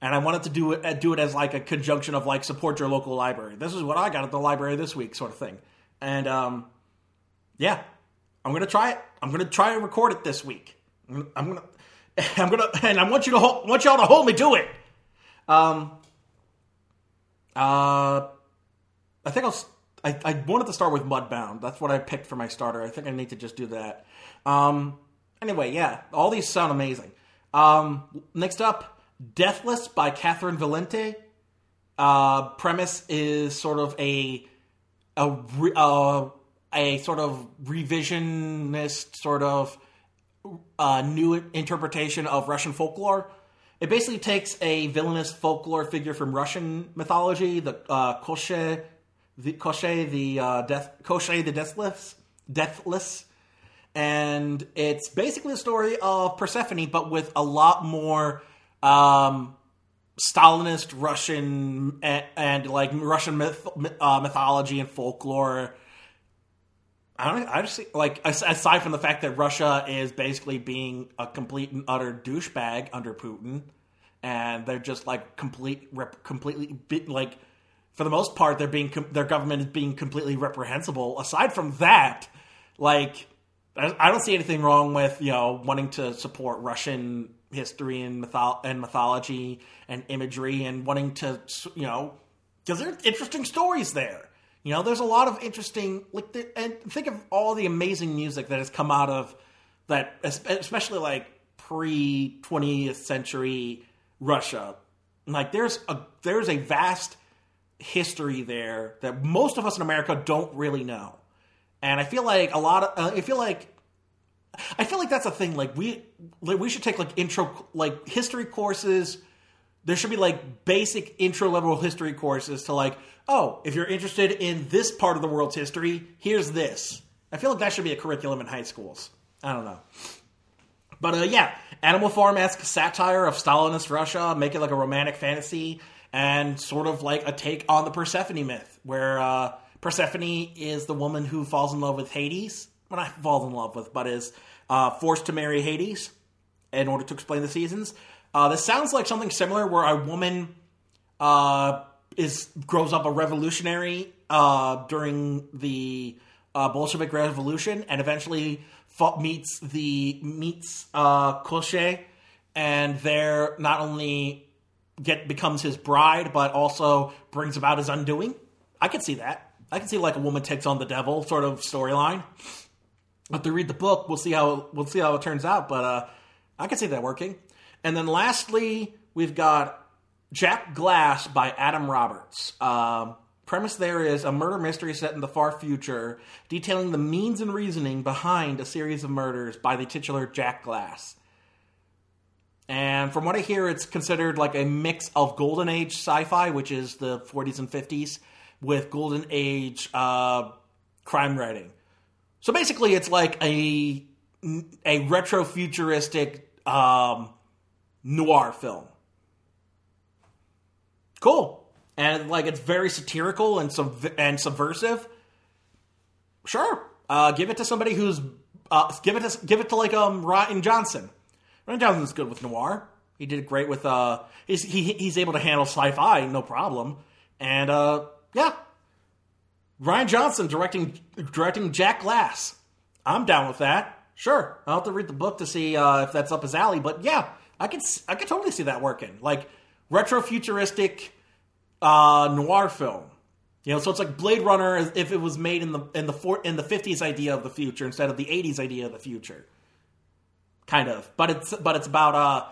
and I wanted to do it. Do it as like a conjunction of like support your local library. This is what I got at the library this week, sort of thing. And um, yeah, I'm gonna try it. I'm gonna try and record it this week. I'm gonna, I'm gonna, and I want you to hold, want y'all to hold me to it. Um, uh, I think I'll. I, I wanted to start with Mudbound. That's what I picked for my starter. I think I need to just do that. Um, anyway, yeah, all these sound amazing. Um, next up, Deathless by Catherynne Valente. Uh, premise is sort of a a uh, a sort of revisionist sort of uh, new interpretation of Russian folklore. It basically takes a villainous folklore figure from Russian mythology, the uh, Koshchei, the Koshchei, the uh, death, Koshchei the deathless, deathless, and it's basically a story of Persephone, but with a lot more um, Stalinist Russian and, and like Russian myth, uh, mythology and folklore I just like aside from the fact that Russia is basically being a complete and utter douchebag under Putin, and they're just like complete, rep, completely like for the most part, they're being their government is being completely reprehensible. Aside from that, Like, I don't see anything wrong with you know wanting to support Russian history and mytho- and mythology and imagery and wanting to you know because there's interesting stories there. You know, there's a lot of interesting like and think of all the amazing music that has come out of that, especially like pre 20th century Russia. Like there's a there's a vast history there that most of us in America don't really know. And I feel like a lot of uh, I feel like I feel like that's a thing. Like we like we should take like intro like history courses. There should be like basic intro level history courses to like, oh, if you're interested in this part of the world's history, here's this. I feel like that should be a curriculum in high schools. I don't know. But uh, yeah, Animal Farm esque satire of Stalinist Russia, make it like a romantic fantasy, and sort of like a take on the Persephone myth, where uh, Persephone is the woman who falls in love with Hades. Well, not falls in love with, but is uh, forced to marry Hades in order to explain the seasons. Uh, this sounds like something similar, where a woman uh, is grows up a revolutionary uh, during the uh, Bolshevik Revolution, and eventually fa- meets the meets uh, Koshchei, and there not only get becomes his bride, but also brings about his undoing. I could see that. I can see like a woman takes on the devil sort of storyline. But to read the book, we'll see how we'll see how it turns out. But uh, I can see that working. And then lastly, we've got Jack Glass by Adam Roberts. Um, premise there is a murder mystery set in the far future, detailing the means and reasoning behind a series of murders by the titular Jack Glass. And from what I hear, it's considered like a mix of Golden Age sci fi, which is the 40s and 50s, with Golden Age uh, crime writing. So basically, it's like a, a retro futuristic um, noir film. Cool. And like it's very satirical and sub- and subversive. Sure. Uh, give it to somebody who's uh, give it to give it to like um Rian Johnson. Rian Johnson's good with noir. He did great with uh he's he, he's able to handle sci-fi no problem. And uh yeah. Rian Johnson directing directing Jack Glass. I'm down with that. Sure. I'll have to read the book to see uh, if that's up his alley, but yeah, I could I could totally see that working. Like retro futuristic uh, noir film. You know, so it's like Blade Runner if it was made in the in the four, in the fifties idea of the future instead of the eighties idea of the future. Kind of, but it's but it's about uh,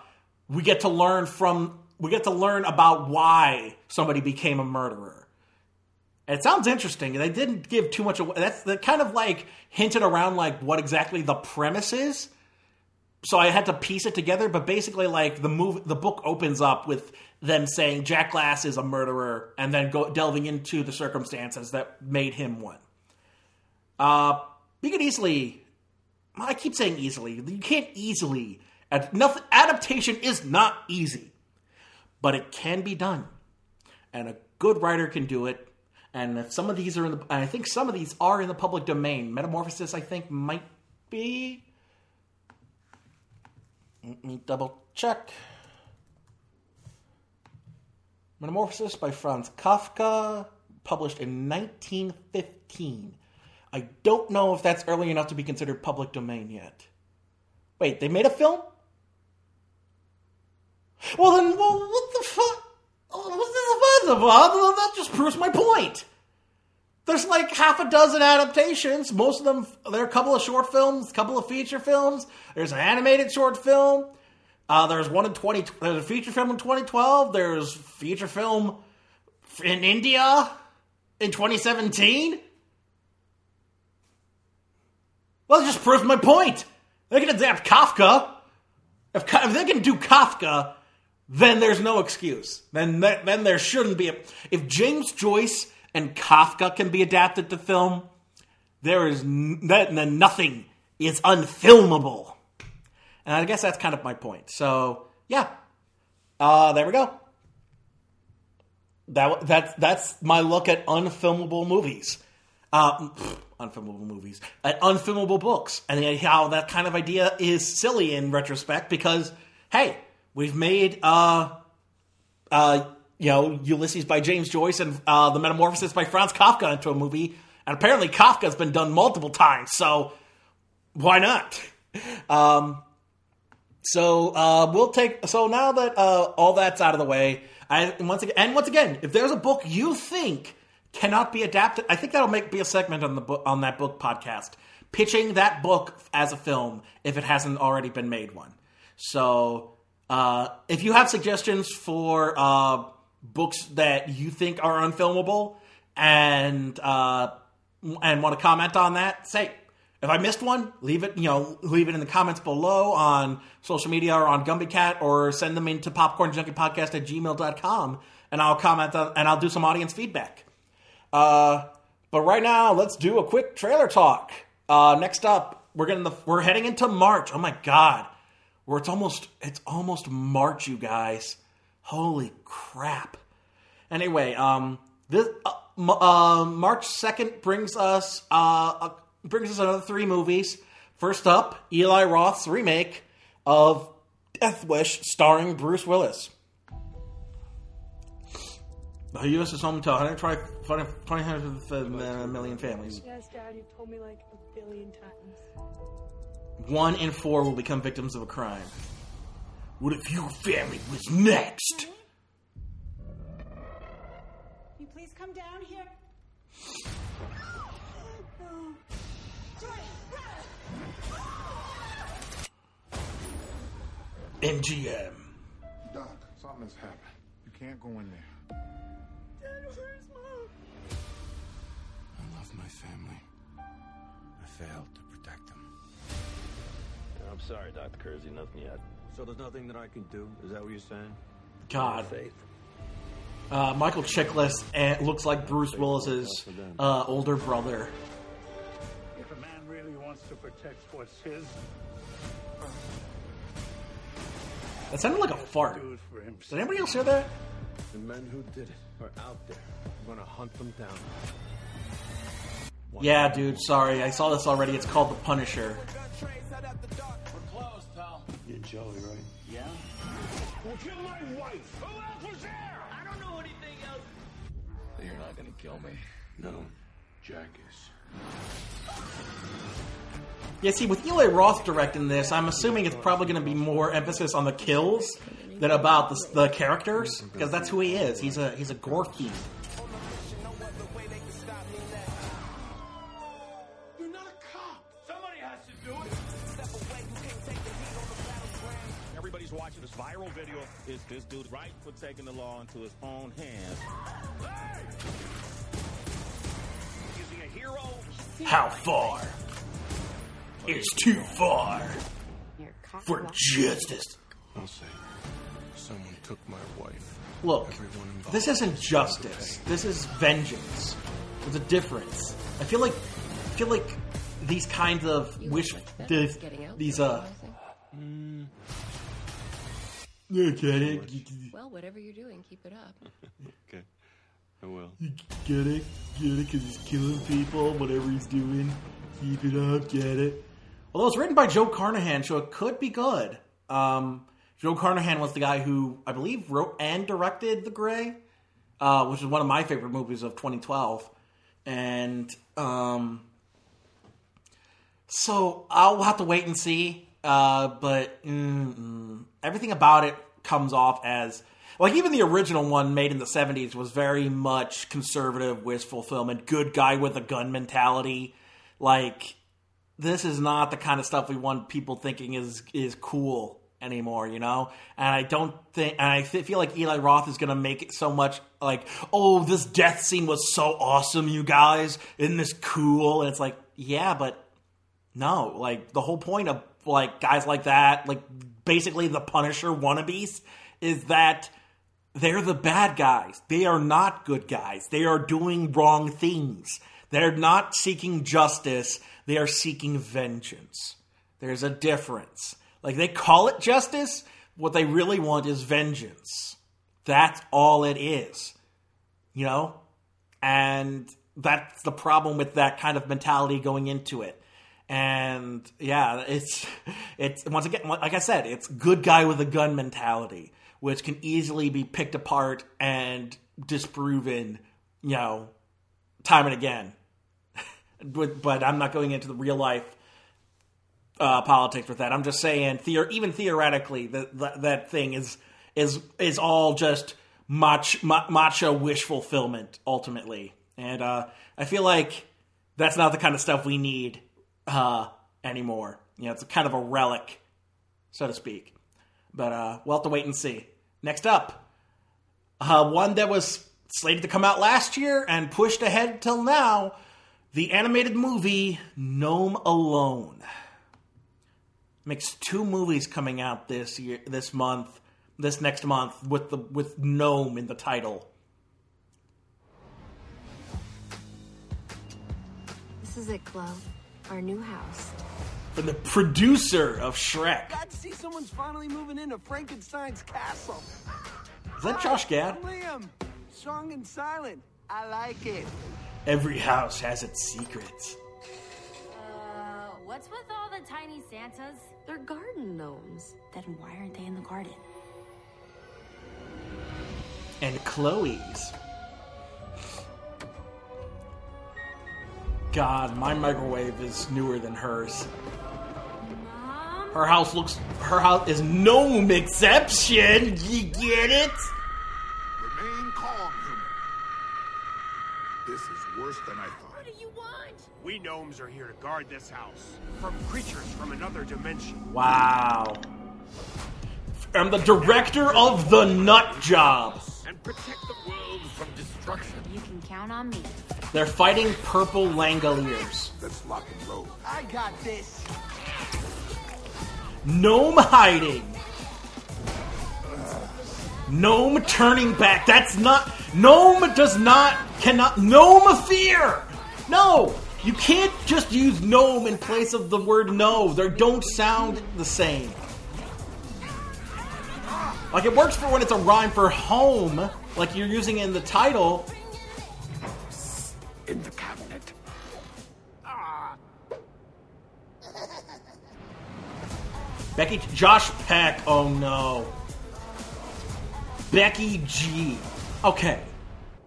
we get to learn from we get to learn about why somebody became a murderer. It sounds interesting. They didn't give too much away. That's the kind of like hinted around like what exactly the premise is. So I had to piece it together, but basically, like the move, the book opens up with them saying Jack Glass is a murderer, and then go delving into the circumstances that made him one. Uh, you could easily, I keep saying easily. You can't easily. Adaptation is not easy, but it can be done, and a good writer can do it. And if some of these are in the, I think some of these are in the public domain. Metamorphosis, I think, might be. Let me double check. Metamorphosis by Franz Kafka, published in 1915. I don't know if that's early enough to be considered public domain yet. Wait, they made a film? Well, then, well, what the fuck? That just proves my point. There's like half a dozen adaptations. Most of them, there are a couple of short films, a couple of feature films. There's an animated short film. Uh, there's one in 20. There's a feature film in 2012. There's feature film in India in 2017. Well, it just proves my point. They can adapt Kafka. If, if they can do Kafka, then there's no excuse. Then then there shouldn't be a. If James Joyce and Kafka can be adapted to film, there is then nothing is unfilmable. And I guess that's kind of my point. So yeah, uh, there we go. That that's that's my look at unfilmable movies, uh, unfilmable movies, at unfilmable books, and how that kind of idea is silly in retrospect because hey, we've made uh, uh, you know Ulysses by James Joyce and uh, The Metamorphosis by Franz Kafka into a movie, And apparently Kafka's been done multiple times, so why not? Um, so uh, we'll take. So now that uh, all that's out of the way, I once again, and once again, if there's a book you think cannot be adapted, I think that'll make be a segment on the book on that book podcast, pitching that book as a film if it hasn't already been made one. So uh, if you have suggestions for uh, books that you think are unfilmable and uh, and want to comment on that, say. If I missed one, leave it, you know, leave it in the comments below on social media or on GumbieCat or send them into popcornjunkiepodcast at gmail.com and I'll comment and I'll do some audience feedback. Uh, but right now, let's do a quick trailer talk. Uh, next up, we're getting the we're heading into March. Oh my god, where it's almost it's almost March, you guys. Holy crap! Anyway, um, this uh, uh, March second brings us uh, a, brings us another three movies. First up, Eli Roth's remake of Death Wish, starring Bruce Willis. The U.S. is home to 125 uh, million families. Yes, Dad, you've told me like a billion times. One in four will become victims of a crime. What if your family was next? MGM. Doc, something has happened. You can't go in there. Dad, where's Mom? I love my family. I failed to protect them. I'm sorry, Dr. Kersey, nothing yet. So there's nothing that I can do? Is that what you're saying? God. Faith. Uh, Michael Chiklis and looks like Bruce Willis's uh, older brother. If a man really wants to protect what's his, That sounded like a fart. do it for him. Did anybody else hear that? The men who did it are out there. I'm gonna hunt them down. Yeah, dude, sorry. I saw this already. It's called The Punisher. We're closed, pal. You're Joey, right? Yeah? Well, kill my wife. Who else was there? I don't know anything else. You're not gonna kill me. No, Jack is. Yeah, see, with Eli Roth directing this, I'm assuming it's probably going to be more emphasis on the kills than about the, the characters, because that's who he is. He's a he's a gore fiend. You're not a cop. Somebody has to do it. Everybody's watching this viral video. Is this dude right for taking the law into his own hands? Is he a hero? How far is too far for justice? I'll say, someone took my wife. Look, this isn't justice. This is vengeance. There's a difference. I feel like I feel like these kinds of wish these, these uh. Yeah, get it? Well, whatever you're doing, keep it up. Okay, I will. Get it? Get it? Because he's killing people, whatever he's doing. Keep it up, get it? Although it's written by Joe Carnahan, so it could be good. Um, Joe Carnahan was the guy who, I believe, wrote and directed The Grey, uh, which is one of my favorite movies of 2012. And um, so I'll have to wait and see. Uh, but everything about it comes off as like even the original one made in the 70s was very much conservative wish fulfillment good guy with a gun mentality like this is not the kind of stuff we want people thinking is is cool anymore you know and i don't think and i th- feel like eli roth is gonna make it so much like oh this death scene was so awesome you guys isn't this cool and it's like yeah but no, like the whole point of like guys like that, like basically the Punisher wannabes, is that they're the bad guys. They are not good guys. They are doing wrong things. They're not seeking justice. They are seeking vengeance. There's a difference. Like they call it justice, what they really want is vengeance. That's all it is. You know? And that's the problem with that kind of mentality going into it and yeah, it's it's once again, like I said, it's good guy with a gun mentality, which can easily be picked apart and disproven, you know, time and again. But, but I'm not going into the real life uh, politics with that. I'm just saying, even theoretically, that, that thing is is is all just mach- ma- macho wish fulfillment ultimately, and uh, I feel like that's not the kind of stuff we need uh, anymore. You know, it's kind of a relic, so to speak. But uh, we'll have to wait and see. Next up, uh, one that was slated to come out last year and pushed ahead till now, the animated movie Gnome Alone. Makes two movies coming out this year, this month, this next month with the with gnome in the title. This is it, Chloe. Our new house. From the producer of Shrek. Glad to see someone's finally moving into Frankenstein's castle. Is that Josh Gad? Liam, strong and silent. I like it. Every house has its secrets. Uh, what's with all the tiny Santas? They're garden gnomes. Then why aren't they in the garden? And Chloe's. God, my microwave is newer than hers. Her house looks. Her house is gnome exception. You get it? Remain calm, human. This is worse than I thought. What do you want? We gnomes are here to guard this house from creatures from another dimension. Wow. I'm the director of the Nut Job. And protect the world from destruction. You can count on me. They're fighting purple Langoliers. Let's lock and load. I got this. Gnome hiding. Gnome turning back. That's not. Gnome does not. Cannot. Gnome fear! No! You can't just use gnome in place of the word no. They don't sound the same. Like it works for when it's a rhyme for home, like you're using it in the title. In the cabinet. Becky, Josh Peck. Oh no. Becky G. Okay.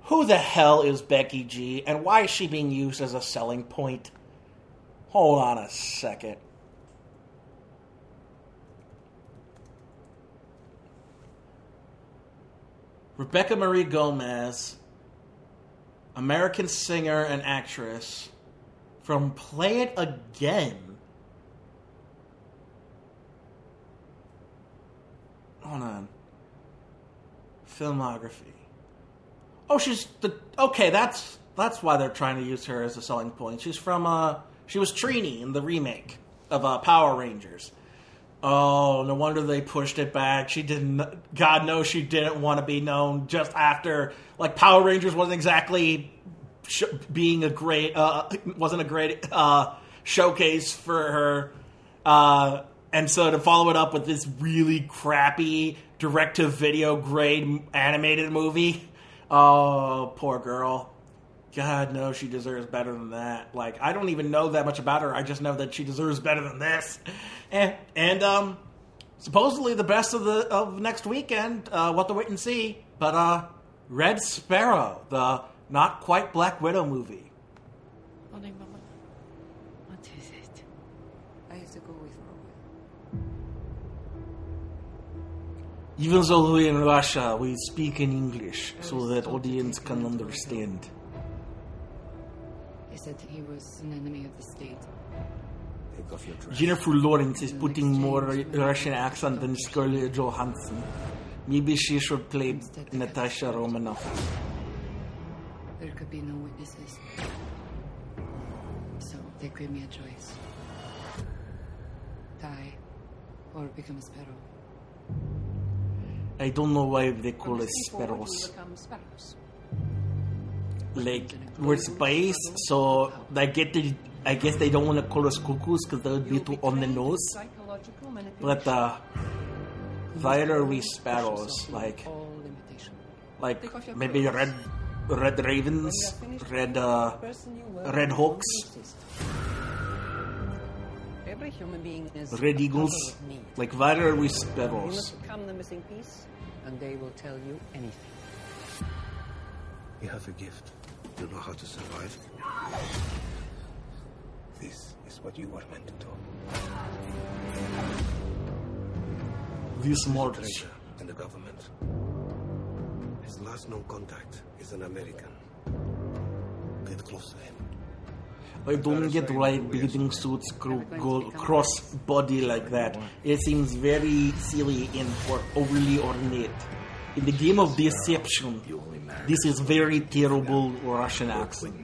Who the hell is Becky G and why is she being used as a selling point? Hold on a second. Rebecca Marie Gomez, American singer and actress from Play It Again. Hold on. Filmography. Oh, she's the okay. That's that's why they're trying to use her as a selling point. She's from uh, she was Trini in the remake of uh, Power Rangers. Oh, no wonder they pushed it back. She didn't. God knows she didn't want to be known just after like Power Rangers wasn't exactly sh- being a great uh, wasn't a great uh, showcase for her. Uh, and so to follow it up with this really crappy direct to video grade animated movie, oh poor girl. God knows she deserves better than that. Like I don't even know that much about her. I just know that she deserves better than this. And and um, supposedly the best of the of next weekend. Uh, we'll to wait and see. But uh, Red Sparrow, the not quite Black Widow movie. Even though we're in Russia, we speak in English so that audience can understand. They said he was an enemy of the state. Take off your dress. Jennifer Lawrence is putting more Russian accent than Scarlett Johansson. Maybe she should play Natasha Romanoff. There could be no witnesses. So they gave me a choice. Die or become a sparrow. I don't know why they call us sparrows. Like we're space, so I get the. I guess they don't want to call us cuckoos because that would be too on the nose. But uh, why are we sparrows? Like, like maybe red, red ravens, red, uh, red hawks, need. Like, why are we You sparrows? must become the missing piece, and they will tell you anything. You have a gift. You know how to survive. This is what you were meant to do. This more. Treasure in the government. His last known contact is an American. Get close to him. I don't get why bathing suits go, go cross body like that. It seems very silly and or overly ornate. In the game of deception, this is very terrible Russian accent.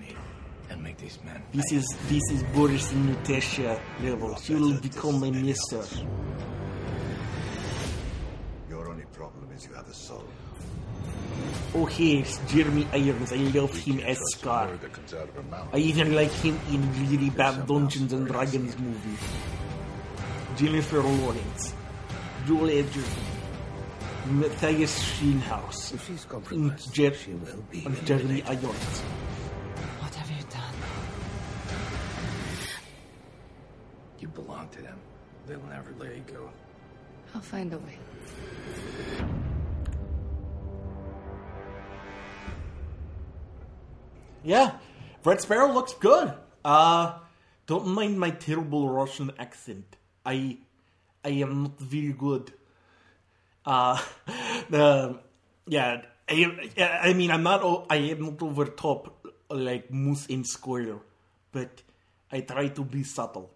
And make these men. This is this is Boris and level. She will become a mister. Oh hey, it's Jeremy Irons. I love him as Scar. That comes out of her mouth. I even like him in really bad Dungeons and Dragons movies. Jennifer Lawrence, Joel Edgerton, Matthias Schoenaerts, If she's and, compromised, Jer- she will be and Jeremy Irons. What have you done? You belong to them. They'll never let you go. I'll find a way. Yeah, Red Sparrow looks good. Uh, don't mind my terrible Russian accent. I, I am not very good. Uh, yeah, I, I mean, I'm not, I am not over top like Moose in Square, but I try to be subtle.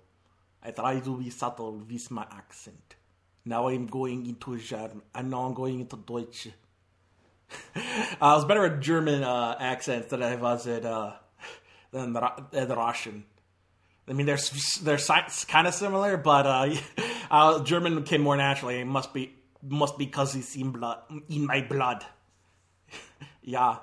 I try to be subtle with my accent. Now I'm going into German, and now I'm going into Deutsch. I was better at German uh, accents than I was at uh, than the, the Russian. I mean, they're they're kind of similar, but uh, uh, German came more naturally. It must be must be because it's in blood in my blood. yeah.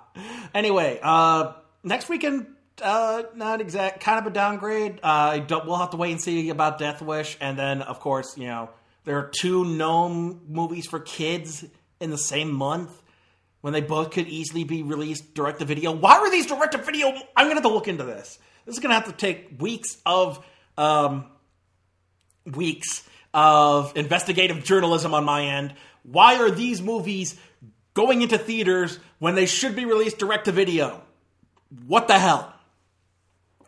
Anyway, uh, next weekend, uh, not exact, kind of a downgrade. Uh, we'll have to wait and see about Death Wish, and then of course, you know, there are two gnome movies for kids in the same month when they both could easily be released direct to video. Why were these direct to video? I'm gonna have to look into this. This is gonna have to take weeks of um, weeks of investigative journalism on my end. Why are these movies going into theaters when they should be released direct to video? What the hell?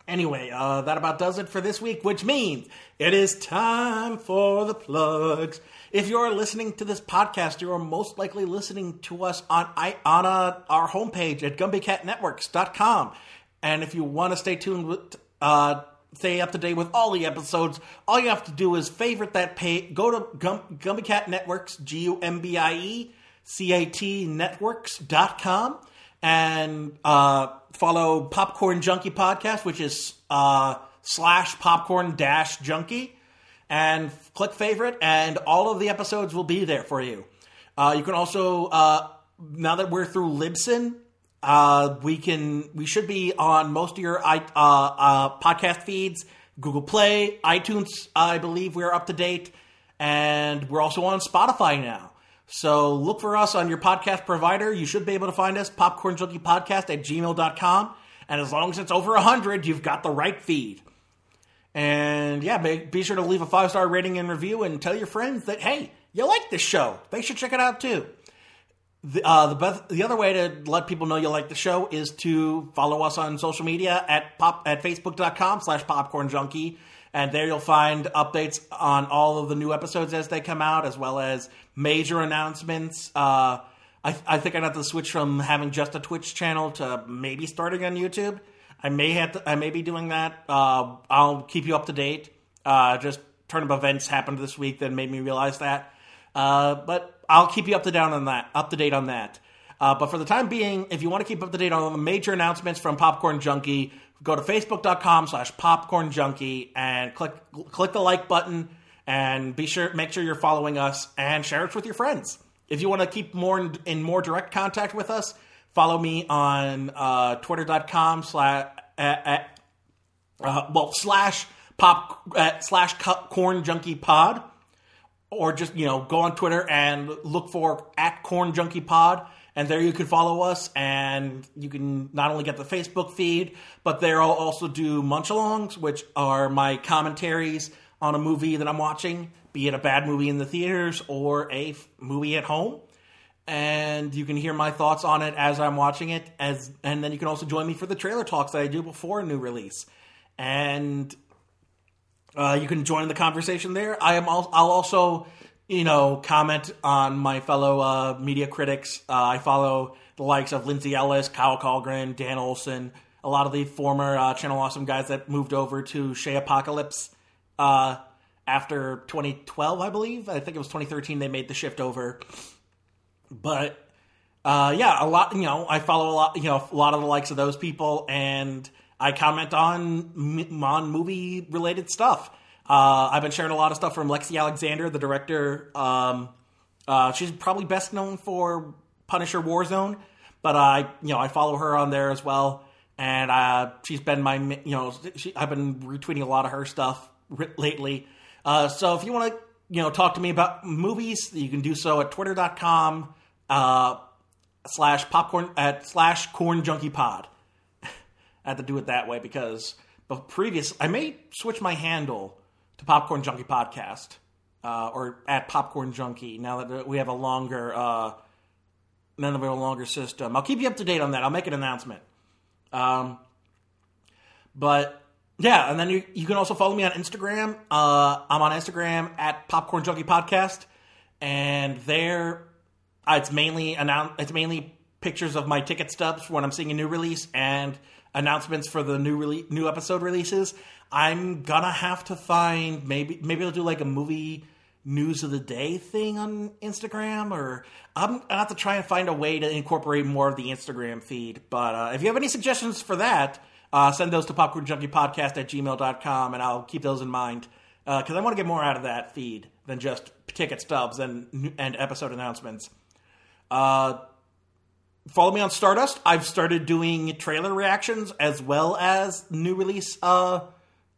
Anyway, uh, that about does it for this week, which means it is time for the plugs. If you're listening to this podcast, you are most likely listening to us on I, on uh, our homepage at GumbieCatNetworks.com. And if you want to stay tuned with, uh, stay up to date with all the episodes, all you have to do is favorite that page. Go to Gum, GumbieCat Networks, G U M B I E C A T Networks.com, and uh, follow Popcorn Junkie Podcast, which is uh, slash popcorn dash junkie, and click favorite, and all of the episodes will be there for you. Uh, you can also, uh, now that we're through Libsyn, uh, we can we should be on most of your uh, uh, podcast feeds, Google Play, iTunes. I believe we're up to date, and we're also on Spotify now. So look for us on your podcast provider. You should be able to find us, Popcorn Junkie Podcast at gmail.com. And as long as it's over 100, you've got the right feed. And yeah, be, sure to leave a five star rating and review and tell your friends that, hey, you like this show. They should check it out too. The, uh, the, best, the other way to let people know you like the show is to follow us on social media at pop at facebook.com slash popcorn junkie. And there you'll find updates on all of the new episodes as they come out, as well as major announcements. Uh, I, I think I'd have to switch from having just a Twitch channel to maybe starting on YouTube. I may have to, I may be doing that. Uh, I'll keep you up to date. Uh, just turnip events happened this week that made me realize that. Uh, but I'll keep you up to date on that. Up to date on that. Uh, but for the time being, if you want to keep up to date on the major announcements from Popcorn Junkie, go to facebook.com slash popcorn junkie and click click the like button and be sure make sure you're following us and share it with your friends. If you want to keep more in, in more direct contact with us, follow me on uh, twitter.com slash uh, well slash pop uh, slash corn junkie pod or just you know go on Twitter and look for at Corn Junkie Pod, and there you can follow us, and you can not only get the Facebook feed, but there I'll also do Munchalongs, which are my commentaries on a movie that I'm watching, be it a bad movie in the theaters or a f- movie at home. And you can hear my thoughts on it as I'm watching it, as and then you can also join me for the trailer talks that I do before a new release. And Uh, you can join the conversation there. I am. Al- I'll also, you know, comment on my fellow uh, media critics. Uh, I follow the likes of Lindsay Ellis, Kyle Kallgren, Dan Olson, a lot of the former uh, Channel Awesome guys that moved over to Chez Apocalypse uh, after 2012, I believe. I think it was 2013 they made the shift over. But uh, yeah, a lot. You know, I follow a lot. You know, a lot of the likes of those people, and I comment on on movie related stuff. Uh, I've been sharing a lot of stuff from Lexi Alexander, the director. Um, uh, she's probably best known for Punisher Warzone, but I, you know, I follow her on there as well, and uh, she's been my, you know, she, I've been retweeting a lot of her stuff lately. Uh, so if you want to, you know, talk to me about movies, you can do so at twitter.com uh, slash popcorn at slash corn junkie pod. I had to do it that way because but previous I may switch my handle to popcorn junkie podcast uh, or at popcorn junkie now that we have a longer uh, now that we have a longer system. I'll keep you up to date on that. I'll make an announcement. Um, but yeah, and then you you can also follow me on Instagram. Uh, I'm on Instagram at popcorn junkie podcast, and there uh, it's mainly announce it's mainly pictures of my ticket stubs when I'm seeing a new release and announcements for the new rele- new episode releases. I'm gonna have to find maybe maybe I'll do like a movie news of the day thing on Instagram, or I'm gonna have to try and find a way to incorporate more of the Instagram feed. But uh, if you have any suggestions for that, uh, send those to popcornjunkiepodcast at gmail.com and I'll keep those in mind because uh, I want to get more out of that feed than just ticket stubs and and episode announcements. Uh, follow me on Stardust. I've started doing trailer reactions as well as new release uh,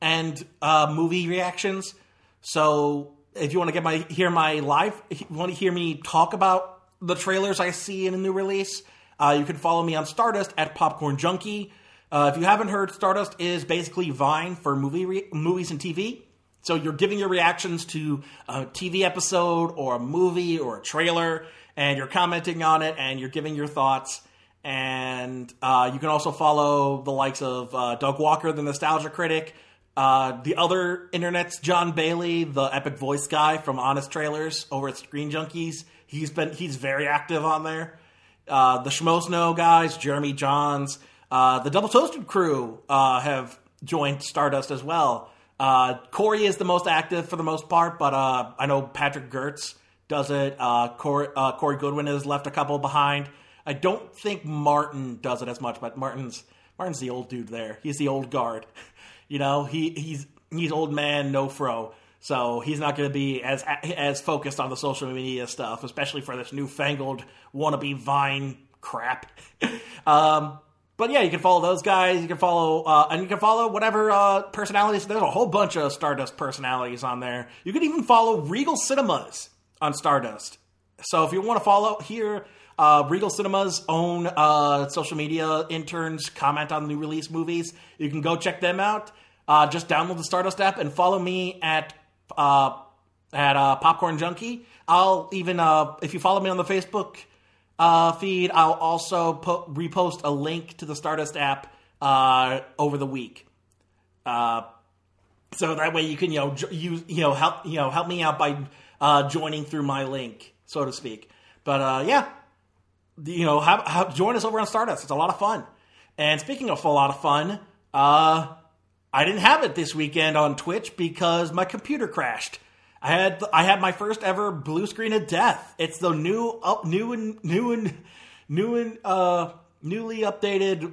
and uh, movie reactions. So if you want to get my hear my live, want to hear me talk about the trailers I see in a new release, uh, you can follow me on Stardust at Popcorn Junkie. Uh, if you haven't heard, Stardust is basically Vine for movie re- movies and TV. So you're giving your reactions to a TV episode or a movie or a trailer, and you're commenting on it and you're giving your thoughts. And uh, you can also follow the likes of uh, Doug Walker, the Nostalgia Critic, uh, the other internet's Jon Bailey, the epic voice guy from Honest Trailers over at Screen Junkies. He's been he's very active on there. Uh, the Schmoes Know guys, Jeremy Jahns, uh, the Double Toasted crew uh, have joined Stardust as well. Corey is the most active for the most part, but I know Patrick Gertz does it. Uh, Corey, uh, Corey Goodwin has left a couple behind. I don't think Martin does it as much, but Martin's Martin's the old dude there. He's the old guard. You know, he he's he's old man, no fro. So he's not going to be as as focused on the social media stuff, especially for this newfangled wannabe Vine crap. um, but yeah, you can follow those guys. You can follow, uh, and you can follow whatever uh, personalities. There's a whole bunch of Stardust personalities on there. You can even follow Regal Cinemas on Stardust. So if you want to follow here, uh, Regal Cinema's own uh, social media interns comment on new release movies. You can go check them out. Uh, just download the Stardust app and follow me at uh, at uh, Popcorn Junkie. I'll even uh, if you follow me on the Facebook feed, I'll also repost a link to the Stardust app over the week. so that way you can you know use you know help you know help me out by uh, joining through my link, so to speak. But uh, yeah, you know, have, have, join us over on Stardust. It's a lot of fun. And speaking of a lot of fun, uh, I didn't have it this weekend on Twitch because my computer crashed. I had I had my first ever blue screen of death. It's the new up new and new and new and uh, newly updated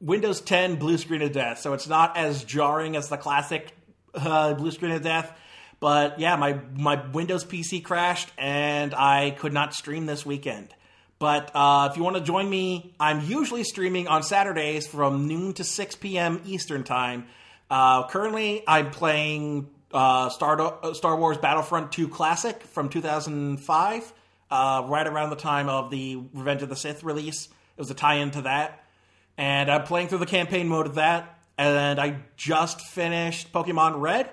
Windows 10 blue screen of death. So it's not as jarring as the classic uh, blue screen of death but yeah, my my Windows PC crashed and I could not stream this weekend. But uh, if you want to join me, I'm usually streaming on Saturdays from noon to 6 p.m. Eastern Time. Uh, currently, I'm playing uh, Star, uh, Star Wars Battlefront 2 Classic from 2005, uh, right around the time of the Revenge of the Sith release. It was a tie in to that. And I'm playing through the campaign mode of that. And I just finished Pokemon Red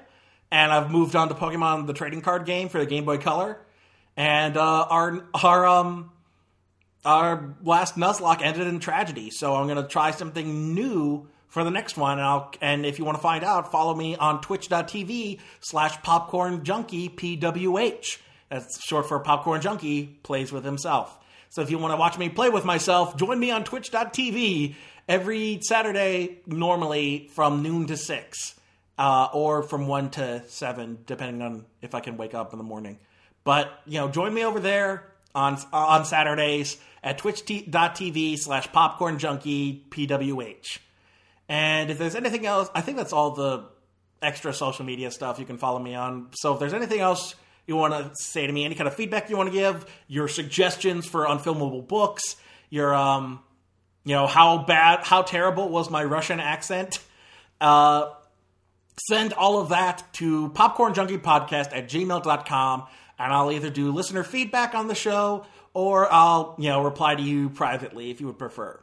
and I've moved on to Pokemon the trading card game for the Game Boy Color. And uh, our our um our last Nuzlocke ended in tragedy, so I'm gonna try something new for the next one. And, I'll, and if you want to find out, follow me on twitch.tv slash popcorn junkie PWH. That's short for popcorn junkie plays with himself. So if you want to watch me play with myself, join me on twitch.tv every Saturday, normally from noon to 6, uh, or from 1 to 7, depending on if I can wake up in the morning. But, you know, join me over there on, on Saturdays at twitch.tv slash popcorn junkie PWH. And if there's anything else, I think that's all the extra social media stuff you can follow me on. So if there's anything else you want to say to me, any kind of feedback you want to give, your suggestions for unfilmable books, your um, you know how bad, how terrible was my Russian accent, uh, send all of that to popcornjunkiepodcast at gmail.com and I'll either do listener feedback on the show or I'll you know reply to you privately if you would prefer.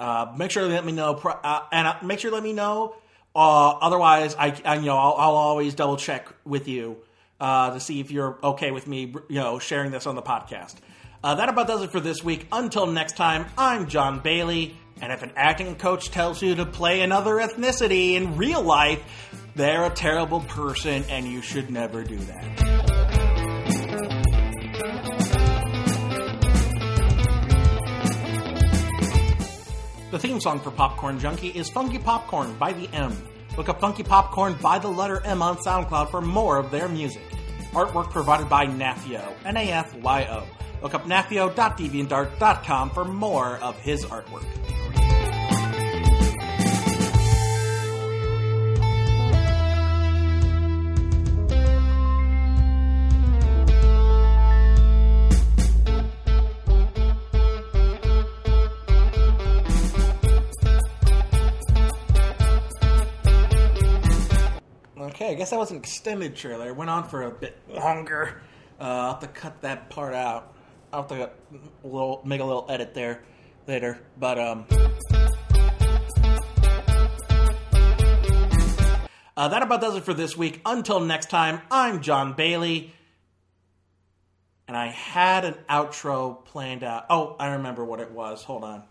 Uh, make sure to let me know, uh, and uh, make sure to let me know. Uh, otherwise, I, I, you know I'll, I'll, always double check with you uh, to see if you're okay with me, you know, sharing this on the podcast. Uh, that about does it for this week. Until next time, I'm John Bailey, and if an acting coach tells you to play another ethnicity in real life, they're a terrible person, and you should never do that. The theme song for Popcorn Junkie is Funky Popcorn by the M. Look up Funky Popcorn by the letter M on SoundCloud for more of their music. Artwork provided by Nafyo, N-A-F-Y-O. Look up nafyo.deviantart.com for more of his artwork. I guess that was an extended trailer. It went on for a bit longer. Uh, I'll have to cut that part out. I'll have to a little, make a little edit there later. But um, uh, that about does it for this week. Until next time, I'm John Bailey, and I had an outro planned out. Oh, I remember what it was. Hold on.